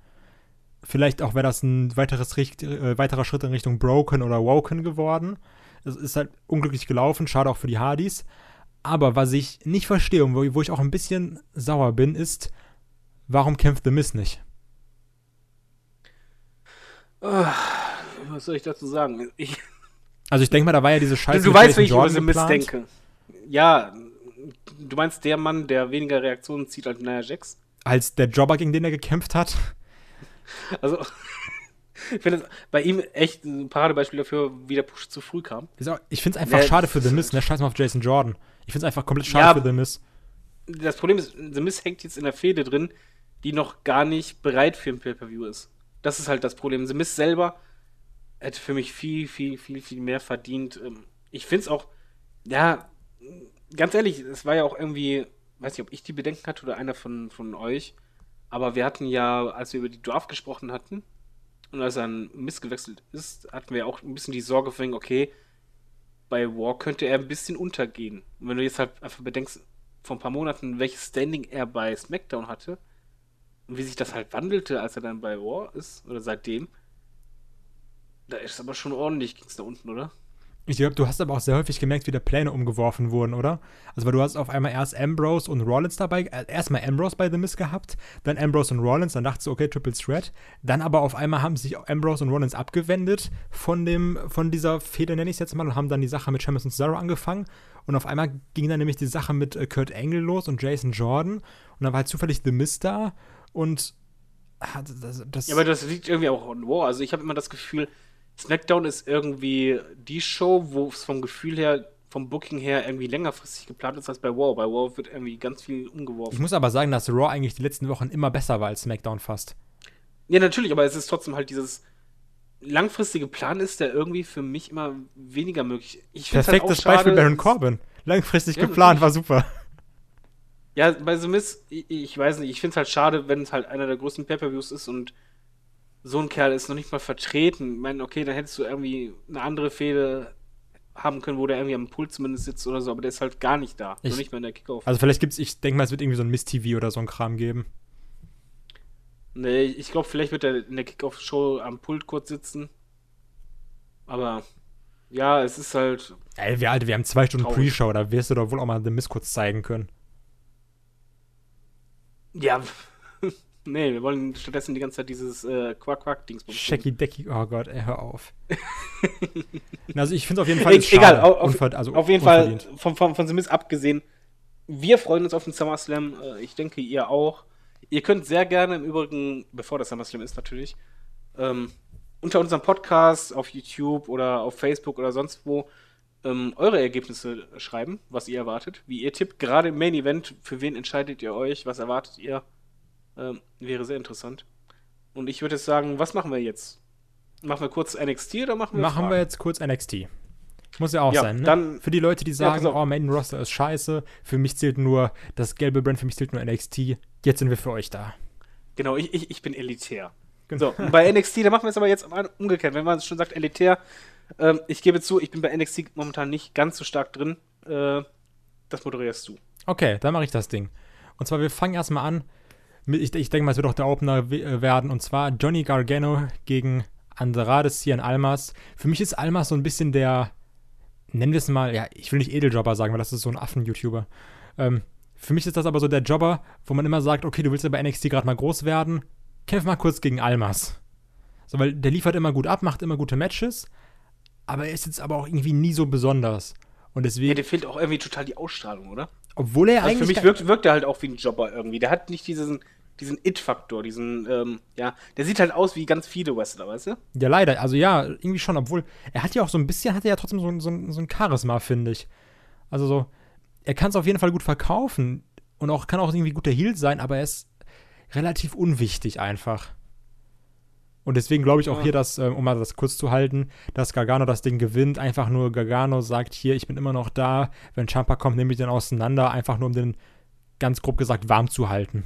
Vielleicht auch wäre das ein weiteres, äh, weiterer Schritt in Richtung Broken oder Woken geworden. Es ist halt unglücklich gelaufen, schade auch für die Hardys. Aber was ich nicht verstehe und wo, wo ich auch ein bisschen sauer bin, ist, warum kämpft The Miz nicht? Was soll ich dazu sagen? Ich, Also ich denke mal, da war ja diese Scheiße du mit weißt, wie ich über The geplant. denke. Ja, du meinst der Mann, der weniger Reaktionen zieht als Nia Jax? Als der Jobber, gegen den er gekämpft hat. Also, ich finde es bei ihm echt ein Paradebeispiel dafür, wie der Push zu früh kam. Ich finde es einfach Ja, schade für The Miz, ne? Scheiß mal auf Jason Jordan. Ich finde es einfach komplett schade Ja, für The Miz. Das Problem ist, The Miz hängt jetzt in der Fehde drin, die noch gar nicht bereit für ein Pay-Per-View ist. Das ist halt das Problem. The Miz selber hätte für mich viel, viel, viel, viel mehr verdient. Ähm, Ich finde es auch, ja, ganz ehrlich, es war ja auch irgendwie, weiß nicht, ob ich die Bedenken hatte oder einer von, von euch, aber wir hatten ja, als wir über die Draft gesprochen hatten und als er dann Miz gewechselt ist, hatten wir auch ein bisschen die Sorge von, okay, bei War könnte er ein bisschen untergehen. Und wenn du jetzt halt einfach bedenkst, vor ein paar Monaten, welches Standing er bei SmackDown hatte und wie sich das halt wandelte, als er dann bei War ist, oder seitdem, da ist aber schon ordentlich, ging's da unten, oder? Ich glaube, du hast aber auch sehr häufig gemerkt, wie da Pläne umgeworfen wurden, oder? Also, weil du hast auf einmal erst Ambrose und Rollins dabei, äh, erstmal Ambrose bei The Miz gehabt, dann Ambrose und Rollins, dann dachtest du, okay, Triple Threat. Dann aber auf einmal haben sich Ambrose und Rollins abgewendet von dem, von dieser Fehde, nenne ich es jetzt mal, und haben dann die Sache mit Sheamus und Cesaro angefangen. Und auf einmal ging dann nämlich die Sache mit äh, Kurt Angle los und Jason Jordan. Und dann war halt zufällig The Miz da und ah, das, das Ja, aber das liegt irgendwie auch an War. Also ich habe immer das Gefühl, SmackDown ist irgendwie die Show, wo es vom Gefühl her, vom Booking her irgendwie längerfristig geplant ist als bei War. Bei War wird irgendwie ganz viel ich umgeworfen. muss aber sagen, dass Raw eigentlich die letzten Wochen immer besser war als SmackDown fast. Ja, natürlich, aber es ist trotzdem halt dieses langfristige Plan ist, der irgendwie für mich immer weniger möglich. Ich halt Perfektes schade, Beispiel Baron Corbin. Langfristig Ja, geplant, war super. Ja, bei The Miz, ich, ich weiß nicht, ich finde es halt schade, wenn es halt einer der größten Pay-Per-Views ist und so ein Kerl ist noch nicht mal vertreten. Ich meine, okay, dann hättest du irgendwie eine andere Fehde haben können, wo der irgendwie am Pult zumindest sitzt oder so, aber der ist halt gar nicht da. Ich- noch nicht mal in der Kickoff. Also vielleicht gibt's, ich denke mal, es wird irgendwie so ein Miss-TV oder so ein Kram geben. nee, ich glaube, vielleicht wird er in der Kickoff-Show am Pult kurz sitzen. Aber ja, es ist halt. Ey, wir, Alter, wir haben zwei Stunden. Pre-Show, da wirst du doch wohl auch mal The Miss kurz zeigen können. Ja. Nee, wir wollen stattdessen die ganze Zeit dieses äh, Quack-Quack-Dings Shacky Decky, oh Gott, ey, hör auf. also ich finde auf jeden Fall, E egal, auf, Unver- also auf jeden Fall von, von, von Miz abgesehen, wir freuen uns auf den SummerSlam. Äh, ich denke, ihr auch. Ihr könnt sehr gerne im Übrigen, bevor das SummerSlam ist natürlich, ähm, unter unserem Podcast auf YouTube oder auf Facebook oder sonst wo ähm, eure Ergebnisse schreiben, was ihr erwartet, wie ihr tippt. Gerade im Main Event, für wen entscheidet ihr euch, was erwartet ihr? Ähm, wäre sehr interessant. Und ich würde jetzt sagen, was machen wir jetzt? Machen wir kurz NXT oder machen wir Machen Fragen? wir jetzt kurz NXT. Muss ja auch Ja, sein, ne? dann- für die Leute, die Ja, sagen, auf. oh, Main Roster ist scheiße, für mich zählt nur das gelbe Brand, für mich zählt nur NXT. Jetzt sind wir für euch da. Genau, ich, ich, ich bin elitär. Genau. So, bei NXT, da machen wir es aber jetzt umgekehrt. Wenn man schon sagt elitär, ähm, ich gebe zu, ich bin bei NXT momentan nicht ganz so stark drin. Äh, das moderierst du. Okay, dann mache ich das Ding. Und zwar, wir fangen erstmal an. Ich, ich denke mal, es wird auch der Opener äh, werden. Und zwar Johnny Gargano gegen Andrade Cien Almas. Für mich ist Almas so ein bisschen der, nennen wir es mal, ja, ich will nicht Edeljobber sagen, weil das ist so ein Affen-YouTuber. Ähm, für mich ist das aber so der Jobber, wo man immer sagt, okay, du willst ja bei NXT gerade mal groß werden, kämpf mal kurz gegen Almas. So, weil der liefert immer gut ab, macht immer gute Matches, aber er ist jetzt aber auch irgendwie nie so besonders. Und Ja, deswegen, dir fehlt auch irgendwie total die Ausstrahlung, oder? obwohl er Also eigentlich. für mich wirkt, wirkt er halt auch wie ein Jobber irgendwie. Der hat nicht diesen, diesen It-Faktor, diesen, ähm, ja, der sieht halt aus wie ganz viele Wrestler, weißt du? Ja, leider. Also ja, irgendwie schon, obwohl er hat ja auch so ein bisschen, hat er ja trotzdem so, ein- so, so ein Charisma, finde ich. Also so, er kann es auf jeden Fall gut verkaufen und auch kann auch irgendwie guter Heel sein, aber er ist relativ unwichtig einfach. Und deswegen glaube ich auch Ja. hier, dass, ähm, um mal das kurz zu halten, dass Gargano das Ding gewinnt. Einfach nur Gargano sagt hier, ich bin immer noch da. Wenn Champa kommt, nehme ich den auseinander, einfach nur um den, ganz grob gesagt, warm zu halten.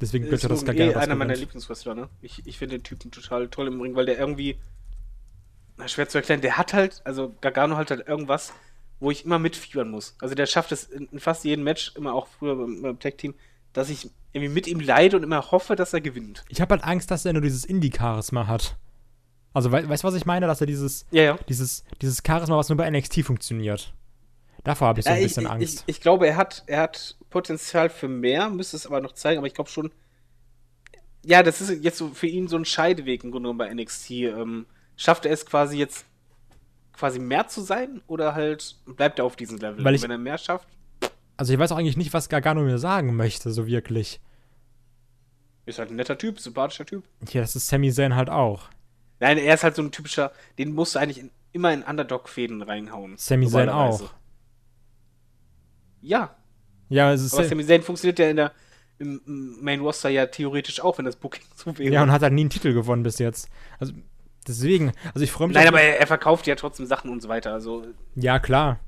Deswegen bitte das Gargano eh das einer meiner. Lieblingswrestler, ne? Ich, ich finde den Typen total toll im Ring, weil der irgendwie, na, schwer zu erklären, der hat halt, also Gargano hat halt irgendwas, wo ich immer mitfiebern muss. Also der schafft es in, in fast jedem Match, immer auch früher beim, beim Tag-Team, dass ich irgendwie mit ihm leide und immer hoffe, dass er gewinnt. Ich habe halt Angst, dass er nur dieses Indie-Charisma hat. Also, wei weißt du, was ich meine? Dass er dieses, Ja, ja. dieses, dieses Charisma, was nur bei NXT funktioniert. Davor habe ich so ein Ja, bisschen ich, Angst. Ich, ich glaube, er hat, er hat Potenzial für mehr, müsste es aber noch zeigen, aber ich glaube schon. Ja, das ist jetzt so für ihn so ein Scheideweg im Grunde genommen bei NXT. Ähm, schafft er es quasi jetzt quasi mehr zu sein oder halt bleibt er auf diesem Level? Weil ich- wenn er mehr schafft, also, ich weiß auch eigentlich nicht, was Gargano mir sagen möchte, so wirklich. ist halt ein netter Typ, sympathischer Typ. Hier, das ist Sami Zayn halt auch. Nein, er ist halt so ein typischer, den musst du eigentlich in, immer in Underdog-Fäden reinhauen. Sami Zayn auch. Ja, Ja, es ist. aber Sami Zayn funktioniert ja in der, im, im Main Roster ja theoretisch auch, wenn das Booking so wäre. ja, und hat halt nie einen Titel gewonnen bis jetzt. Also, deswegen. Also, ich freue mich. Nein, aber er, er verkauft ja trotzdem Sachen und so weiter. Also, Ja, klar.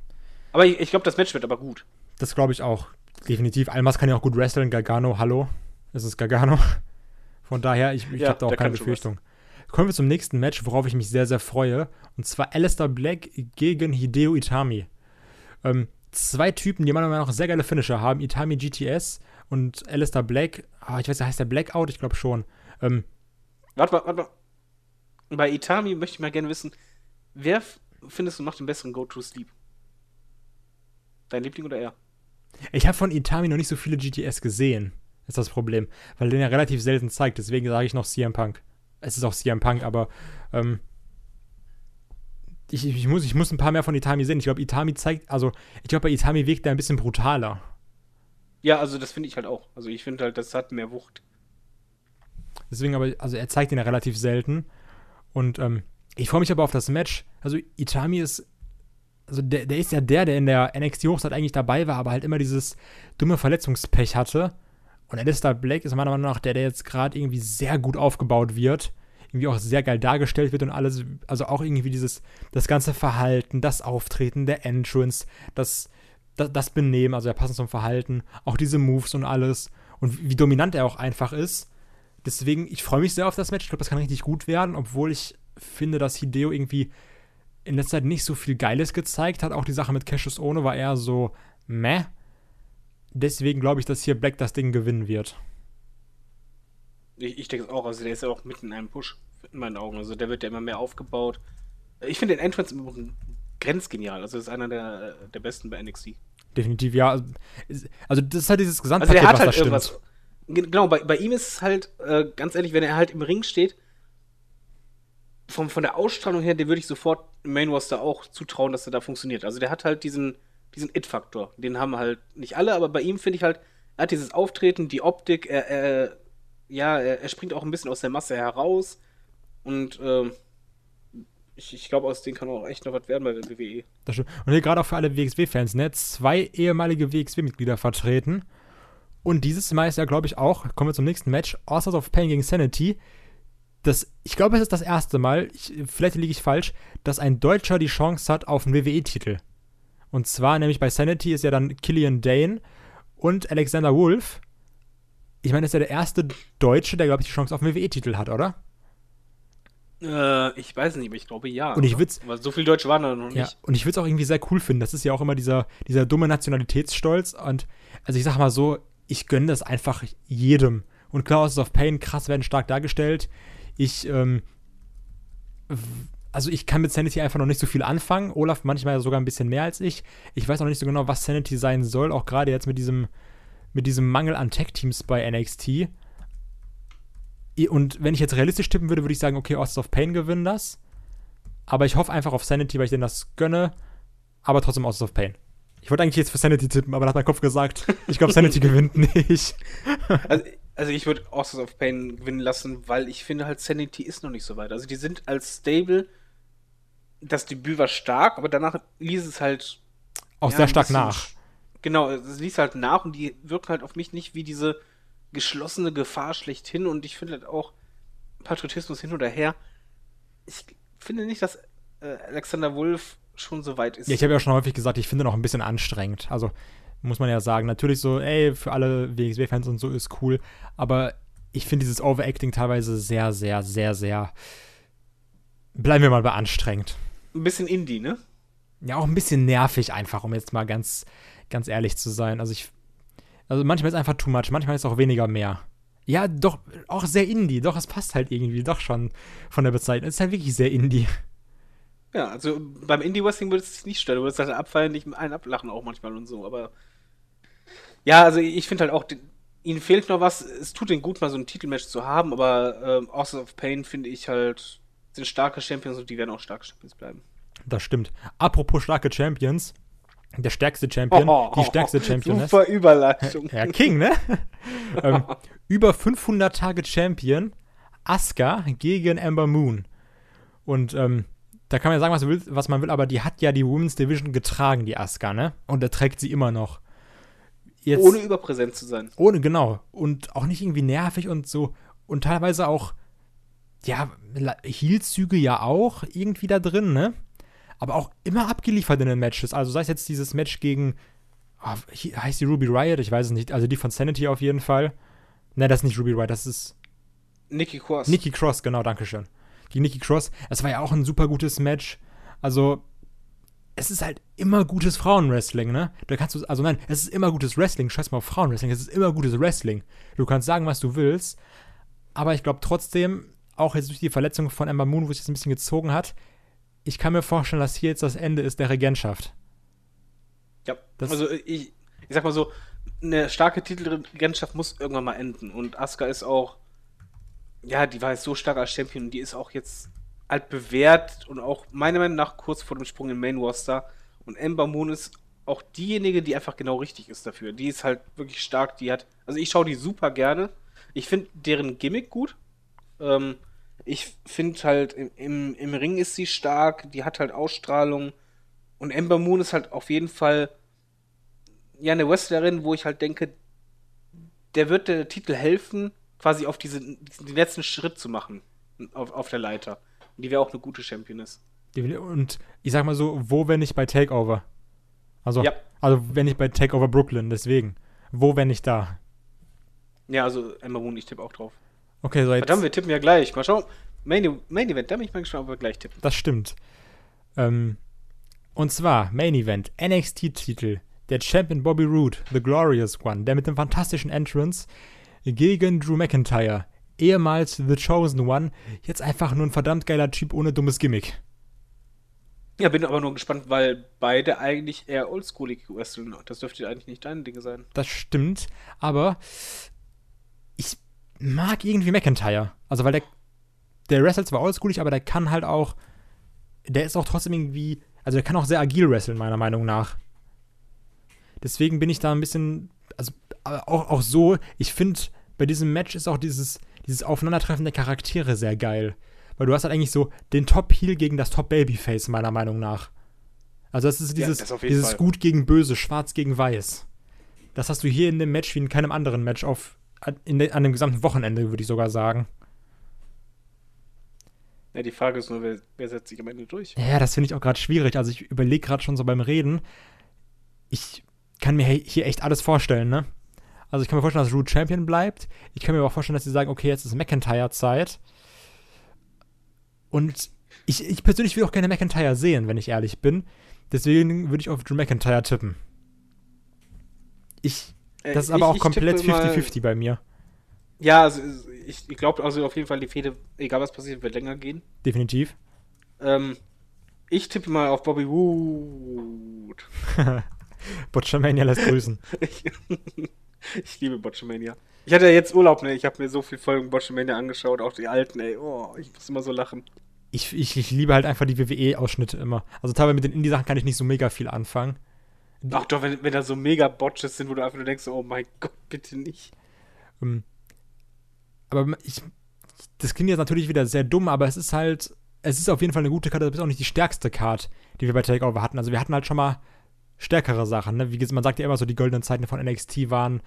aber ich, ich glaube, das Match wird aber gut. Das glaube ich auch. Definitiv. Almas kann ja auch gut wrestlen. Gargano, hallo. Es ist Gargano. Von daher, ich, ich Ja, habe da auch keine Befürchtung. Kommen wir zum nächsten Match, worauf ich mich sehr, sehr freue. Und zwar Alistair Black gegen Hideo Itami. Ähm, zwei Typen, die meiner Meinung nach sehr geile Finisher haben. Itami GTS und Alistair Black. Ah, ich weiß, heißt der Blackout? Ich glaube schon. Ähm, Warte mal, warte mal. Bei Itami möchte ich mal gerne wissen, wer findest du macht den besseren Go-To-Sleep? Dein Liebling oder er? Ich habe von Itami noch nicht so viele GTS gesehen. Ist das Problem. Weil den er relativ selten zeigt. Deswegen sage ich noch CM Punk. Es ist auch CM Punk, aber ähm, ich, ich, muss, ich muss ein paar mehr von Itami sehen. Ich glaube, Itami zeigt, also ich glaube, bei Itami wirkt er ein bisschen brutaler. Ja, also das finde ich halt auch. Also ich finde halt, das hat mehr Wucht. Deswegen aber, also er zeigt ihn ja relativ selten. Und ähm, ich freue mich aber auf das Match. Also Itami ist, also der, der ist ja der, der in der NXT-Hochzeit eigentlich dabei war, aber halt immer dieses dumme Verletzungspech hatte. Und Alistair Black ist meiner Meinung nach der, der jetzt gerade irgendwie sehr gut aufgebaut wird. Irgendwie auch sehr geil dargestellt wird und alles. Also auch irgendwie dieses, das ganze Verhalten, das Auftreten, der Entrance, das, das, das Benehmen, also er passend zum Verhalten, auch diese Moves und alles. Und wie dominant er auch einfach ist. Deswegen, ich freue mich sehr auf das Match. Ich glaube, das kann richtig gut werden, obwohl ich finde, dass Hideo irgendwie in letzter Zeit nicht so viel Geiles gezeigt hat. Auch die Sache mit Cassius Ohne war eher so meh. Deswegen glaube ich, dass hier Black das Ding gewinnen wird. Ich, ich denke es auch. Also der ist ja auch mitten in einem Push, in meinen Augen. Also der wird ja immer mehr aufgebaut. Ich finde den Entrance grenzgenial. Also das ist einer der, der besten bei NXT. Definitiv, ja. Also, das ist halt dieses Also Gesamtpaket, der hat was halt da stimmt. irgendwas. Ge- Genau, bei, bei ihm ist es halt, äh, ganz ehrlich, wenn er halt im Ring steht, vom, von der Ausstrahlung her, dem würde ich sofort Main Roster auch zutrauen, dass er da funktioniert. Also der hat halt diesen, diesen It-Faktor. Den haben halt nicht alle, aber bei ihm finde ich halt, er hat dieses Auftreten, die Optik, er, er ja, er, er springt auch ein bisschen aus der Masse heraus und ähm, ich, ich glaube, aus denen kann auch echt noch was werden bei der WWE. Das stimmt. Und hier gerade auch für alle WXW-Fans, ne? Zwei ehemalige WXW-Mitglieder vertreten. Und dieses Mal ist ja, glaube ich, auch, kommen wir zum nächsten Match, Authors of Pain gegen Sanity. Das, ich glaube, es ist das erste Mal, ich, vielleicht liege ich falsch, dass ein Deutscher die Chance hat auf einen WWE-Titel. Und zwar nämlich bei Sanity ist ja dann Killian Dane und Alexander Wolf. Ich meine, das ist ja der erste Deutsche, der, glaube ich, die Chance auf einen WWE-Titel hat, oder? Äh, ich weiß nicht, aber ich glaube ja. Und ich würd's- Aber so viele Deutsche waren da noch Ja, nicht. und ich würde es auch irgendwie sehr cool finden. Das ist ja auch immer dieser, dieser dumme Nationalitätsstolz. Und also ich sag mal so, ich gönne das einfach jedem. Und klar, of Pain, krass, werden stark dargestellt. Ich, ähm, also ich kann mit Sanity einfach noch nicht so viel anfangen. Olaf manchmal sogar ein bisschen mehr als ich. Ich weiß auch nicht so genau, was Sanity sein soll, auch gerade jetzt mit diesem, mit diesem Mangel an Tech-Teams bei NXT. Und wenn ich jetzt realistisch tippen würde, würde ich sagen, okay, Houses of Pain gewinnen das. Aber ich hoffe einfach auf Sanity, weil ich denen das gönne. Aber trotzdem Houses of Pain. Ich wollte eigentlich jetzt für Sanity tippen, aber dann hat mein Kopf gesagt, ich glaube, Sanity gewinnt nicht. Also, also ich würde Authors of Pain gewinnen lassen, weil ich finde halt Sanity ist noch nicht so weit. Also die sind als Stable, das Debüt war stark, aber danach ließ es halt Auch ja, sehr stark nach. Genau, es ließ halt nach und die wirken halt auf mich nicht wie diese geschlossene Gefahr schlechthin und ich finde halt auch Patriotismus hin oder her. Ich finde nicht, dass äh, Alexander Wolf schon so weit ist. Ja, ich habe ja schon häufig gesagt, ich finde noch ein bisschen anstrengend. Also muss man ja sagen, natürlich so, ey, für alle WXW-Fans und so ist cool. Aber ich finde dieses Overacting teilweise sehr, sehr, sehr, sehr. Bleiben wir mal bei anstrengend. ein bisschen Indie, ne? Ja, auch ein bisschen nervig einfach, um jetzt mal ganz, ganz ehrlich zu sein. Also ich. Also manchmal ist einfach too much, manchmal ist auch weniger mehr. Ja, doch, auch sehr Indie. Doch, es passt halt irgendwie doch schon von der Bezeichnung. Es ist halt wirklich sehr Indie. Ja, also beim Indie-Wrestling würde es dich nicht stören. Du würdest halt abfeiern, nicht einen ablachen auch manchmal und so, aber. Ja, also ich finde halt auch, den, ihnen fehlt noch was. Es tut ihnen gut, mal so ein Titelmatch zu haben, aber ähm, Authors of Pain finde ich halt, sind starke Champions und die werden auch starke Champions bleiben. Das stimmt. Apropos starke Champions. Der stärkste Champion, die stärkste Championess. Super Überleitung. Ja, King, ne? ähm, über 500 Tage Champion, Asuka gegen Ember Moon. Und ähm, da kann man ja sagen, was, man will, was man will, aber die hat ja die Women's Division getragen, die Asuka, ne? Und da trägt sie immer noch. Jetzt, Ohne überpräsent zu sein. ohne, genau. Und auch nicht irgendwie nervig und so. Und teilweise auch, ja, Heel-Züge ja auch irgendwie da drin, ne? Aber auch immer abgeliefert in den Matches. Also sei es jetzt dieses Match gegen, hi- heißt die Ruby Riot? Ich weiß es nicht. Also die von Sanity auf jeden Fall. Ne, das ist nicht Ruby Riot, das ist Nikki Cross. Nikki Cross, genau, danke schön. Die Nikki Cross, das war ja auch ein super gutes Match. Also, es ist halt immer gutes Frauenwrestling, ne? Da kannst du, also nein, es ist immer gutes Wrestling. Scheiß mal auf Frauenwrestling, es ist immer gutes Wrestling. Du kannst sagen, was du willst, aber ich glaube trotzdem, auch jetzt durch die Verletzung von Ember Moon, wo sich das ein bisschen gezogen hat, ich kann mir vorstellen, dass hier jetzt das Ende ist der Regentschaft. Ja, Das- also ich, ich sag mal so, eine starke Titelregentschaft muss irgendwann mal enden. Und Asuka ist auch, ja, die war jetzt so stark als Champion, die ist auch jetzt alt bewährt und auch meiner Meinung nach kurz vor dem Sprung in Main Roster. Und Ember Moon ist auch diejenige, die einfach genau richtig ist dafür. Die ist halt wirklich stark, die hat, also ich schaue die super gerne. Ich finde deren Gimmick gut. Ähm, ich finde halt, im, im, im Ring ist sie stark, die hat halt Ausstrahlung. Und Ember Moon ist halt auf jeden Fall ja eine Wrestlerin, wo ich halt denke, der wird der Titel helfen, quasi auf diesen, diesen den letzten Schritt zu machen auf, auf der Leiter. Und die wäre auch eine gute Championess. Und ich sag mal so, wo, wenn nicht bei Takeover? Also, Ja. also wenn nicht bei Takeover Brooklyn, deswegen. Wo, wenn nicht da? Ja, also Ember Moon, ich tippe auch drauf. Okay, so jetzt. Verdammt, wir tippen ja gleich. Mal schauen. Main, Main Event, da bin ich mal gespannt, ob wir gleich tippen. Das stimmt. Ähm, und zwar Main Event, NXT-Titel. Der Champion Bobby Roode, The Glorious One, der mit dem fantastischen Entrance gegen Drew McIntyre, ehemals The Chosen One, jetzt einfach nur ein verdammt geiler Typ ohne dummes Gimmick. Ja, bin aber nur gespannt, weil beide eigentlich eher oldschoolig wresteln. Das dürfte eigentlich nicht deine Dinge sein. Das stimmt, aber ich mag irgendwie McIntyre. Also, weil der, der wrestelt zwar oldschoolig, aber der kann halt auch, der ist auch trotzdem irgendwie, also der kann auch sehr agil wresteln, meiner Meinung nach. Deswegen bin ich da ein bisschen, also auch, auch so, ich finde, bei diesem Match ist auch dieses, dieses Aufeinandertreffen der Charaktere sehr geil. weil du hast halt eigentlich so den Top-Heel gegen das Top-Babyface, meiner Meinung nach. Also das ist dieses, das auf jeden dieses Fall. Gut gegen Böse, Schwarz gegen Weiß. Das hast du hier in dem Match wie in keinem anderen Match auf, an- in de, an dem gesamten Wochenende, würde ich sogar sagen. Ja, die Frage ist nur, wer, wer setzt sich am Ende durch? Ja, das finde ich auch gerade schwierig. Also ich überlege gerade schon so beim Reden. Ich kann mir hier echt alles vorstellen, ne? Also ich kann mir vorstellen, dass Root Champion bleibt. Ich kann mir aber auch vorstellen, dass sie sagen, okay, jetzt ist McIntyre-Zeit. Und ich, ich persönlich will auch gerne McIntyre sehen, wenn ich ehrlich bin. Deswegen würde ich auf Drew McIntyre tippen. Ich, Äh, das ist ich- aber auch ich komplett tippe mal- 50-50 bei mir. Ja, also ich, ich glaube also auf jeden Fall, die Fehde, egal was passiert, wird länger gehen. Definitiv. Ähm, ich tippe mal auf Bobby Wood. Botchamania lässt grüßen. Ich, liebe Botchamania. Ich hatte ja jetzt Urlaub, ne? Ich habe mir so viele Folgen Botchamania angeschaut, auch die alten, ey. Oh, ich muss immer so lachen. Ich, ich, ich liebe halt einfach die WWE-Ausschnitte immer. Also teilweise mit den Indie-Sachen kann ich nicht so mega viel anfangen. Ach doch, wenn, wenn da so mega Botches sind, wo du einfach nur denkst, oh mein Gott, bitte nicht. Ähm, aber ich, das klingt jetzt natürlich wieder sehr dumm, aber es ist halt, es ist auf jeden Fall eine gute Karte, es ist auch nicht die stärkste Card, die wir bei Takeover hatten. Also wir hatten halt schon mal stärkere Sachen, ne? Wie gesagt, man sagt ja immer so, die goldenen Zeiten von NXT waren,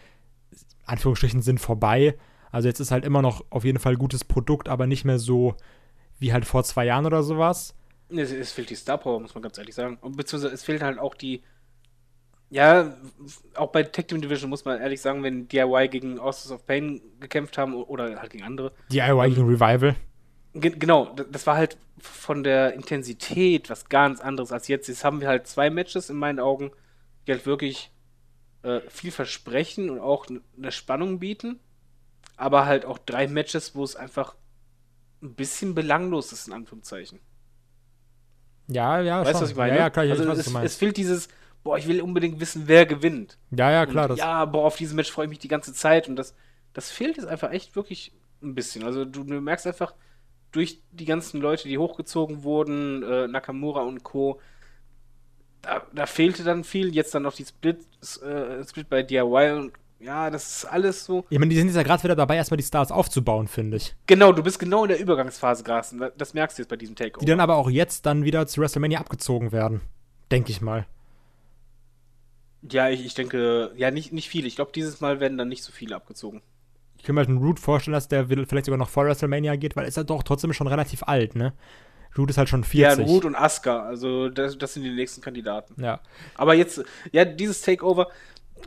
Anführungsstrichen, sind vorbei. Also jetzt ist halt immer noch auf jeden Fall gutes Produkt, aber nicht mehr so wie halt vor zwei Jahren oder sowas. Es, es fehlt die Star Power, muss man ganz ehrlich sagen. Und beziehungsweise es fehlt halt auch die. Ja, auch bei Tag Team Division muss man ehrlich sagen, wenn DIY gegen Authors of Pain gekämpft haben oder halt gegen andere. DIY gegen Revival. Ge genau, das war halt von der Intensität was ganz anderes als jetzt. Jetzt haben wir halt zwei Matches in meinen Augen, die halt wirklich äh, viel versprechen und auch eine Spannung bieten. Aber halt auch drei Matches, wo es einfach ein bisschen belanglos ist, in Anführungszeichen. Ja, ja, Weißt du, schon. was ich meine? Ja, ja, klar, ich also weiß, was es, es fehlt dieses, boah, ich will unbedingt wissen, wer gewinnt. Ja, ja, klar. und, Das, ja, boah, auf dieses Match freue ich mich die ganze Zeit. Und das, das fehlt jetzt einfach echt wirklich ein bisschen. Also du, du merkst einfach, durch die ganzen Leute, die hochgezogen wurden, äh, Nakamura und Co., da, da fehlte dann viel. Jetzt dann noch die Split, äh, Split bei DIY und ja, das ist alles so. ich meine, die sind jetzt ja gerade wieder dabei, erstmal die Stars aufzubauen, finde ich. Genau, du bist genau in der Übergangsphase, Carsten. Das merkst du jetzt bei diesem Takeover. Die dann aber auch jetzt dann wieder zu WrestleMania abgezogen werden. Denke ich mal. ja, ich, ich denke, ja, nicht, nicht viele. Ich glaube, dieses Mal werden dann nicht so viele abgezogen. Ich kann mir halt einen Root vorstellen, dass der vielleicht sogar noch vor WrestleMania geht, weil er ist ja doch trotzdem schon relativ alt, ne? Root ist halt schon 40. Ja, Root und Asuka, also das, das sind die nächsten Kandidaten. Ja. Aber jetzt, ja, dieses Takeover,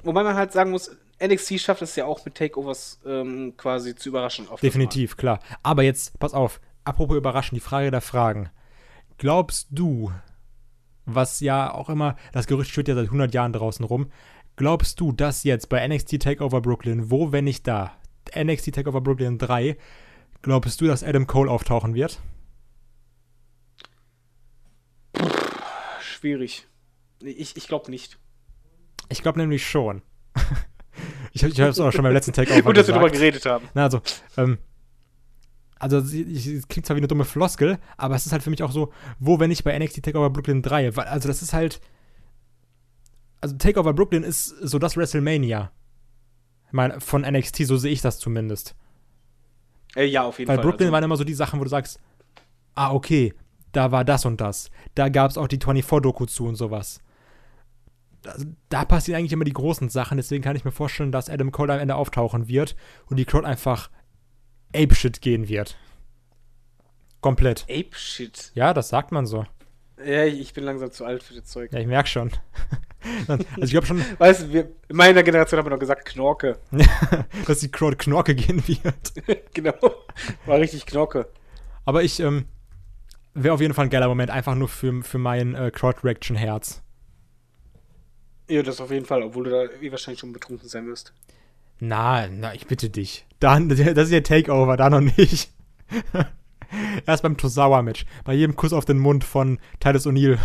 wobei man halt sagen muss, NXT schafft es ja auch mit Takeovers ähm, quasi zu überraschen. Definitiv, klar. Aber jetzt, pass auf, apropos überraschen, die Frage der Fragen. Glaubst du, was ja auch immer, das Gerücht steht ja seit 100 Jahren draußen rum, glaubst du, dass jetzt bei NXT Takeover Brooklyn, wo, wenn nicht da, NXT Takeover Brooklyn 3, glaubst du, dass Adam Cole auftauchen wird? Mal. Schwierig. Ich, ich glaube nicht. Ich glaube nämlich schon. ich habe es auch schon beim letzten Takeover Gut, dass wir darüber geredet haben. Na, also, ähm, also ich- es klingt zwar wie eine dumme Floskel, aber es ist halt für mich auch so, wo, wenn nicht bei NXT Takeover Brooklyn 3, weil, also das ist halt, also Takeover Brooklyn ist so das WrestleMania. Ich meine, von NXT, so sehe ich das zumindest. Äh, ja, auf jeden Weil Fall. Brooklyn also, waren immer so die Sachen, wo du sagst, ah, okay, da war das und das. Da gab es auch die 24-Doku zu und sowas. Also, da passieren eigentlich immer die großen Sachen, deswegen kann ich mir vorstellen, dass Adam Cole am Ende auftauchen wird und die Crowd einfach apeshit gehen wird. Komplett. Ape Shit. Ja, das sagt man so. Ja, ich bin langsam zu alt für das Zeug. Ja, ich merke schon. also ich glaube schon, Weißt du, wir, in meiner Generation haben wir noch gesagt Knorke. dass die Crowd Knorke gehen wird. genau. War richtig Knorke. Aber ich, ähm, wäre auf jeden Fall ein geiler Moment, einfach nur für, für mein äh, Crowd-Reaction-Herz. Ja, das auf jeden Fall, obwohl du da eh wahrscheinlich schon betrunken sein wirst. Na, na, ich bitte dich. Dann, das ist ja Takeover, da noch nicht. Erst beim Tosawa-Match. Bei jedem Kuss auf den Mund von Titus O'Neill.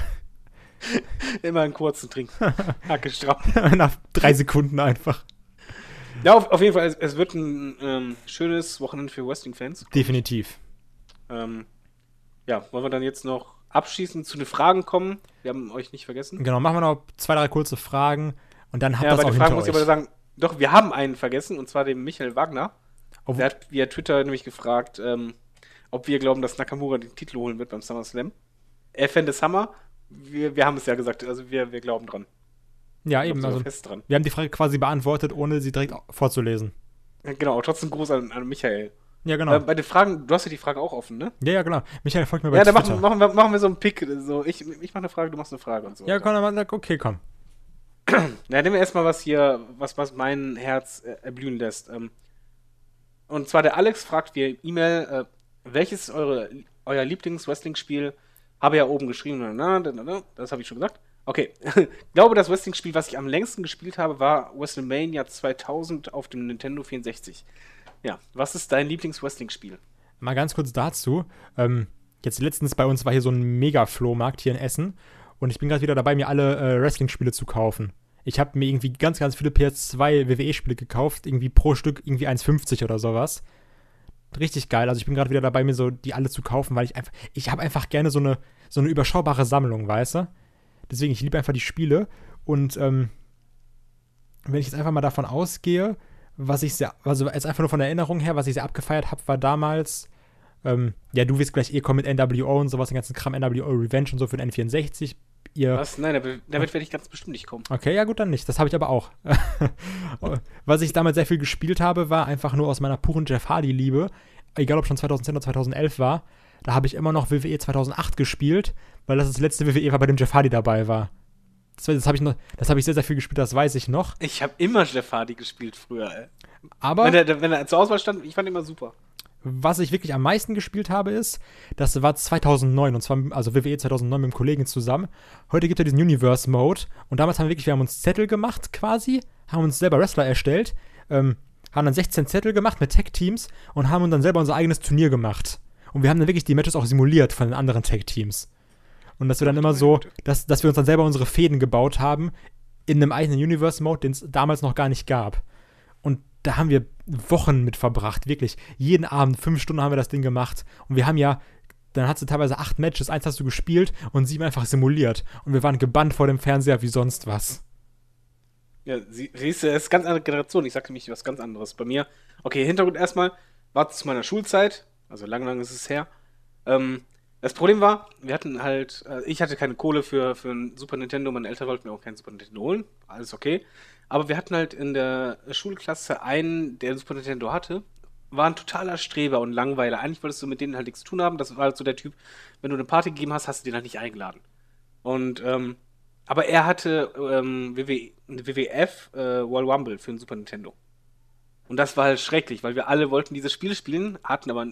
Immer einen kurzen Trink. Hacke stramm. Nach drei Sekunden einfach. Ja, auf, auf jeden Fall, es, es wird ein ähm, schönes Wochenende für Wrestling-Fans. Definitiv. Ähm, ja, wollen wir dann jetzt noch abschließend zu den Fragen kommen? Wir haben euch nicht vergessen. Genau, machen wir noch zwei, drei kurze Fragen und dann habt Ja, das auch Fragen hinter muss ich aber sagen, doch, wir haben einen vergessen, und zwar den Michael Wagner. Oh, Der hat via Twitter nämlich gefragt, ähm, ob wir glauben, dass Nakamura den Titel holen wird beim SummerSlam. Er fände es Hammer. Wir, wir haben es ja gesagt, also wir, wir glauben dran. Ja, eben. Also, dran. wir haben die Frage quasi beantwortet, ohne sie direkt vorzulesen. Ja, Genau, trotzdem Gruß an, an Michael. Ja, genau. Äh, bei den Fragen, du hast ja die Fragen auch offen, ne? ja, ja, genau. Michael folgt mir bei Ja, dann Twitter. machen, machen, wir, machen wir so einen Pick. So, ich, ich mache eine Frage, du machst eine Frage und so. ja, komm, dann okay, komm. Na, nehmen wir erstmal was hier, was, was mein Herz äh, erblühen lässt. Ähm, und zwar der Alex fragt via E-Mail, äh, welches ist eure, euer Lieblings-Wrestling-Spiel? Habe ja oben geschrieben, das habe ich schon gesagt. Okay, glaube, das Wrestling-Spiel, was ich am längsten gespielt habe, war WrestleMania 2000 auf dem Nintendo 64. Ja, was ist dein Lieblings-Wrestling-Spiel? Mal ganz kurz dazu. Ähm, jetzt letztens bei uns war hier so ein Mega-Flohmarkt hier in Essen und ich bin gerade wieder dabei, mir alle äh, Wrestling-Spiele zu kaufen. Ich habe mir irgendwie ganz, ganz viele PS2 WWE-Spiele gekauft, irgendwie pro Stück irgendwie 1,50 oder sowas. Richtig geil. Also ich bin gerade wieder dabei, mir so die alle zu kaufen, weil ich einfach, ich habe einfach gerne so eine, so eine überschaubare Sammlung, weißt du? Deswegen, ich liebe einfach die Spiele und ähm, wenn ich jetzt einfach mal davon ausgehe, was ich sehr, also jetzt einfach nur von der Erinnerung her, was ich sehr abgefeiert habe, war damals, ähm, ja, du wirst gleich eh kommen mit NWO und sowas, den ganzen Kram NWO Revenge und so für den N64. Ihr, Was? Nein, damit, damit werde ich ganz bestimmt nicht kommen. Okay, ja gut, dann nicht. Das habe ich aber auch. Was ich damals sehr viel gespielt habe, war einfach nur aus meiner puren Jeff Hardy-Liebe, egal ob schon 2010 oder 2011 war, da habe ich immer noch WWE 2008 gespielt, weil das das letzte WWE war, bei dem Jeff Hardy dabei war. Das, das habe ich, noch- das hab ich sehr, sehr viel gespielt, das weiß ich noch. Ich habe immer Jeff Hardy gespielt früher, ey. Aber Wenn er, wenn er zur Auswahl stand, ich fand ihn immer super. Was ich wirklich am meisten gespielt habe, ist, das war 2009 und zwar, also WWE 2009 mit einem Kollegen zusammen. Heute gibt es ja diesen Universe-Mode und damals haben wir wirklich, wir haben uns Zettel gemacht quasi, haben uns selber Wrestler erstellt, ähm, haben dann 16 Zettel gemacht mit Tag-Teams und haben uns dann selber unser eigenes Turnier gemacht. Und wir haben dann wirklich die Matches auch simuliert von den anderen Tag-Teams. Und dass wir dann immer so, dass, dass wir uns dann selber unsere Fäden gebaut haben in einem eigenen Universe-Mode, den es damals noch gar nicht gab. Und da haben wir Wochen mit verbracht, wirklich. Jeden Abend, fünf Stunden haben wir das Ding gemacht. Und wir haben ja, dann hast du teilweise acht Matches, eins hast du gespielt und sieben einfach simuliert. Und wir waren gebannt vor dem Fernseher wie sonst was. Ja, sie, siehst du, es ist ganz andere Generation. Ich sagte nämlich was ganz anderes. Bei mir, okay, Hintergrund erstmal, war zu meiner Schulzeit, also lang, lang ist es her. Ähm, das Problem war, wir hatten halt, äh, ich hatte keine Kohle für, für ein Super Nintendo, meine Eltern wollten mir auch kein Super Nintendo holen, alles okay. Aber wir hatten halt in der Schulklasse einen, der ein Super Nintendo hatte, war ein totaler Streber und Langweiler. Eigentlich wolltest du mit denen halt nichts zu tun haben. Das war halt so der Typ, wenn du eine Party gegeben hast, hast du den halt nicht eingeladen. Und, ähm, aber er hatte ähm, WW, WWF äh, World Rumble für den Super Nintendo. Und das war halt schrecklich, weil wir alle wollten dieses Spiel spielen, hatten aber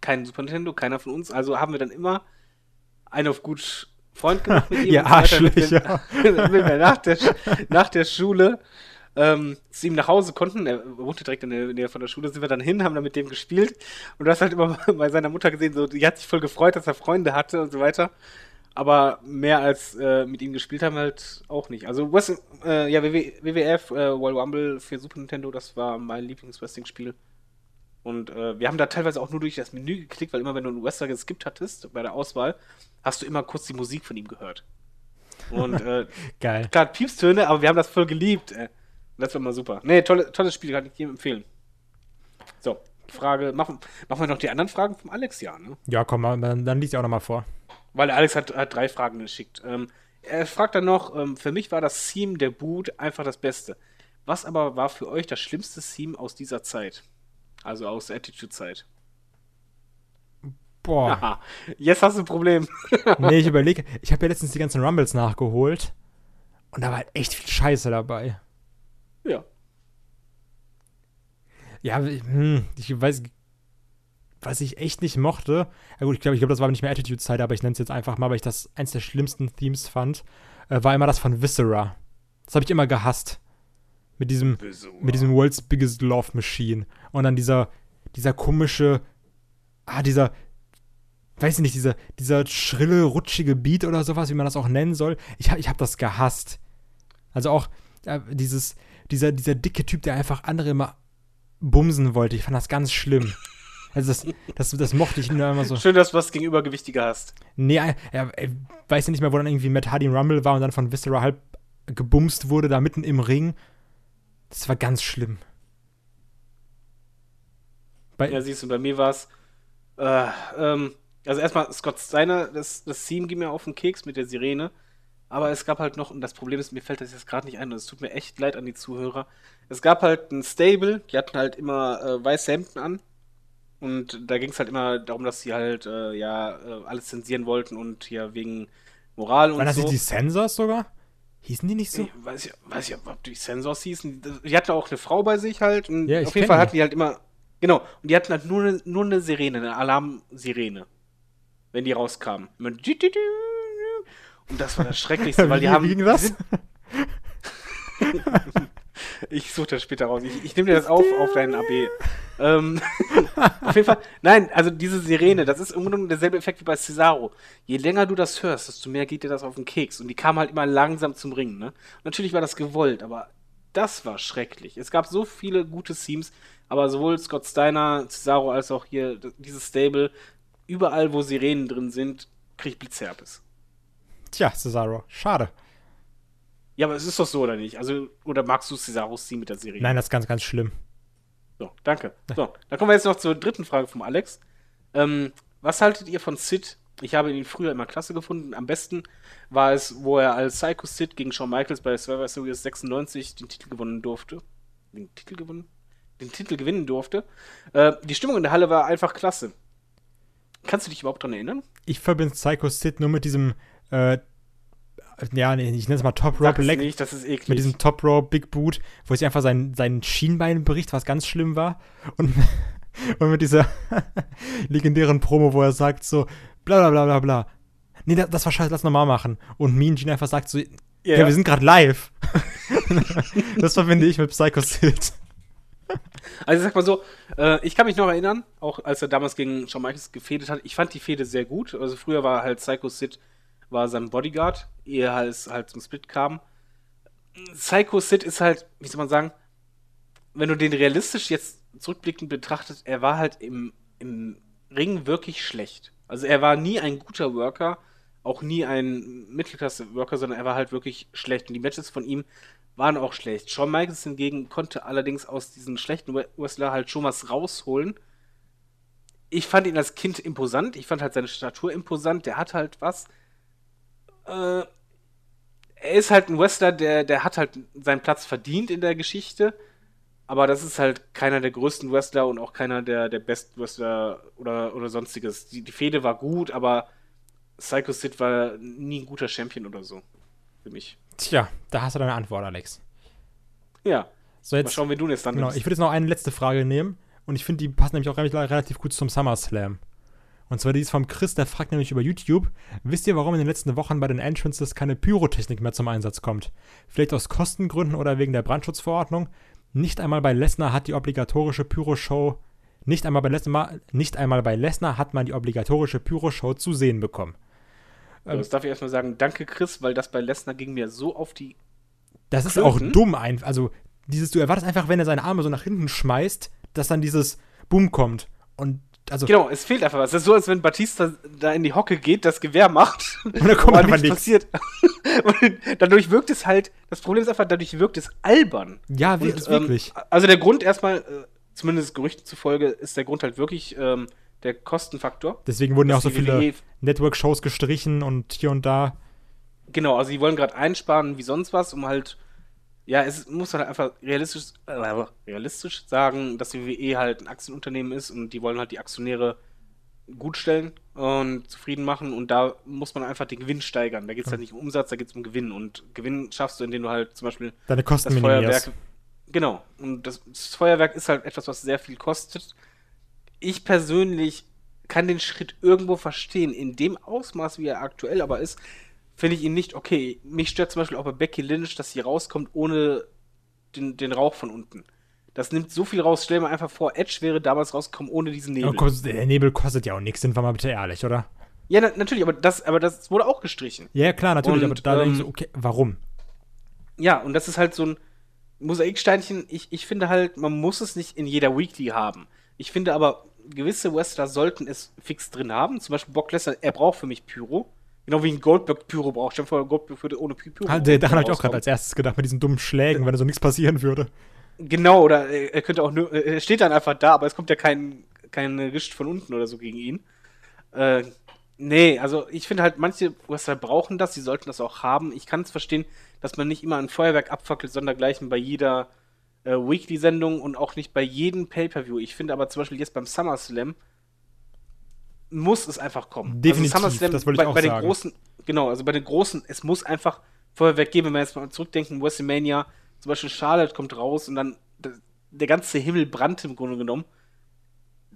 keinen Super Nintendo, keiner von uns. Also haben wir dann immer einen auf gut Freund gemacht mit ihm. Ihr Arschlöcher. nach der, nach der Schule ähm, zu ihm nach Hause konnten. Er wohnte direkt in der Nähe von der Schule, sind wir dann hin, haben dann mit dem gespielt. Und du hast halt immer bei seiner Mutter gesehen, so, die hat sich voll gefreut, dass er Freunde hatte und so weiter. Aber mehr als äh, mit ihm gespielt haben halt auch nicht. Also Wrestling, äh, ja, WW, WWF, äh, World Rumble für Super Nintendo, das war mein Lieblings-Wrestling-Spiel. Und äh, wir haben da teilweise auch nur durch das Menü geklickt, weil immer wenn du einen Wrestler geskippt hattest bei der Auswahl, hast du immer kurz die Musik von ihm gehört. Und äh, Geil. klar, Piepstöne, aber wir haben das voll geliebt. Ey. Das war mal super. Nee, tolle, tolles Spiel, kann ich jedem empfehlen. So, Frage, machen, machen wir noch die anderen Fragen vom Alex, ja, ne? Ja, komm mal, dann, dann liest auch nochmal vor. Weil Alex hat, hat drei Fragen geschickt. Ähm, er fragt dann noch, ähm, für mich war das Theme der Boot einfach das Beste. Was aber war für euch das schlimmste Theme aus dieser Zeit? Also aus der Attitude-Zeit. Boah. Haha, jetzt hast du ein Problem. nee, ich überlege, ich habe ja letztens die ganzen Rumbles nachgeholt und da war halt echt viel Scheiße dabei. ja. Ja, hm, ich weiß, was ich echt nicht mochte. Ja gut, ich glaube, ich glaube, das war nicht mehr Attitude-Zeit, aber ich nenne es jetzt einfach mal, weil ich das eins der schlimmsten Themes fand, äh, war immer das von Viscera. Das habe ich immer gehasst. Mit diesem, mit diesem World's Biggest Love Machine. Und dann dieser, dieser komische, ah, dieser, weiß ich nicht, dieser, dieser schrille, rutschige Beat oder sowas, wie man das auch nennen soll. Ich habe ich hab das gehasst. Also auch äh, dieses, dieser, dieser dicke Typ, der einfach andere immer bumsen wollte. Ich fand das ganz schlimm. Also das, das, das mochte ich nur immer so. Schön, dass du was gegen Übergewichtige hast. Nee, er, er, er weiß ja nicht mehr, wo dann irgendwie Matt Hardy Rumble war und dann von Viscera halb gebumst wurde, da mitten im Ring. Das war ganz schlimm. Bei, Ja, siehst du, bei mir war es Äh, ähm, also erstmal Scott Steiner, das, das Theme ging mir auf den Keks mit der Sirene. Aber es gab halt noch, und das Problem ist, mir fällt das jetzt gerade nicht ein, und es tut mir echt leid an die Zuhörer. Es gab halt ein Stable, die hatten halt immer äh, weiße Hemden an. Und da ging es halt immer darum, dass sie halt äh, ja äh, alles zensieren wollten und hier wegen Moral und Waren das so. nicht die Sensors sogar? Hießen die nicht so? Ich weiß ich, weiß ich, ob die Sensors hießen. Die hatten auch eine Frau bei sich halt. Und Ja, ich auf jeden Fall hatten die halt immer. Genau. Und die hatten halt nur eine, nur eine Sirene, eine Alarmsirene. Wenn die rauskamen. Und das war das Schrecklichste, weil die wie, haben. wie ging das? Ich suche das später raus. Ich, ich nehme dir das auf auf deinen AB. Ähm, auf jeden Fall. Nein, also diese Sirene, das ist im Grunde derselbe Effekt wie bei Cesaro. Je länger du das hörst, desto mehr geht dir das auf den Keks. Und die kam halt immer langsam zum Ringen. Ne? Natürlich war das gewollt, aber das war schrecklich. Es gab so viele gute Themes, aber sowohl Scott Steiner, Cesaro als auch hier dieses Stable, überall wo Sirenen drin sind, kriegt Blitzherpes. Tja, Cesaro. Schade. Ja, aber es ist doch so, oder nicht? Also, oder magst du Cesaros Theme mit der Sirene? Nein, das ist ganz, ganz schlimm. So, danke. So, dann kommen wir jetzt noch zur dritten Frage vom Alex. Ähm, was haltet ihr von Sid? Ich habe ihn früher immer klasse gefunden. Am besten war es, wo er als Psycho Sid gegen Shawn Michaels bei Survivor Series 96 den Titel gewonnen durfte. Den Titel gewonnen? Den Titel gewinnen durfte. Äh, die Stimmung in der Halle war einfach klasse. Kannst du dich überhaupt daran erinnern? Ich verbinde Psycho Sid nur mit diesem, äh, ja, nee, ich nenne es mal Top Rope Leg, nicht, das ist eklig. mit diesem Top Rope Big Boot, wo sich einfach sein, sein Schienbein bricht, was ganz schlimm war. Und, und mit dieser legendären Promo, wo er sagt so, bla bla bla bla bla. Nee, das, das war scheiße, lass nochmal machen. Und Mean Gene einfach sagt so, ja, Ja. wir sind gerade live. das verbinde ich mit Psycho Sid. Also ich sag mal so, äh, ich kann mich noch erinnern, auch als er damals gegen Shawn Michaels gefädet hat, ich fand die Fehde sehr gut. Also früher war halt Psycho Sid war sein Bodyguard, ehe er halt, halt zum Split kam. Psycho Sid ist halt, wie soll man sagen, wenn du den realistisch jetzt zurückblickend betrachtet, er war halt im, im Ring wirklich schlecht. Also er war nie ein guter Worker, auch nie ein Mittelklasse-Worker, sondern er war halt wirklich schlecht. Und die Matches von ihm waren auch schlecht. Shawn Michaels hingegen konnte allerdings aus diesen schlechten Wrestler halt schon was rausholen. Ich fand ihn als Kind imposant. Ich fand halt seine Statur imposant. Der hat halt was. Äh, er ist halt ein Wrestler, der, der hat halt seinen Platz verdient in der Geschichte. Aber das ist halt keiner der größten Wrestler und auch keiner der, der besten Wrestler oder, oder sonstiges. Die, die Fehde war gut, aber Psycho Sid war nie ein guter Champion oder so. Für mich. Tja, da hast du deine Antwort, Alex. Ja. So, Mal jetzt, schauen, wie du jetzt dann genau, nimmst. ich würde jetzt noch eine letzte Frage nehmen. Und ich finde, die passt nämlich auch relativ, relativ gut zum SummerSlam. Und zwar die ist vom Chris, der fragt nämlich über YouTube, wisst ihr, warum in den letzten Wochen bei den Entrances keine Pyrotechnik mehr zum Einsatz kommt? Vielleicht aus Kostengründen oder wegen der Brandschutzverordnung? Nicht einmal bei Lesnar hat die obligatorische Pyroshow, nicht einmal bei Lesnar, nicht einmal bei Lesnar hat man die obligatorische Pyroshow zu sehen bekommen. Also, das darf ich erstmal sagen, danke Chris, weil das bei Lesnar ging mir so auf die. Das ist Klöten? auch dumm einfach. Also, dieses, du erwartest einfach, wenn er seine Arme so nach hinten schmeißt, dass dann dieses Boom kommt. Und also, Genau, es fehlt einfach was. Es ist so, als wenn Batista da in die Hocke geht, das Gewehr macht. Und da kommt einfach nichts. passiert. Und dadurch wirkt es halt, das Problem ist einfach, dadurch wirkt es albern. ja, Und, ist ähm, wirklich. also der Grund erstmal, äh, zumindest Gerüchten zufolge, ist der Grund halt wirklich ähm, der Kostenfaktor. Deswegen wurden ja auch so viele WWE Network-Shows gestrichen und hier und da. Genau, also die wollen gerade einsparen wie sonst was, um halt, ja, es muss halt einfach realistisch, äh, realistisch sagen, dass die WWE halt ein Aktienunternehmen ist und die wollen halt die Aktionäre gut stellen und zufrieden machen und da muss man einfach den Gewinn steigern. Da geht es halt nicht um Umsatz, da geht es um Gewinn und Gewinn schaffst du, indem du halt zum Beispiel Deine Kosten das minimierst. Feuerwerk. Genau. Und das, das Feuerwerk ist halt etwas, was sehr viel kostet. Ich persönlich kann den Schritt irgendwo verstehen. In dem Ausmaß, wie er aktuell aber ist, finde ich ihn nicht okay. Mich stört zum Beispiel auch bei Becky Lynch, dass sie rauskommt ohne den, den Rauch von unten. Das nimmt so viel raus. Stell dir mal einfach vor, Edge wäre damals rausgekommen ohne diesen Nebel. Aber der Nebel kostet ja auch nichts, sind wir mal bitte ehrlich, oder? Ja, na, natürlich, aber das, aber das wurde auch gestrichen. Ja, klar, natürlich, Und, aber da denke ich ähm, so, okay, warum? Ja, und das ist halt so ein Mosaiksteinchen. Ich, ich finde halt, man muss es nicht in jeder Weekly haben. Ich finde aber, gewisse Wrestler sollten es fix drin haben. Zum Beispiel Brock Lesnar, er braucht für mich Pyro. Genau wie ein Goldberg Pyro braucht. Stell dir vor, Goldberg würde ohne Py- Pyro. Ah, der- Daran habe ich auch gerade als erstes gedacht, mit diesen dummen Schlägen, wenn da so nichts passieren würde. Genau, oder äh, er könnte auch nur, äh, er steht dann einfach da, aber es kommt ja kein, keine Gischt von unten oder so gegen ihn. Äh, nee, also ich finde halt, manche Wrestler brauchen das, sie sollten das auch haben. Ich kann es verstehen, dass man nicht immer ein Feuerwerk abfackelt, sondergleichen bei jeder äh, Weekly-Sendung und auch nicht bei jedem Pay-Per-View. Ich finde aber zum Beispiel jetzt beim SummerSlam muss es einfach kommen. Definitiv, also SummerSlam das wollte ich bei, auch bei den sagen. großen, genau, also bei den großen, es muss einfach Feuerwerk geben, wenn wir jetzt mal zurückdenken, WrestleMania, zum Beispiel Charlotte kommt raus und dann der, ganze Himmel brannt im Grunde genommen.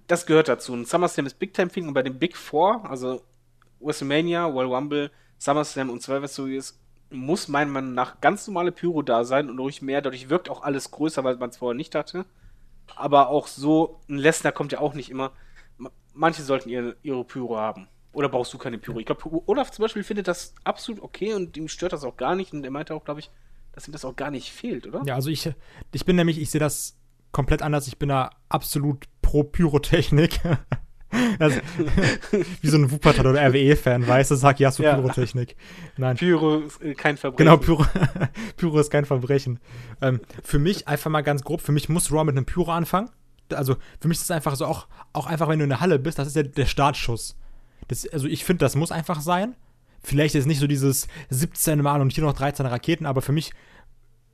Das gehört dazu. Und SummerSlam ist Big Time Feeling und bei den Big Four, also WrestleMania, World Rumble, SummerSlam und Survivor Series, muss meiner Meinung nach ganz normale Pyro da sein und ruhig mehr. Dadurch wirkt auch alles größer, weil man es vorher nicht hatte. Aber auch so, ein Lesnar kommt ja auch nicht immer. Ma- Manche sollten ihre, ihre Pyro haben. Oder brauchst du keine Pyro? Ich glaube, Olaf zum Beispiel findet das absolut okay und ihm stört das auch gar nicht. Und er meinte auch, glaube ich, dass ihm das auch gar nicht fehlt, oder? Ja, also ich, ich bin nämlich, ich sehe das komplett anders. Ich bin da absolut pro Pyrotechnik. also, wie so ein Wuppertal oder RWE-Fan, weißt du, sag ja zu Ja. Pyrotechnik. Nein, Pyro ist äh, kein Verbrechen. Genau, Pyro, Pyro ist kein Verbrechen. Ähm, für mich einfach mal ganz grob, für mich muss Raw mit einem Pyro anfangen. Also für mich ist es einfach so, auch, auch einfach, wenn du in der Halle bist, das ist ja der Startschuss. Das, also ich finde, das muss einfach sein. Vielleicht ist nicht so dieses 17 Mal und hier noch 13 Raketen, aber für mich,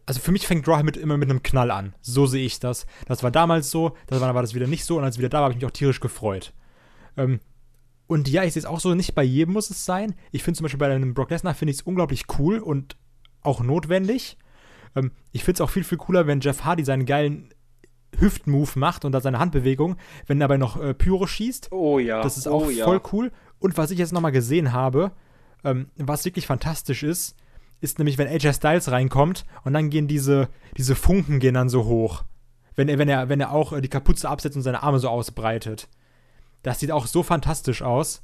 also für mich fängt Raw mit, immer mit einem Knall an. So sehe ich das. Das war damals so, das war, das wieder nicht so und als wieder da war, habe ich mich auch tierisch gefreut. Ähm, und ja, ich sehe es auch so, nicht bei jedem muss es sein. Ich finde zum Beispiel bei einem Brock Lesnar finde ich es unglaublich cool und auch notwendig. Ähm, ich finde es auch viel, viel cooler, wenn Jeff Hardy seinen geilen Hüftmove macht und da seine Handbewegung, wenn er dabei noch äh, Pyro schießt. Oh ja. Das ist oh auch ja. voll cool. Und was ich jetzt nochmal gesehen habe, ähm, was wirklich fantastisch ist, ist nämlich, wenn AJ Styles reinkommt und dann gehen diese, diese Funken gehen dann so hoch. Wenn er, wenn er, wenn er auch äh, die Kapuze absetzt und seine Arme so ausbreitet. Das sieht auch so fantastisch aus.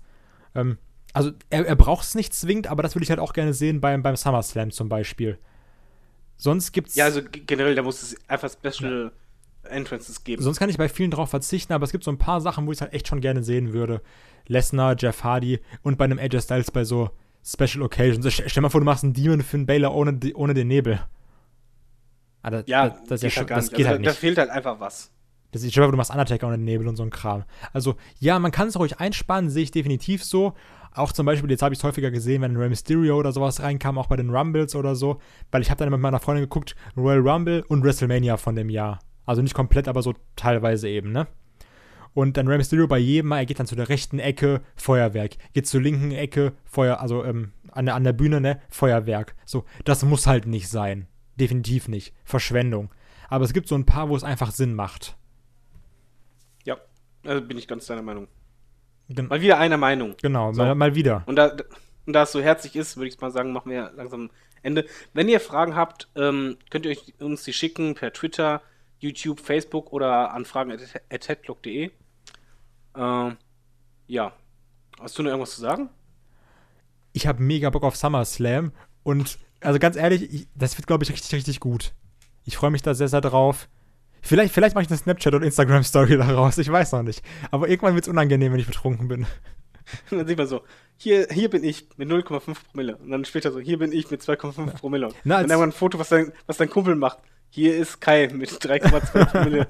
Ähm, also er, er braucht es nicht zwingend, aber das würde ich halt auch gerne sehen beim, beim SummerSlam zum Beispiel. Sonst gibt's. Ja, also generell, da muss es einfach Special Entrances geben. Sonst kann ich bei vielen drauf verzichten, aber es gibt so ein paar Sachen, wo ich es halt echt schon gerne sehen würde. Lesnar, Jeff Hardy und bei einem AJ Styles bei so Special Occasions. St- Stell mal vor, du machst einen Demon für einen Baylor ohne, ohne den Nebel. Das, ja, das, das, ist ja schon, halt das geht also, halt da, nicht. da fehlt halt einfach was. Das ist, stell dir vor, du machst Undertaker ohne den Nebel und so ein Kram. Also, ja, man kann es ruhig einspannen, sehe ich definitiv so. Auch zum Beispiel, jetzt habe ich es häufiger gesehen, wenn Rey Mysterio oder sowas reinkam, auch bei den Rumbles oder so. Weil ich habe dann mit meiner Freundin geguckt, Royal Rumble und WrestleMania von dem Jahr. Also nicht komplett, aber so teilweise eben, ne? Und dann Rey Mysterio bei jedem Mal, er geht dann zu der rechten Ecke, Feuerwerk. Geht zur linken Ecke, Feuer, also ähm, an, der, an der Bühne, ne, Feuerwerk. So, das muss halt nicht sein. Definitiv nicht. Verschwendung. Aber es gibt so ein paar, wo es einfach Sinn macht. Ja, also bin ich ganz deiner Meinung. Gen Mal wieder einer Meinung. genau, So. mal, mal wieder. Und da, und da es so herzlich ist, würde ich mal sagen, machen wir langsam Ende. Wenn ihr Fragen habt, ähm, könnt ihr euch uns die schicken per Twitter, YouTube, Facebook oder an fragen.headlock.de. Ähm, ja. Hast du noch irgendwas zu sagen? Ich habe mega Bock auf SummerSlam und also ganz ehrlich, ich, das wird, glaube ich, richtig, richtig gut. Ich freue mich da sehr, sehr drauf. Vielleicht, vielleicht mache ich eine Snapchat- und Instagram-Story daraus, ich weiß noch nicht. Aber irgendwann wird es unangenehm, wenn ich betrunken bin. Und dann sieht man so, hier, hier bin ich mit 0,5 Promille. Und dann später so, hier bin ich mit 2,5 Promille. Na, und dann irgendwann ein Foto, was dein, was dein Kumpel macht. Hier ist Kai mit 3,2 Promille.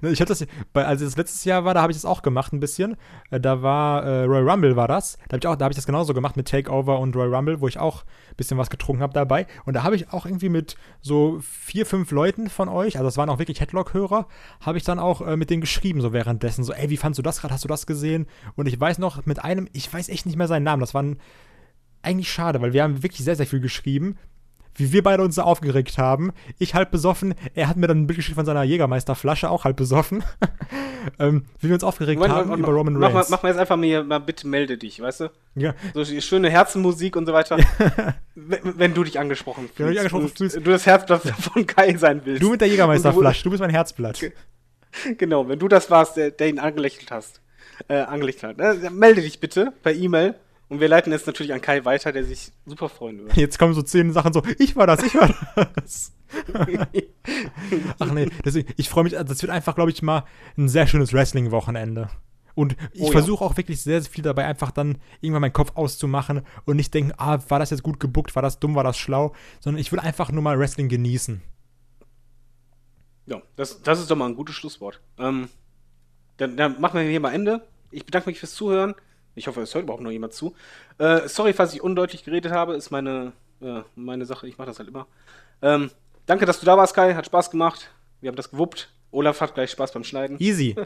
Ne, Ich hatte das, als es letztes Jahr war, da habe ich das auch gemacht ein bisschen. Äh, Da war äh, Royal Rumble war das. Da habe ich auch, da habe ich das genauso gemacht mit Takeover und Royal Rumble, wo ich auch ein bisschen was getrunken habe dabei. Und da habe ich auch irgendwie mit so vier, fünf Leuten von euch, also das waren auch wirklich Headlock-Hörer, habe ich dann auch äh, mit denen geschrieben, so währenddessen. So, ey, wie fandst du das gerade? Hast du das gesehen? Und ich weiß noch, mit einem, ich weiß echt nicht mehr seinen Namen. Das war ein, eigentlich schade, weil wir haben wirklich sehr, sehr viel geschrieben wie wir beide uns so aufgeregt haben. Ich halb besoffen, er hat mir dann ein Bild geschickt von seiner Jägermeisterflasche, auch halb besoffen. ähm, wie wir uns aufgeregt Moment, haben über Roman mach, mal, Reigns. mach mal jetzt einfach mir mal bitte melde dich, weißt du? ja, So schöne Herzenmusik und so weiter. wenn, wenn du dich angesprochen fühlst. Wenn du dich angesprochen fühlst. Du das Herzblatt von Kai sein willst. du mit der Jägermeisterflasche, du bist mein Herzblatt. Genau, wenn du das warst, der, der ihn angelächelt hast. Äh, angelächelt hat. Äh, melde dich bitte per E-Mail. Und wir leiten es natürlich an Kai weiter, der sich super freuen würde. Jetzt kommen so zehn Sachen so, ich war das, ich war das. Ach nee, deswegen, ich freue mich, das wird einfach, glaube ich, mal ein sehr schönes Wrestling-Wochenende. Und ich Oh ja. versuche auch wirklich sehr, sehr viel dabei, einfach dann irgendwann meinen Kopf auszumachen und nicht denken, ah, war das jetzt gut gebuckt, war das dumm, war das schlau, sondern ich will einfach nur mal Wrestling genießen. Ja, das, das ist doch mal ein gutes Schlusswort. Ähm, Dann, dann machen wir hier mal Ende. Ich bedanke mich fürs Zuhören. Ich hoffe, es hört überhaupt noch jemand zu. Äh, sorry, falls ich undeutlich geredet habe. Ist meine, äh, meine Sache. Ich mache das halt immer. Ähm, danke, dass du da warst, Kai. Hat Spaß gemacht. Wir haben das gewuppt. Olaf hat gleich Spaß beim Schneiden. Easy.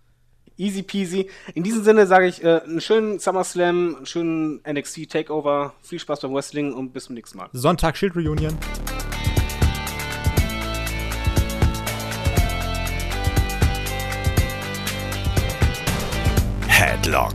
Easy peasy. In diesem Sinne sage ich äh, einen schönen SummerSlam, einen schönen NXT Takeover. Viel Spaß beim Wrestling und bis zum nächsten Mal. Sonntag Shield Reunion. Headlock,